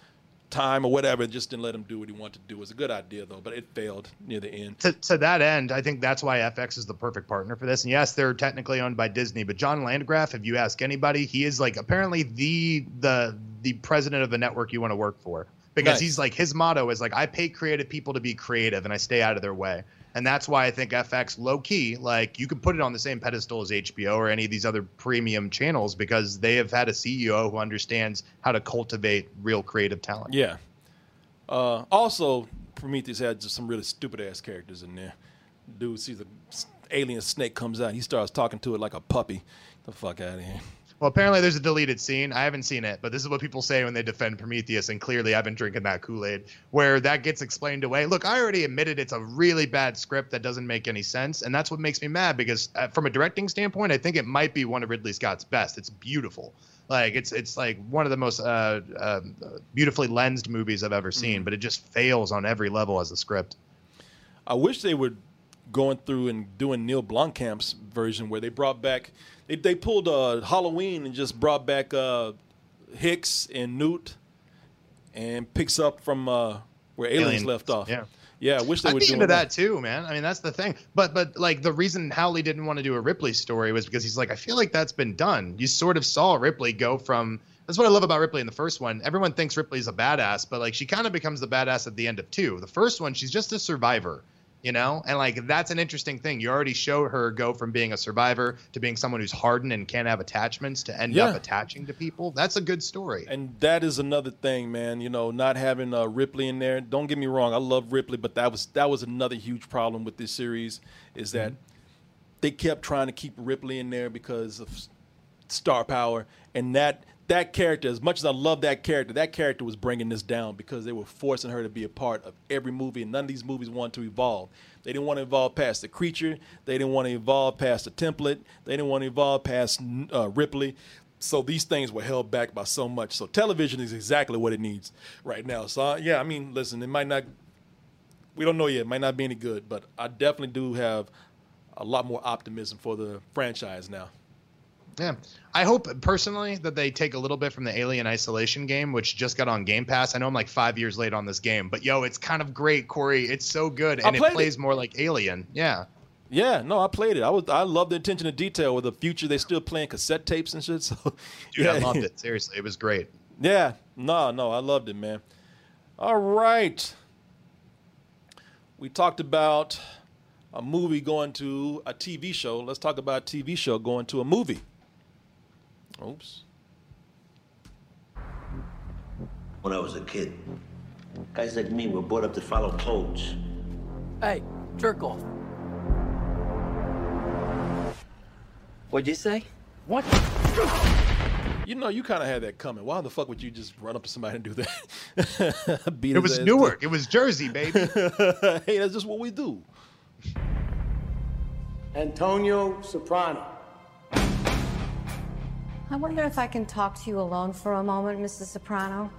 [SPEAKER 3] time or whatever, just didn't let him do what he wanted to do. It was a good idea though, but it failed near the end.
[SPEAKER 4] To, to that end, I think that's why FX is the perfect partner for this. And yes, they're technically owned by Disney, but John Landgraf, if you ask anybody, he is like apparently the the the president of the network you want to work for because
[SPEAKER 3] Nice.
[SPEAKER 4] he's like his motto is like I pay creative people to be creative and I stay out of their way. And that's why I think FX low key, like you could put it on the same pedestal as HBO or any of these other premium channels because they have had a CEO who understands how to cultivate real creative talent.
[SPEAKER 3] Yeah. Uh, also, Prometheus had just some really stupid ass characters in there. Dude sees an alien snake comes out, he starts talking to it like a puppy. the fuck out of here.
[SPEAKER 4] Well, apparently there's a deleted scene. I haven't seen it, but this is what people say when they defend Prometheus, and clearly I've been drinking that Kool Aid, where that gets explained away. Look, I already admitted it's a really bad script that doesn't make any sense, and that's what makes me mad because, uh, from a directing standpoint, I think it might be one of Ridley Scott's best. It's beautiful. Like it's it's like one of the most uh, uh, beautifully lensed movies I've ever seen, but it just fails on every level as a script.
[SPEAKER 3] I wish they were going through and doing Neil Blomkamp's version where they brought back they, they pulled uh, Halloween and just brought back uh, Hicks and Newt and picks up from uh, where aliens
[SPEAKER 4] Alien-
[SPEAKER 3] left off.
[SPEAKER 4] yeah.
[SPEAKER 3] yeah. I wish they
[SPEAKER 4] I'd
[SPEAKER 3] were
[SPEAKER 4] be
[SPEAKER 3] doing
[SPEAKER 4] into that too, man. I mean, that's the thing. But but like the reason Hawley didn't want to do a Ripley story was because he's like, I feel like that's been done. You sort of saw Ripley go from. That's what I love about Ripley in the first one. Everyone thinks Ripley's a badass, but like she kind of becomes the badass at the end of two. The first one, she's just a survivor, you know, and like that's an interesting thing. You already show her go from being a survivor to being someone who's hardened and can't have attachments to end
[SPEAKER 3] Yeah.
[SPEAKER 4] up attaching to people. That's a good story.
[SPEAKER 3] And that is another thing, man. You know, not having uh, Ripley in there. Don't get me wrong, I love Ripley, but that was that was another huge problem with this series is that they kept trying to keep Ripley in there because of star power, and that that character, as much as I love that character, that character was bringing this down because they were forcing her to be a part of every movie, and none of these movies wanted to evolve. They didn't want to evolve past the creature. They didn't want to evolve past the template. They didn't want to evolve past uh, Ripley. So these things were held back by so much. So television is exactly what it needs right now. So uh, yeah, I mean, listen, it might not. We don't know yet. It might not be any good, but I definitely do have a lot more optimism for the franchise now.
[SPEAKER 4] Yeah. I hope personally that they take a little bit from the Alien Isolation game, which just got on Game Pass. I know I'm like five years late on this game, but yo, it's kind of great, Corey. It's so good, and it plays
[SPEAKER 3] it.
[SPEAKER 4] more like Alien. Yeah.
[SPEAKER 3] Yeah, no, I played it. I was I love the attention to detail with the future. They still playing cassette tapes and shit. So
[SPEAKER 4] Dude,
[SPEAKER 3] yeah.
[SPEAKER 4] I loved it. Seriously, it was great.
[SPEAKER 3] Yeah, no, no, I loved it, man. All right, we talked about a movie going to a TV show. Let's talk about a TV show going to a movie. Oops.
[SPEAKER 14] When I was a kid, guys like me were brought up to follow codes.
[SPEAKER 15] Hey, jerk off. What'd you say? What?
[SPEAKER 3] You know, you kind of had that coming. Why the fuck would you just run up to somebody and do that? Beat
[SPEAKER 4] It was Newark.
[SPEAKER 3] to-
[SPEAKER 4] It was Jersey, baby.
[SPEAKER 3] hey, that's just what we do.
[SPEAKER 16] Antonio Soprano.
[SPEAKER 17] I wonder if I can talk to you alone for a moment, Mrs. Soprano.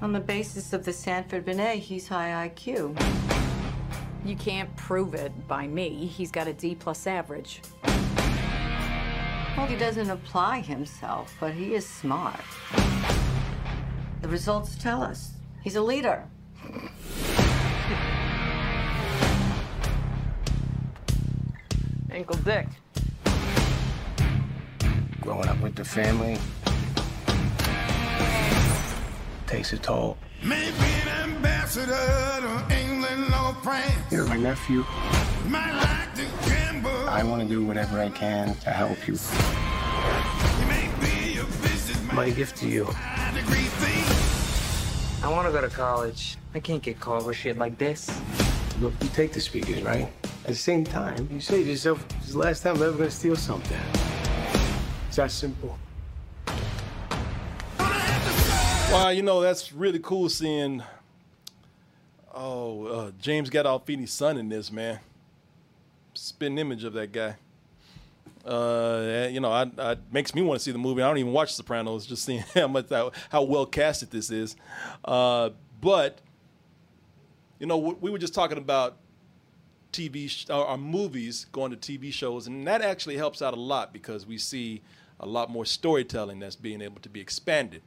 [SPEAKER 17] On the basis of the Stanford Binet, he's high IQ.
[SPEAKER 18] You can't prove it by me. He's got a D plus average.
[SPEAKER 17] Well, he doesn't apply himself, but he is smart. The results tell us he's a leader.
[SPEAKER 15] Ankle Dick.
[SPEAKER 16] Growing up with the family takes a toll.
[SPEAKER 19] Maybe an ambassador to England or France.
[SPEAKER 16] You're my nephew.
[SPEAKER 19] Might like to gamble.
[SPEAKER 16] I want to do whatever I can to help you.
[SPEAKER 19] Be a businessman.
[SPEAKER 16] My gift to you.
[SPEAKER 15] I want to go to college. I can't get caught with shit like this.
[SPEAKER 16] Look, you take the speakers, right? At the same time, you say to yourself, this is the last time I'm ever going to steal something. It's that simple.
[SPEAKER 3] Wow, you know that's really cool seeing. Oh, uh, James Gandolfini's son in this man. Spin image of that guy. Uh, you know, I, I makes me want to see the movie. I don't even watch Sopranos, just seeing how much how, how well casted this is. Uh, but you know, we we were just talking about TV sh- or, or movies going to TV shows, and that actually helps out a lot because we see a lot more storytelling that's being able to be expanded.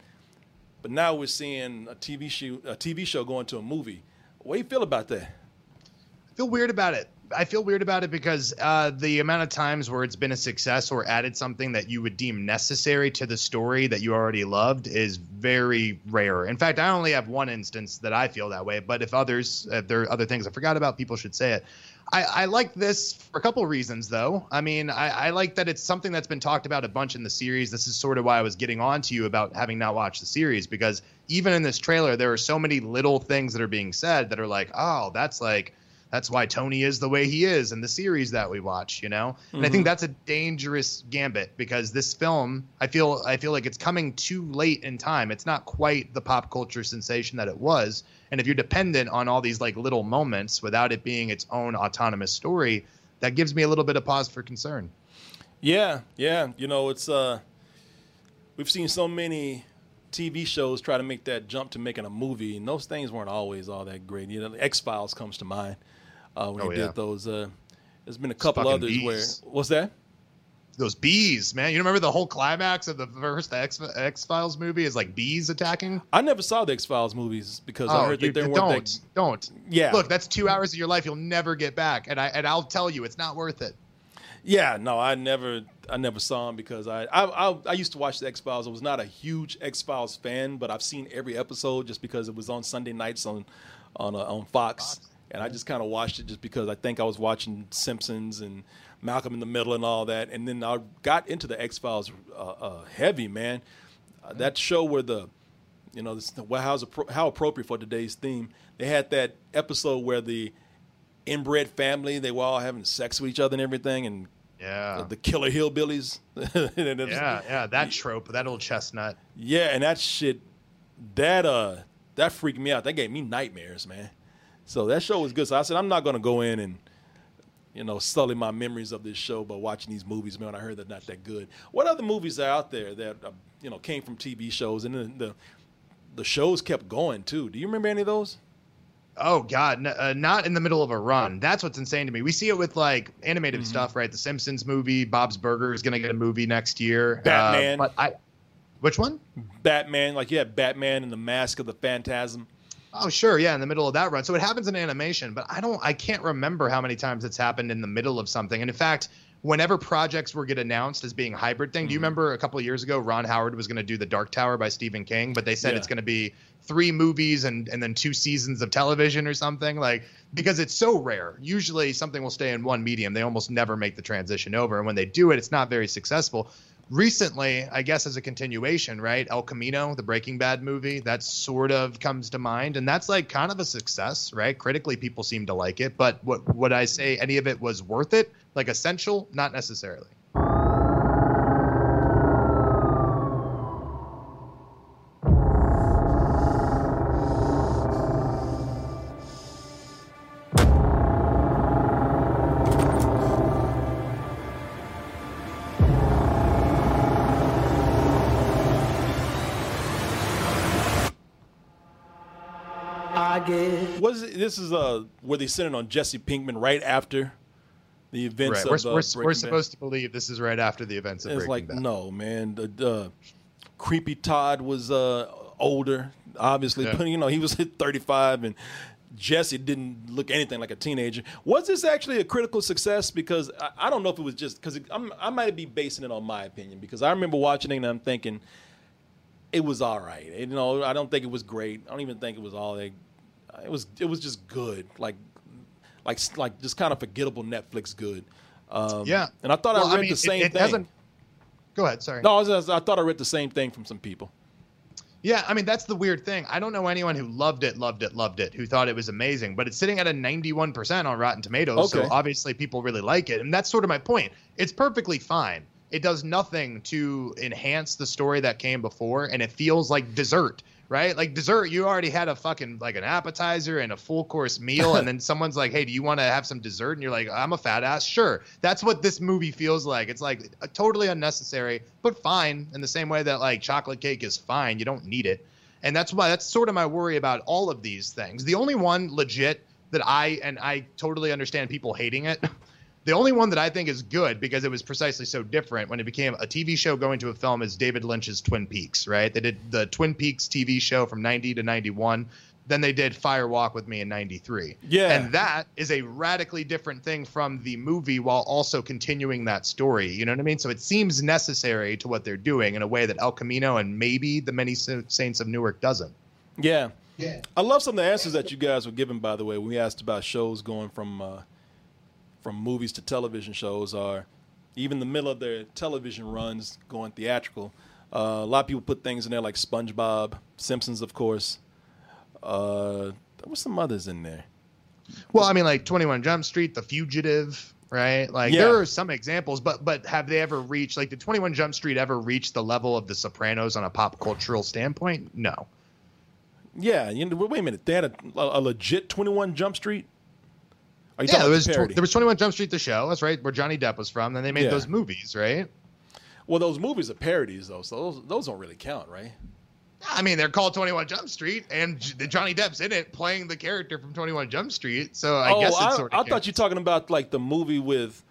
[SPEAKER 3] But now we're seeing a TV show, a TV show going to a movie. What do you feel about that?
[SPEAKER 4] I feel weird about it. I feel weird about it because uh, the amount of times where it's been a success or added something that you would deem necessary to the story that you already loved is very rare. In fact, I only have one instance that I feel that way. But if others, if there are other things I forgot about, people should say it. I, I like this for a couple of reasons, though. I mean, I, I like that it's something that's been talked about a bunch in the series. This is sort of why I was getting on to you about having not watched the series because even in this trailer, there are so many little things that are being said that are like, oh, that's like that's why Tony is the way he is in the series that we watch, you know? And I think mm-hmm. that's a dangerous gambit because this film, I feel I feel like it's coming too late in time. It's not quite the pop culture sensation that it was. And if you're dependent on all these like little moments without it being its own autonomous story, that gives me a little bit of pause for concern.
[SPEAKER 3] Yeah, yeah. You know, it's uh we've seen so many TV shows try to make that jump to making a movie, and those things weren't always all that great. You know, the X Files comes to mind uh, when
[SPEAKER 4] Oh,
[SPEAKER 3] he
[SPEAKER 4] yeah.
[SPEAKER 3] did those. Uh, there's been a couple others where what's that?
[SPEAKER 4] Those bees, man. You remember the whole climax of the first X X Files movie is like bees attacking?
[SPEAKER 3] I never saw the X Files movies because I
[SPEAKER 4] Oh,
[SPEAKER 3] heard
[SPEAKER 4] you-
[SPEAKER 3] that they weren't.
[SPEAKER 4] don't,
[SPEAKER 3] that,
[SPEAKER 4] don't.
[SPEAKER 3] Yeah.
[SPEAKER 4] Look, that's two hours of your life you'll never get back, and I and I'll tell you, it's not worth it.
[SPEAKER 3] Yeah, no, I never, I never saw them because I, I, I, I used to watch the X Files. I was not a huge X Files fan, but I've seen every episode just because it was on Sunday nights on, on, uh, on Fox, and I just kind of watched it just because I think I was watching Simpsons and Malcolm in the Middle and all that, and then I got into the X Files uh, uh, heavy, man. Uh, that show where the, you know, this, well, how's appro- how appropriate for today's theme. They had that episode where the inbred family they were all having sex with each other and everything, and
[SPEAKER 4] Yeah.
[SPEAKER 3] the, killer hillbillies.
[SPEAKER 4] Yeah, yeah, that trope, that old chestnut.
[SPEAKER 3] yeah, and that shit, that uh, that freaked me out. That gave me nightmares, man. So that show was good. So I said I'm not gonna go in and, you know, sully my memories of this show by watching these movies, man. I heard they're not that good. What other movies are out there that uh, you know came from TV shows and then the the shows kept going too? Do you remember any of those?
[SPEAKER 4] Oh God, n- uh, not in the middle of a run. That's what's insane to me. We see it with like animated
[SPEAKER 3] Mm-hmm.
[SPEAKER 4] stuff, right? The Simpsons movie, Bob's Burger is gonna get a movie next year. Uh,
[SPEAKER 3] Batman.
[SPEAKER 4] but I, which one?
[SPEAKER 3] Batman, like you had Batman and the Mask of the Phantasm.
[SPEAKER 4] Oh, sure, yeah, in the middle of that run. So it happens in animation, but I don't, I can't remember how many times it's happened in the middle of something. And in fact, whenever projects were get announced as being hybrid thing, do
[SPEAKER 3] Mm-hmm.
[SPEAKER 4] you remember a couple of years ago, Ron Howard was going to do the Dark Tower by Stephen King, but they said
[SPEAKER 3] Yeah.
[SPEAKER 4] it's going to be three movies and and then two seasons of television or something like because it's so rare. Usually something will stay in one medium. They almost never make the transition over, and when they do it, it's not very successful. Recently, I guess as a continuation, right? El Camino, the Breaking Bad movie, that sort of comes to mind, and that's like kind of a success, right? Critically, people seem to like it, but what would I say? Any of it was worth it? Like essential? Not necessarily.
[SPEAKER 3] This is uh where they sent it on Jesse Pinkman right after the events
[SPEAKER 4] Right.
[SPEAKER 3] of
[SPEAKER 4] We're,
[SPEAKER 3] uh,
[SPEAKER 4] we're,
[SPEAKER 3] Breaking
[SPEAKER 4] we're
[SPEAKER 3] Bad?
[SPEAKER 4] supposed to believe this is right after the events of
[SPEAKER 3] It's
[SPEAKER 4] Breaking
[SPEAKER 3] like
[SPEAKER 4] Bad.
[SPEAKER 3] no, man. The, the creepy Todd was uh, older, obviously,
[SPEAKER 4] Yeah.
[SPEAKER 3] but you know he was 35, and Jesse didn't look anything like a teenager. Was this actually a critical success? Because I, I don't know if it was just because I might be basing it on my opinion. Because I remember watching it and I'm thinking it was all right. You know, I don't think it was great. I don't even think it was all that. It was it was just good, like like like just kind of forgettable Netflix good. Um,
[SPEAKER 4] Yeah.
[SPEAKER 3] and I thought
[SPEAKER 4] Well,
[SPEAKER 3] I
[SPEAKER 4] I
[SPEAKER 3] read
[SPEAKER 4] mean,
[SPEAKER 3] the same
[SPEAKER 4] it
[SPEAKER 3] thing.
[SPEAKER 4] hasn't- Go ahead. Sorry.
[SPEAKER 3] No, I, was I thought I read the same thing from some people.
[SPEAKER 4] Yeah, I mean that's the weird thing. I don't know anyone who loved it, loved it, loved it, who thought it was amazing, but it's sitting at a 91% on Rotten Tomatoes,
[SPEAKER 3] Okay.
[SPEAKER 4] so obviously people really like it. And that's sort of my point. It's perfectly fine. It does nothing to enhance the story that came before and it feels like dessert, right? Like dessert, you already had a fucking like an appetizer and a full course meal and then someone's like, "Hey, do you want to have some dessert?" and you're like, "I'm a fat ass." Sure. That's what this movie feels like. It's like uh, totally unnecessary, but fine in the same way that like chocolate cake is fine. You don't need it. And that's why that's sort of my worry about all of these things. The only one legit that I and I totally understand people hating it. The only one that I think is good because it was precisely so different when it became a TV show going to a film is David Lynch's Twin Peaks, right? They did the Twin Peaks TV show from 90 to 91. Then they did Fire Walk with Me in 93.
[SPEAKER 3] Yeah.
[SPEAKER 4] And that is a radically different thing from the movie while also continuing that story. You know what I mean? So it seems necessary to what they're doing in a way that El Camino and maybe the Many Saints of Newark doesn't.
[SPEAKER 3] Yeah.
[SPEAKER 4] Yeah.
[SPEAKER 3] I love some of the answers that you guys were giving, by the way, when we asked about shows going from uh, from movies to television shows, are even the middle of their television runs going theatrical. Uh, a lot of people put things in there like SpongeBob, Simpsons, of course. Uh, there were some others in there.
[SPEAKER 4] Well, I mean, like 21 Jump Street, The Fugitive, right? Like
[SPEAKER 3] Yeah.
[SPEAKER 4] there are some examples, but but have they ever reached like did 21 Jump Street ever reach the level of The Sopranos on a pop cultural standpoint? No.
[SPEAKER 3] Yeah, you know, wait a minute. They had a, a, a legit Twenty One Jump Street.
[SPEAKER 4] Yeah, there was tw- there was 21 Jump Street the show. That's right, where Johnny Depp was from. Then they made
[SPEAKER 3] Yeah.
[SPEAKER 4] those movies, right?
[SPEAKER 3] Well, those movies are parodies, though, so those those don't really count, right?
[SPEAKER 4] I mean, they're called 21 Jump Street, and Johnny Depp's in it playing the character from 21 Jump Street. So I
[SPEAKER 3] oh,
[SPEAKER 4] guess it's
[SPEAKER 3] I,
[SPEAKER 4] sort
[SPEAKER 3] I
[SPEAKER 4] of.
[SPEAKER 3] thought you were talking about like the movie with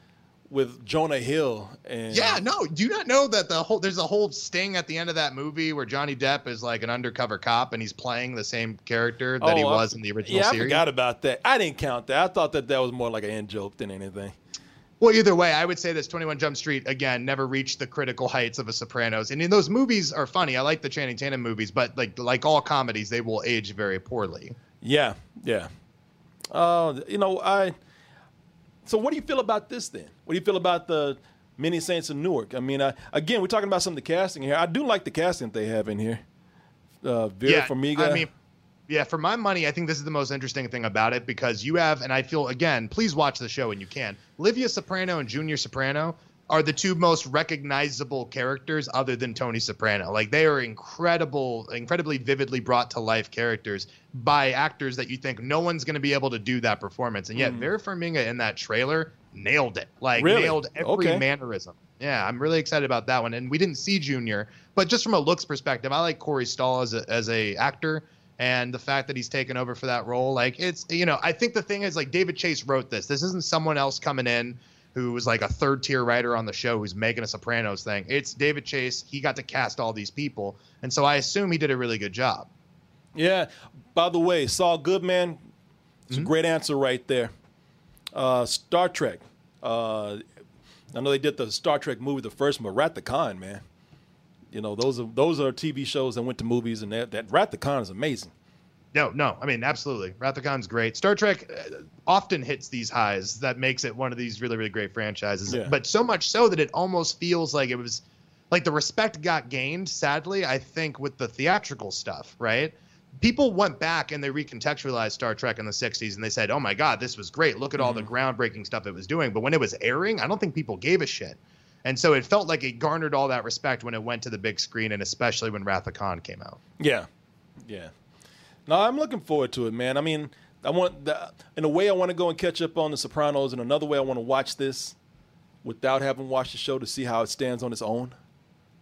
[SPEAKER 3] with Jonah Hill and
[SPEAKER 4] Yeah, no. Do you not know that the whole there's a whole sting at the end of that movie where Johnny Depp is like an undercover cop and he's playing the same character that he
[SPEAKER 3] Oh, I-
[SPEAKER 4] was in the original
[SPEAKER 3] yeah,
[SPEAKER 4] series?
[SPEAKER 3] I forgot about that. I didn't count that. I thought that that was more like an end joke than anything.
[SPEAKER 4] Well, either way, I would say this 21 Jump Street again never reached the critical heights of a Sopranos. And in those movies are funny. I like the Channing Tatum movies, but like like all comedies, they will age very poorly.
[SPEAKER 3] Yeah, yeah. Uh, you know, I. So, what do you feel about this then? What do you feel about the Many Saints of Newark? I mean, I, again, we're talking about some of the casting here. I do like the casting they have in here. Uh, Vera
[SPEAKER 4] yeah,
[SPEAKER 3] Farmiga.
[SPEAKER 4] I mean, yeah, for my money, I think this is the most interesting thing about it because you have, and I feel again, please watch the show when you can. Livia Soprano and Junior Soprano are the two most recognizable characters other than Tony Soprano. Like they are incredible, incredibly vividly brought to life characters by actors that you think no one's going to be able to do that performance. And yet,
[SPEAKER 3] Mhm.
[SPEAKER 4] Vera Farmiga in that trailer nailed it. Like
[SPEAKER 3] Really?
[SPEAKER 4] nailed every
[SPEAKER 3] Okay.
[SPEAKER 4] mannerism. Yeah, I'm really excited about that one. And we didn't see Junior, but just from a looks perspective, I like Corey Stoll as a, as a actor and the fact that he's taken over for that role. Like it's you know, I think the thing is like David Chase wrote this. This isn't someone else coming in who was like a third tier writer on the show who's making a Sopranos thing. It's David Chase. He got to cast all these people, and so I assume he did a really good job.
[SPEAKER 3] Yeah. By the way, Saul Goodman, it's
[SPEAKER 4] Mm-hmm.
[SPEAKER 3] a great answer right there. Uh, Star Trek. Uh, I know they did the Star Trek movie, the first one, but Wrath of Khan, man. You know, those are those are TV shows that went to movies, and that, that Wrath of Khan is amazing.
[SPEAKER 4] No, no, I mean absolutely. Wrath of Khan's great. Star Trek uh, often hits these highs that makes it one of these really, really great franchises.
[SPEAKER 3] Yeah.
[SPEAKER 4] But so much so that it almost feels like it was like the respect got gained. Sadly, I think with the theatrical stuff, right? People went back and they recontextualized Star Trek in the '60s and they said, "Oh my God, this was great! Look at all the groundbreaking stuff it was doing." But when it was airing, I don't think people gave a shit. And so it felt like it garnered all that respect when it went to the big screen, and especially when Wrath of Khan came out.
[SPEAKER 3] Yeah, yeah. No, I'm looking forward to it, man. I mean, I want the, in a way I want to go and catch up on The Sopranos, and another way I want to watch this without having watched the show to see how it stands on its own.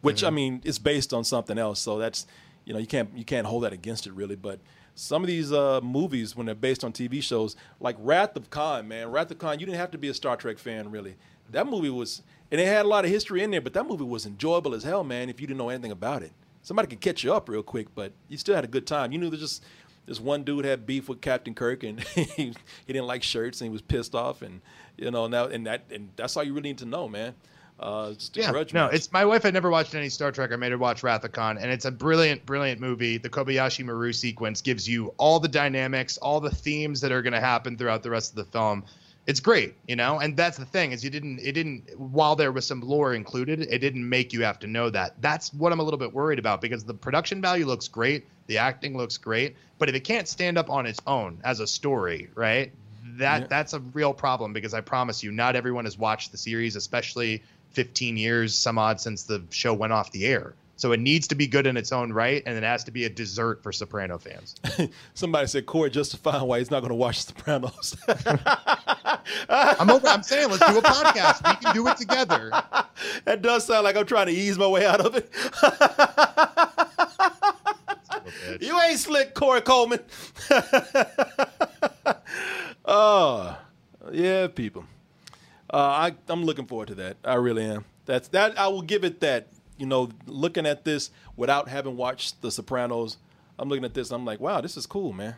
[SPEAKER 3] Which I mean, it's based on something else, so that's you know you can't you can't hold that against it really. But some of these uh, movies, when they're based on TV shows, like Wrath of Khan, man, Wrath of Khan, you didn't have to be a Star Trek fan really. That movie was, and it had a lot of history in there, but that movie was enjoyable as hell, man. If you didn't know anything about it, somebody could catch you up real quick, but you still had a good time. You knew there's just this one dude had beef with Captain Kirk, and he, he didn't like shirts, and he was pissed off, and you know now, and that, and that's all you really need to know, man. Uh, it's just a
[SPEAKER 4] Yeah, no, it's my wife had never watched any Star Trek. I made her watch Wrath of Khan, and it's a brilliant, brilliant movie. The Kobayashi Maru sequence gives you all the dynamics, all the themes that are going to happen throughout the rest of the film. It's great, you know, and that's the thing is you didn't, it didn't, while there was some lore included, it didn't make you have to know that. That's what I'm a little bit worried about because the production value looks great, the acting looks great, but if it can't stand up on its own as a story, right? Mm-hmm. That
[SPEAKER 3] Yeah.
[SPEAKER 4] that's a real problem because I promise you, not everyone has watched the series, especially 15 years, some odd since the show went off the air. So it needs to be good in its own right, and it has to be a dessert for Soprano fans.
[SPEAKER 3] Somebody said Corey justifying why he's not going to watch Sopranos.
[SPEAKER 4] I'm over, I'm saying let's do a podcast. We can do it together.
[SPEAKER 3] that does sound like I'm trying to ease my way out of it. you ain't slick, Corey Coleman. Oh, yeah, people. Uh, I I'm looking forward to that. I really am. That's that. I will give it that. You know, looking at this without having watched The Sopranos, I'm looking at this. I'm like, wow, this is cool, man.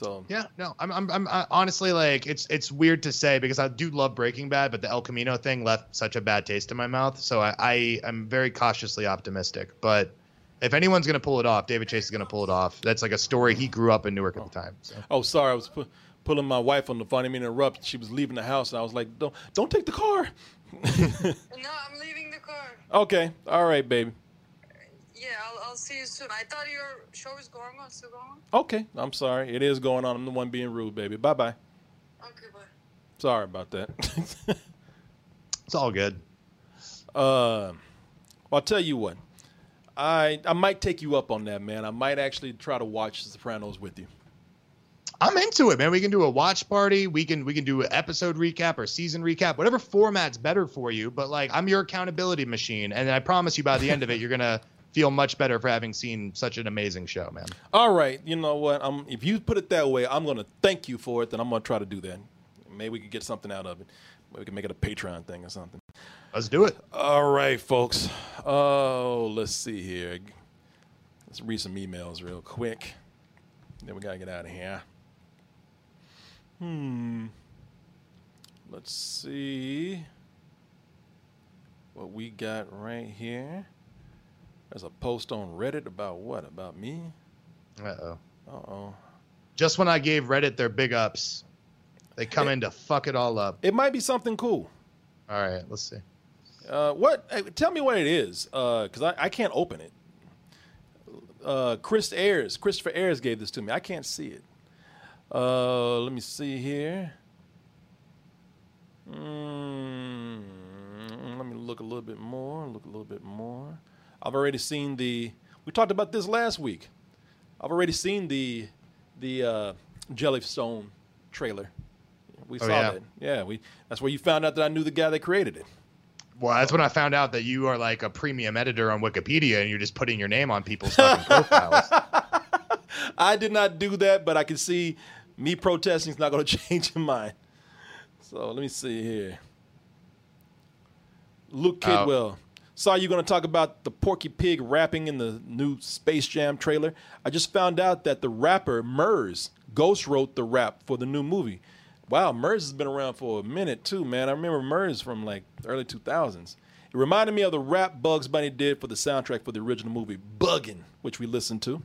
[SPEAKER 3] So
[SPEAKER 4] Yeah, no, I'm, I'm, I'm I, honestly like it's it's weird to say because I do love Breaking Bad, but the El Camino thing left such a bad taste in my mouth. So I, I am very cautiously optimistic. But if anyone's gonna pull it off, David Chase is gonna pull it off. That's like a story he grew up in Newark at the oh. time. So.
[SPEAKER 3] Oh, sorry, I was pu- pulling my wife on the phone. I didn't mean interrupt. She was leaving the house, and I was like, "Don't, don't take the car."
[SPEAKER 11] No, I'm leaving the car.
[SPEAKER 3] Okay, all right, baby.
[SPEAKER 11] Yeah, I'll, I'll see you soon. I thought your show was going on, still going on?
[SPEAKER 3] Okay, I'm sorry. It is going on. I'm the one being rude, baby. Bye bye.
[SPEAKER 11] Okay, bye.
[SPEAKER 3] Sorry about that.
[SPEAKER 4] It's all good.
[SPEAKER 3] Uh, well, I'll tell you what. I I might take you up on that, man. I might actually try to watch The Sopranos with you.
[SPEAKER 4] I'm into it, man. We can do a watch party. We can we can do an episode recap or season recap, whatever format's better for you. But like, I'm your accountability machine, and I promise you, by the end of it, you're gonna feel much better for having seen such an amazing show, man.
[SPEAKER 3] All right, you know what? I'm if you put it that way, I'm gonna thank you for it. Then I'm gonna try to do that. Maybe we could get something out of it. Maybe we can make it a Patreon thing or something.
[SPEAKER 4] Let's do it.
[SPEAKER 3] All right, folks. Oh, let's see here. Let's read some emails real quick. Then we gotta get out of here. Hmm. Let's see what we got right here. There's a post on Reddit about what? About me?
[SPEAKER 4] Uh oh.
[SPEAKER 3] Uh oh.
[SPEAKER 4] Just when I gave Reddit their big ups, they come in to fuck it all up.
[SPEAKER 3] It might be something cool.
[SPEAKER 4] All right, let's see.
[SPEAKER 3] Uh, what? hey, Tell me what it is, because I, I can't open it. Uh, Chris Ayers, Christopher Ayers gave this to me. I can't see it. Uh, let me see here. Mm, let me look a little bit more. Look a little bit more. I've already seen the. We talked about this last week. I've already seen the the uh, Jellystone trailer. We
[SPEAKER 4] Oh,
[SPEAKER 3] saw
[SPEAKER 4] yeah.
[SPEAKER 3] that. Yeah, we. That's where you found out that I knew the guy that created it.
[SPEAKER 4] Well, that's when I found out that you are like a premium editor on Wikipedia and you're just putting your name on people's fucking profiles.
[SPEAKER 3] I did not do that, but I can see me protesting is not going to change your mind. So let me see here. Luke. Kidwell. Saw you going to talk about the Porky Pig rapping in the new Space Jam trailer. I just found out that the rapper Murs ghost wrote the rap for the new movie. Wow, Murs has been around for a minute too, man. I remember Murs from like early 2000s. It reminded me of the rap Bugs Bunny did for the soundtrack for the original movie Buggin', which we listened to.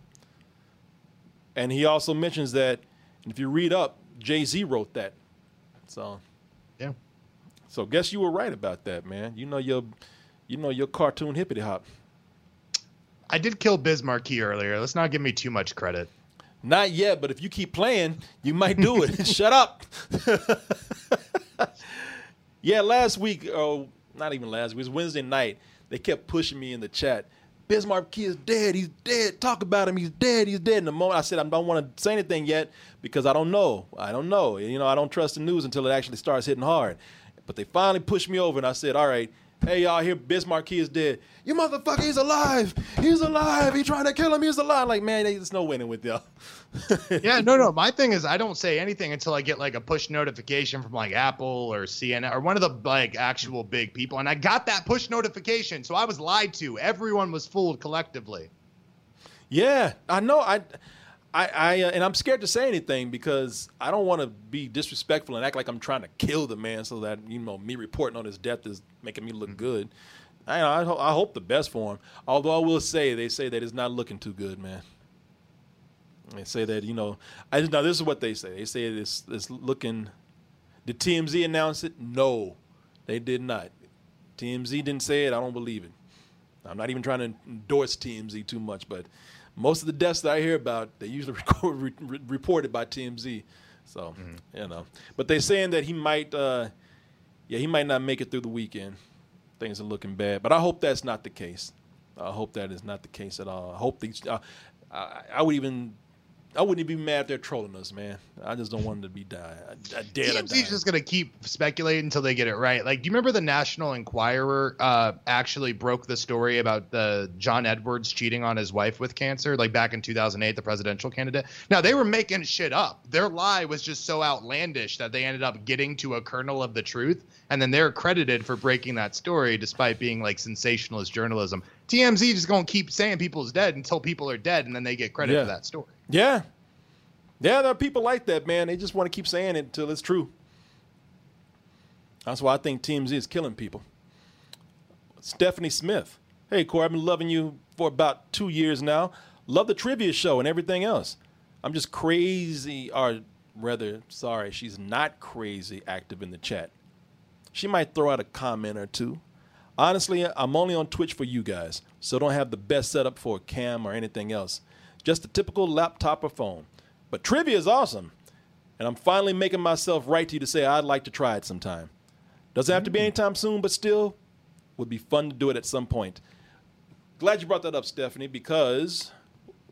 [SPEAKER 3] And he also mentions that if you read up, Jay Z wrote that. So
[SPEAKER 4] yeah.
[SPEAKER 3] So guess you were right about that, man. You know your you know your cartoon hippity hop.
[SPEAKER 4] I did kill Biz Markie earlier. Let's not give me too much credit.
[SPEAKER 3] Not yet, but if you keep playing, you might do it. Shut up. yeah, last week, oh, not even last week, it was Wednesday night. They kept pushing me in the chat. Biz Markie is dead. He's dead. Talk about him. He's dead. He's dead. In the moment, I said I don't want to say anything yet because I don't know. I don't know. You know, I don't trust the news until it actually starts hitting hard. But they finally pushed me over, and I said, "All right, hey y'all, here Bismarck is dead. You motherfucker, he's alive. He's alive. He trying to kill him. He's alive. Like man, there's no winning with y'all.
[SPEAKER 4] yeah, no, no. My thing is, I don't say anything until I get like a push notification from like Apple or CNN or one of the like actual big people, and I got that push notification, so I was lied to. Everyone was fooled collectively.
[SPEAKER 3] Yeah, I know. I, I, I uh, and I'm scared to say anything because I don't want to be disrespectful and act like I'm trying to kill the man, so that you know me reporting on his death is making me look good. I, I, ho- I hope the best for him. Although I will say, they say that it's not looking too good, man. They say that you know. I now this is what they say. They say it's it's looking. Did TMZ announce it? No, they did not. TMZ didn't say it. I don't believe it. I'm not even trying to endorse TMZ too much, but most of the deaths that I hear about, they usually record, re, re- reported by TMZ. So you know, but they're saying that he might, uh, yeah, he might not make it through the weekend. Things are looking bad, but I hope that's not the case. I hope that is not the case at all. I hope these. Uh, I, I would even I wouldn't even be mad if they're trolling us, man. I just don't want them to be die. I, I dare not
[SPEAKER 4] TMZ's just gonna keep speculating until they get it right. Like, do you remember the National Enquirer uh, actually broke the story about the John Edwards cheating on his wife with cancer, like back in 2008, the presidential candidate? Now they were making shit up. Their lie was just so outlandish that they ended up getting to a kernel of the truth, and then they're credited for breaking that story, despite being like sensationalist journalism. TMZ just gonna keep saying people's dead until people are dead, and then they get credit
[SPEAKER 3] Yeah.
[SPEAKER 4] for that story.
[SPEAKER 3] Yeah. Yeah, there are people like that, man. They just want to keep saying it until it's true. That's why I think TMZ is killing people. Stephanie Smith. Hey, Corey, I've been loving you for about two years now. Love the trivia show and everything else. I'm just crazy, or rather, sorry, she's not crazy active in the chat. She might throw out a comment or two. Honestly, I'm only on Twitch for you guys, so don't have the best setup for a cam or anything else. Just a typical laptop or phone. But trivia is awesome, and I'm finally making myself write to you to say I'd like to try it sometime. Doesn't have to be mm. anytime soon, but still, would be fun to do it at some point. Glad you brought that up, Stephanie, because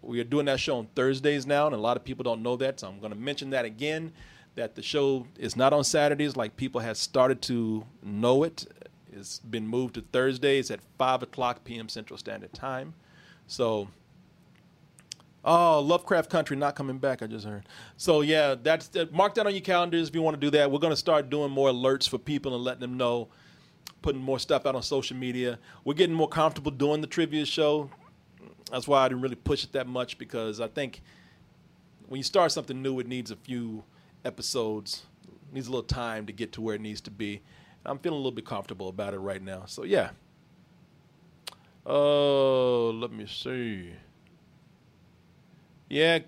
[SPEAKER 3] we are doing that show on Thursdays now, and a lot of people don't know that, so I'm going to mention that again. That the show is not on Saturdays, like people have started to know it. It's been moved to Thursdays at five o'clock p.m. Central Standard Time. So, oh, Lovecraft Country not coming back. I just heard. So yeah, that's that, mark that on your calendars if you want to do that. We're to start doing more alerts for people and letting them know, putting more stuff out on social media. We're getting more comfortable doing the trivia show. That's why I didn't really push it that much because I think when you start something new, it needs a few episodes, needs a little time to get to where it needs to be. And I'm feeling a little bit comfortable about it right now. So yeah. Oh, let me see. Yeah,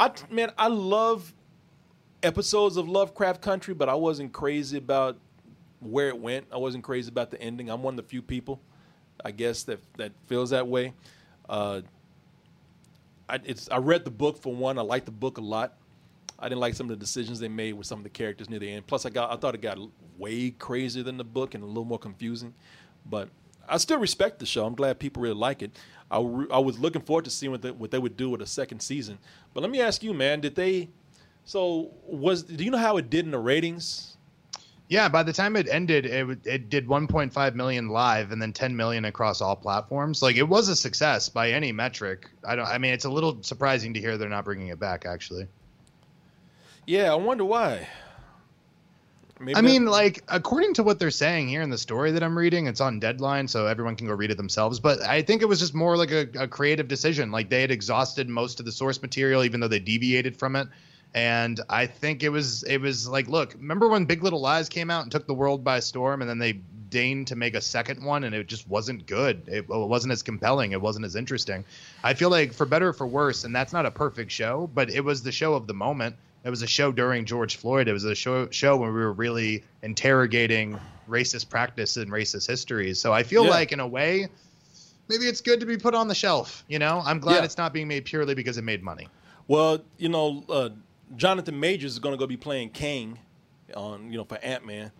[SPEAKER 3] I man, I love episodes of Lovecraft Country, but I wasn't crazy about where it went. I wasn't crazy about the ending. I'm one of the few people, I guess, that that feels that way. Uh, I, it's I read the book for one. I liked the book a lot. I didn't like some of the decisions they made with some of the characters near the end. Plus, I got I thought it got way crazier than the book and a little more confusing. But I still respect the show. I'm glad people really like it. I, re- I was looking forward to seeing what they, what they would do with a second season. But let me ask you, man, did they? So was do you know how it did in the ratings?
[SPEAKER 4] Yeah, by the time it ended, it it did 1.5 million live and then 10 million across all platforms. Like it was a success by any metric. I don't. I mean, it's a little surprising to hear they're not bringing it back. Actually,
[SPEAKER 3] Yeah, I wonder why. Maybe
[SPEAKER 4] I
[SPEAKER 3] that-
[SPEAKER 4] mean, like according to what they're saying here in the story that I'm reading, it's on Deadline, so everyone can go read it themselves. But I think it was just more like a, a creative decision. Like they had exhausted most of the source material, even though they deviated from it. And I think it was it was like, look, remember when Big Little Lies came out and took the world by storm, and then they deigned to make a second one, and it just wasn't good. It, it wasn't as compelling. It wasn't as interesting. I feel like for better or for worse, and that's not a perfect show, but it was the show of the moment. It was a show during George Floyd. It was a show show when we were really interrogating racist practice and racist histories. So I feel
[SPEAKER 3] Yeah.
[SPEAKER 4] like in a way, maybe it's good to be put on the shelf. You know, I'm glad
[SPEAKER 3] Yeah.
[SPEAKER 4] it's not being made purely because it made money.
[SPEAKER 3] Well, you know, uh, Jonathan Majors is going to go be playing Kang on you know for Ant Man.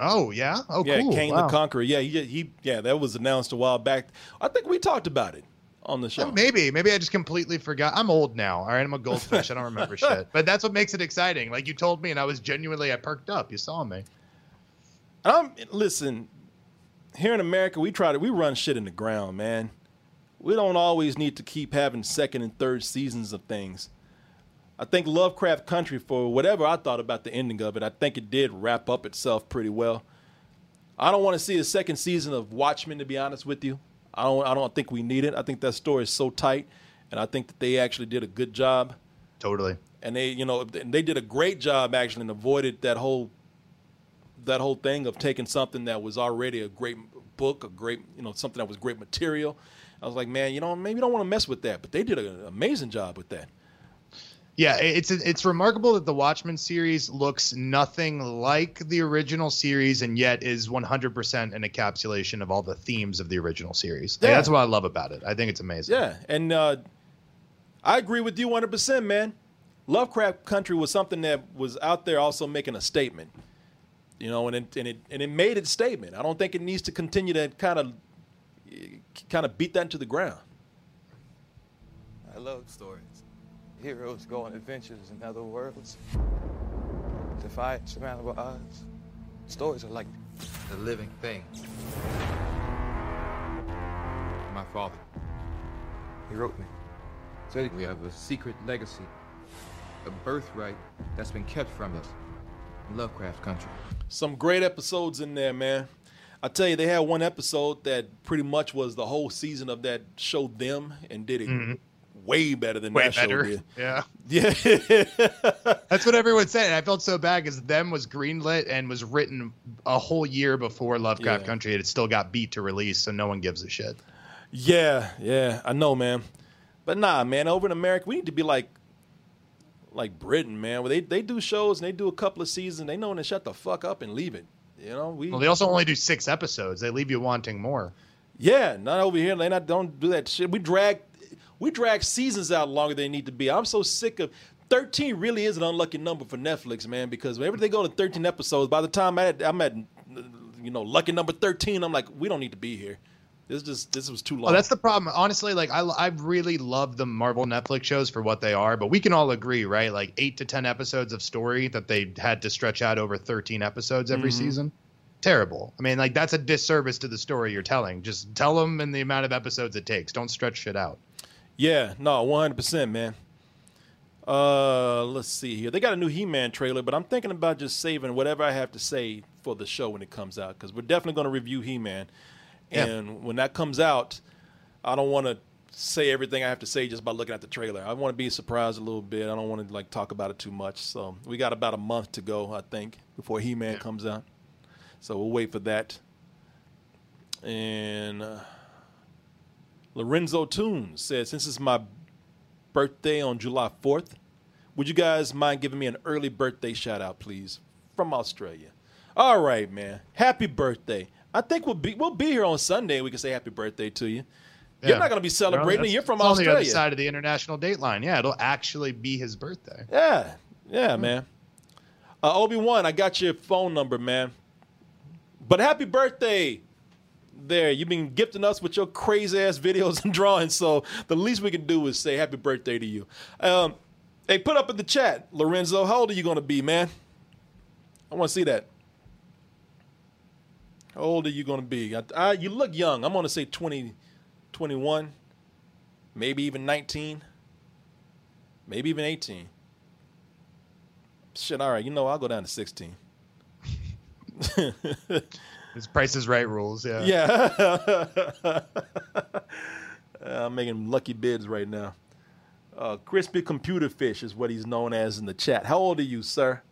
[SPEAKER 4] Oh yeah. Oh
[SPEAKER 3] yeah,
[SPEAKER 4] cool.
[SPEAKER 3] Kang
[SPEAKER 4] Wow.
[SPEAKER 3] the Conqueror. Yeah, he, he yeah that was announced a while back. I think we talked about it on the show.
[SPEAKER 4] Oh, maybe, maybe I just completely forgot. I'm old now. All right, I'm a goldfish. I don't remember shit. But that's what makes it exciting. Like you told me, and I was genuinely I perked up. You saw me.
[SPEAKER 3] Um, listen, here in America, we try to we run shit in the ground, man. We don't always need to keep having second and third seasons of things. I think Lovecraft Country, for whatever I thought about the ending of it, I think it did wrap up itself pretty well. I don't want to see a second season of Watchmen, to be honest with you. I don't. I don't think we need it. I think that story is so tight, and I think that they actually did a good job.
[SPEAKER 4] Totally.
[SPEAKER 3] And they, you know, and they did a great job actually and avoided that whole that whole thing of taking something that was already a great book, a great, you know, something that was great material. I was like, man, you know, maybe you don't want to mess with that, but they did an amazing job with that.
[SPEAKER 4] Yeah, it's it's remarkable that the Watchmen series looks nothing like the original series, and yet is 100% an encapsulation of all the themes of the original series. Like, that's what I love about it. I think it's amazing.
[SPEAKER 3] Yeah, and uh, I agree with you 100%, man. Lovecraft Country was something that was out there also making a statement. You know, and it, and it and it made its statement. I don't think it needs to continue to kind of kind of beat that into the ground.
[SPEAKER 20] I love stories.
[SPEAKER 15] Heroes go on adventures in other worlds. Defy insurmountable odds. Stories are like
[SPEAKER 20] the living thing. My father. He wrote me. Said we have a secret legacy. A birthright that's been kept from us. Lovecraft country.
[SPEAKER 3] Some great episodes in there, man. I tell you, they had one episode that pretty much was the whole season of that show, them, and did it
[SPEAKER 4] Mhm.
[SPEAKER 3] Way better than
[SPEAKER 4] Way
[SPEAKER 3] that
[SPEAKER 4] better.
[SPEAKER 3] did.
[SPEAKER 4] Yeah.
[SPEAKER 3] Yeah.
[SPEAKER 4] That's what everyone said. And I felt so bad because them was greenlit and was written a whole year before Lovecraft
[SPEAKER 3] Yeah.
[SPEAKER 4] Country. And it still got beat to release, so no one gives a shit.
[SPEAKER 3] Yeah, yeah, I know, man. But nah, man, over in America, we need to be like like Britain, man, where they, they do shows and they do a couple of seasons, they know when to shut the fuck up and leave it. You know, we
[SPEAKER 4] Well, they also only do six episodes. They leave you wanting more.
[SPEAKER 3] Yeah, not over here. They not don't do that shit. We drag we drag seasons out longer than they need to be. I'm so sick of 13 really is an unlucky number for Netflix, man, because whenever they go to 13 episodes, by the time I I'm at you know, lucky number 13, I'm like, we don't need to be here. This just this was too long.
[SPEAKER 4] Oh, that's the problem. Honestly, like I, I really love the Marvel Netflix shows for what they are, but we can all agree, right? Like eight to ten episodes of story that they had to stretch out over thirteen episodes every
[SPEAKER 3] Mhm.
[SPEAKER 4] season. Terrible. I mean, like that's a disservice to the story you're telling. Just tell them in the amount of episodes it takes. Don't stretch shit out.
[SPEAKER 3] Yeah, no, one hundred percent, man. Uh, let's see here. They got a new He-Man trailer, but I'm thinking about just saving whatever I have to say for the show when it comes out because we're definitely going to review He-Man.
[SPEAKER 4] Yeah.
[SPEAKER 3] And when that comes out, I don't want to say everything I have to say just by looking at the trailer. I want to be surprised a little bit. I don't want to like talk about it too much. So we got about a month to go, I think, before He-Man comes out. So we'll wait for that. And uh, Lorenzo Tunes says, since it's my birthday on July 4th, would you guys mind giving me an early birthday shout out, please, from Australia? All right, man. Happy birthday. I think we'll be we'll be here on Sunday and we can say happy birthday to you. You're
[SPEAKER 4] Yeah.
[SPEAKER 3] not going to be celebrating. You're from
[SPEAKER 4] it's on the other side of the international date line. Yeah, it'll actually be his birthday.
[SPEAKER 3] Yeah, yeah, man. Uh, Obi Wan, I got your phone number, man. But happy birthday! There, you've been gifting us with your crazy ass videos and drawings, so the least we can do is say happy birthday to you. Um, hey, put up in the chat, Lorenzo. How old are you gonna be, man? I want to see that. How old are you gonna be? I, I, you look young. I'm gonna say 20, 21, maybe even 19, maybe even 18. Shit, all right. You know, I'll go down to 16.
[SPEAKER 4] His Price is Right rules. Yeah.
[SPEAKER 3] Yeah. I'm making lucky bids right now. Uh, Crispy Computer Fish is what he's known as in the chat. How old are you, sir?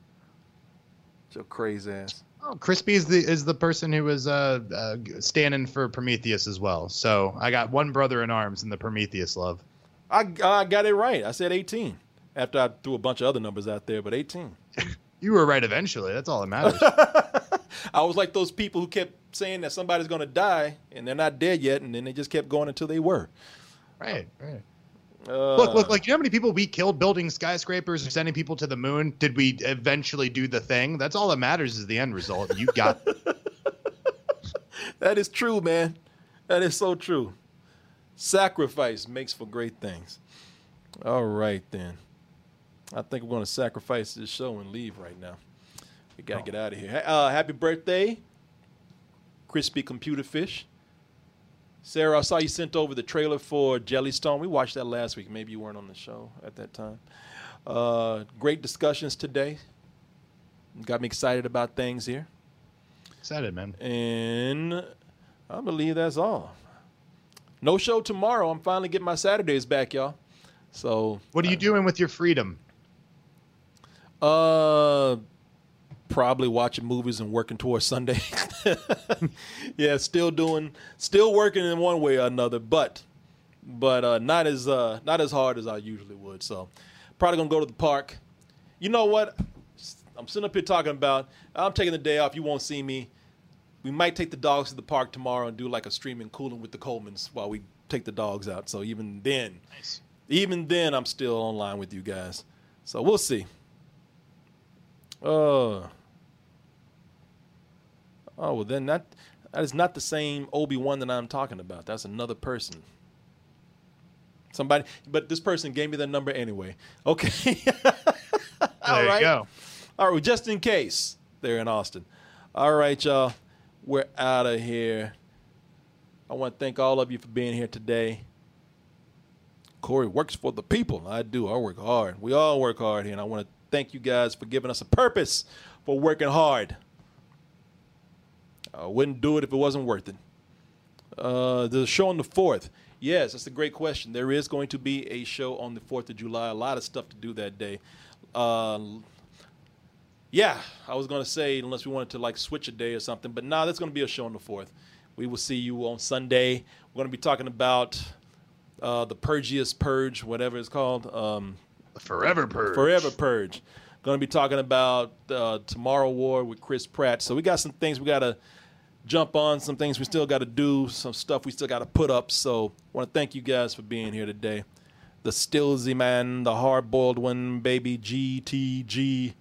[SPEAKER 3] Your crazy ass.
[SPEAKER 4] Oh, Crispy is the is the person who was uh, uh, standing for Prometheus as well. So I got one brother in arms in the Prometheus love.
[SPEAKER 3] I, I got it right. I said 18 after I threw a bunch of other numbers out there, but 18.
[SPEAKER 4] You were right eventually. That's all that matters.
[SPEAKER 3] I was like those people who kept saying that somebody's going to die and they're not dead yet, and then they just kept going until they were.
[SPEAKER 4] right, right.
[SPEAKER 3] Uh,
[SPEAKER 4] look, look, like you know how many people we killed building skyscrapers or sending people to the moon? Did we eventually do the thing? That's all that matters is the end result. You got
[SPEAKER 3] That is true, man. That is so true. Sacrifice makes for great things. All right, then. I think we're going to sacrifice this show and leave right now. We got to get out of here. Uh, happy birthday, Crispy Computer Fish. Sarah, I saw you sent over the trailer for Jellystone. We watched that last week. Maybe you weren't on the show at that time. Uh, great discussions today. Got me excited about things here.
[SPEAKER 4] excited, man.
[SPEAKER 3] And I believe that's all. No show tomorrow. I'm finally getting my Saturdays back, y'all. So
[SPEAKER 4] What are you doing with your freedom?
[SPEAKER 3] uh probably watching movies and working towards Sunday. yeah, still doing still working in one way or another, but but uh not as uh not as hard as I usually would. So probably gonna go to the park. You know what? I'm sitting up here talking about I'm taking the day off, you won't see me. We might take the dogs to the park tomorrow and do like a streaming cooling with the Colemans while we take the dogs out. So even then, even then, I'm still online with you guys. So we'll see. Uh, oh, well, then that that is not the same Obi Wan that I'm talking about. That's another person. Somebody, but this person gave me the number anyway. Okay. All
[SPEAKER 4] There you
[SPEAKER 3] right.
[SPEAKER 4] go.
[SPEAKER 3] All right. well, Just in case they're in Austin. All right, y'all. We're out of here. I want to thank all of you for being here today. Corey works for the people. I do. I work hard. We all work hard here, and I want to thank you guys for giving us a purpose for working hard. I wouldn't do it if it wasn't worth it. Uh, the show on the 4th. Yes, that's a great question. There is going to be a show on the 4th of July. A lot of stuff to do that day. Uh, yeah, I was going to say, unless we wanted to like switch a day or something, but nah, there's going to be a show on the 4th. We will see you on Sunday. We're going to be talking about uh, the Purgius Purge, whatever it's called. Um,
[SPEAKER 4] Forever Purge.
[SPEAKER 3] Forever Purge. Going to be talking about uh, Tomorrow War with Chris Pratt. So we got some things we got to jump on, some things we still got to do, some stuff we still got to put up. So want to thank you guys for being here today. The Stillsy man, the hard boiled one, baby GTG,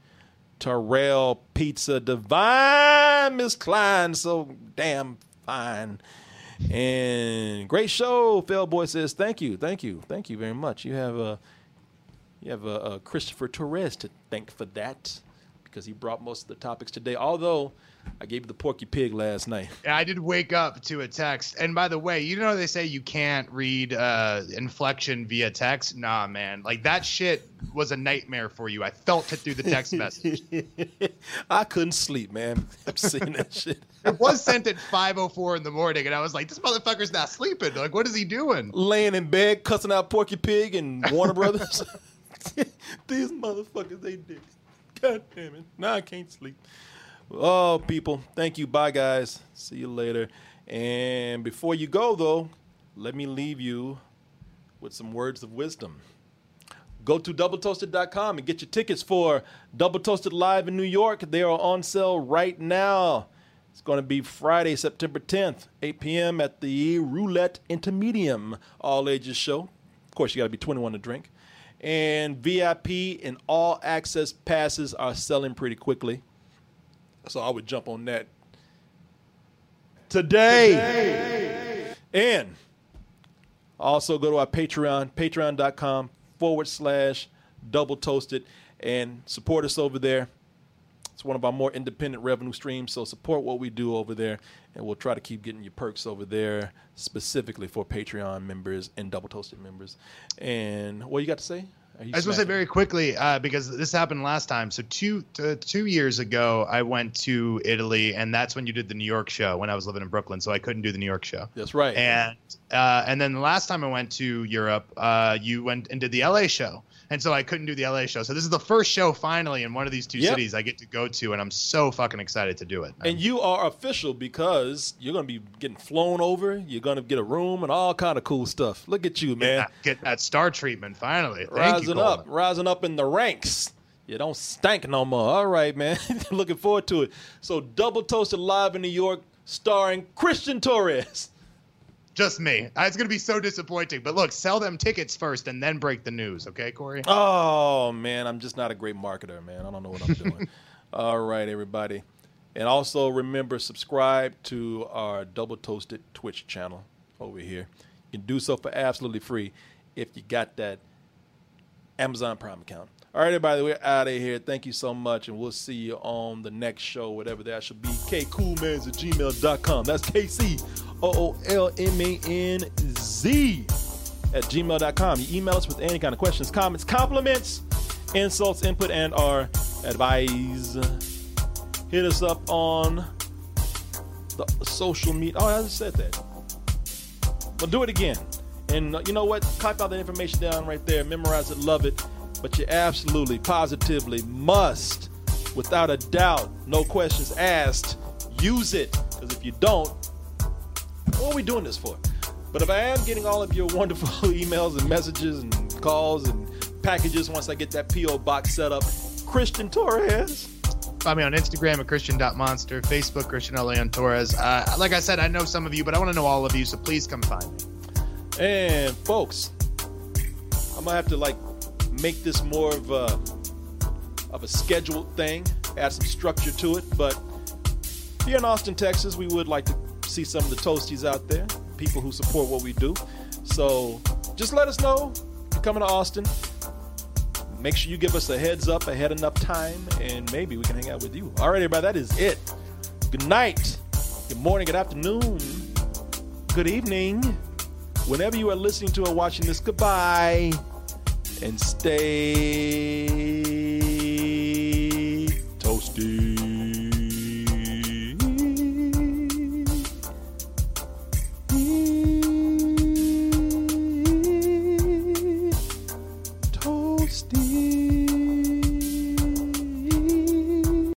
[SPEAKER 3] Terrell Pizza Divine, Miss Klein, so damn fine. And great show, Phil Boy says thank you, thank you, thank you very much. You have a you have a, a Christopher Torres to thank for that because he brought most of the topics today. Although I gave you the Porky Pig last night.
[SPEAKER 4] Yeah, I did wake up to a text. And by the way, you know they say you can't read uh, inflection via text. Nah, man, like that shit was a nightmare for you. I felt it through the text message.
[SPEAKER 3] I couldn't sleep, man. I'm seeing that shit.
[SPEAKER 4] It was sent at 5:04 in the morning, and I was like, "This motherfucker's not sleeping. Like, what is he doing?"
[SPEAKER 3] Laying in bed, cussing out Porky Pig and Warner Brothers. These motherfuckers, they did. God damn it. Now I can't sleep. Oh, people, thank you. Bye, guys. See you later. And before you go, though, let me leave you with some words of wisdom. Go to doubletoasted.com and get your tickets for Double Toasted Live in New York. They are on sale right now. It's going to be Friday, September 10th, 8 p.m. at the Roulette Intermedium All Ages Show. Of course, you got to be 21 to drink. And VIP and all access passes are selling pretty quickly. So I would jump on that today. And also go to our Patreon, patreon.com forward slash double toasted, and support us over there. It's one of our more independent revenue streams, so support what we do over there, and we'll try to keep getting you perks over there specifically for Patreon members and double toasted members. And what you got to say?
[SPEAKER 4] I just want to say very quickly uh, because this happened last time. So two uh, two years ago, I went to Italy, and that's when you did the New York show when I was living in Brooklyn. So I couldn't do the New York show.
[SPEAKER 3] That's right.
[SPEAKER 4] And uh, and then the last time I went to Europe, uh, you went and did the LA show, and so I couldn't do the LA show. So this is the first show finally in one of these two
[SPEAKER 3] Yep.
[SPEAKER 4] cities I get to go to, and I'm so fucking excited to do it.
[SPEAKER 3] And you are official because you're going to be getting flown over. You're going to get a room and all kind of cool stuff. Look at you, man.
[SPEAKER 4] Get that star treatment finally. Thank
[SPEAKER 3] rising
[SPEAKER 4] you,
[SPEAKER 3] up, rising up in the ranks. You don't stank no more. All right, man. Looking forward to it. So, Double Toasted live in New York, starring Christian Torres.
[SPEAKER 4] Just me. It's going to be so disappointing. But look, sell them tickets first and then break the news, okay, Corey?
[SPEAKER 3] Oh man, I'm just not a great marketer, man. I don't know what I'm doing. All right, everybody. And also remember subscribe to our Double Toasted Twitch channel over here. You can do so for absolutely free if you got that Amazon Prime account. All right, everybody, we're out of here. Thank you so much, and we'll see you on the next show, whatever that should be. kcoolmanz at gmail.com. That's K-C O-O-L-M-A-N-Z at gmail.com. You email us with any kind of questions, comments, compliments, insults, input, and our advice. Hit us up on the social media. Oh, I just said that. But do it again. And uh, you know what? Type out the information down right there. Memorize it, love it. But you absolutely, positively must, without a doubt, no questions asked, use it. Because if you don't, what are we doing this for? But if I am getting all of your wonderful emails and messages and calls and packages once I get that P.O. box set up, Christian Torres.
[SPEAKER 4] Find me on Instagram at Christian.monster, Facebook, Christian Leon Torres. Uh, like I said, I know some of you, but I want to know all of you, so please come find me.
[SPEAKER 3] And folks, I'm gonna have to like make this more of a of a scheduled thing, add some structure to it. But here in Austin, Texas, we would like to see some of the toasties out there, people who support what we do. So just let us know you're coming to Austin. Make sure you give us a heads up ahead enough time, and maybe we can hang out with you. All right, everybody, that is it. Good night, good morning, good afternoon, good evening. Whenever you are listening to or watching this, goodbye, and stay toasty.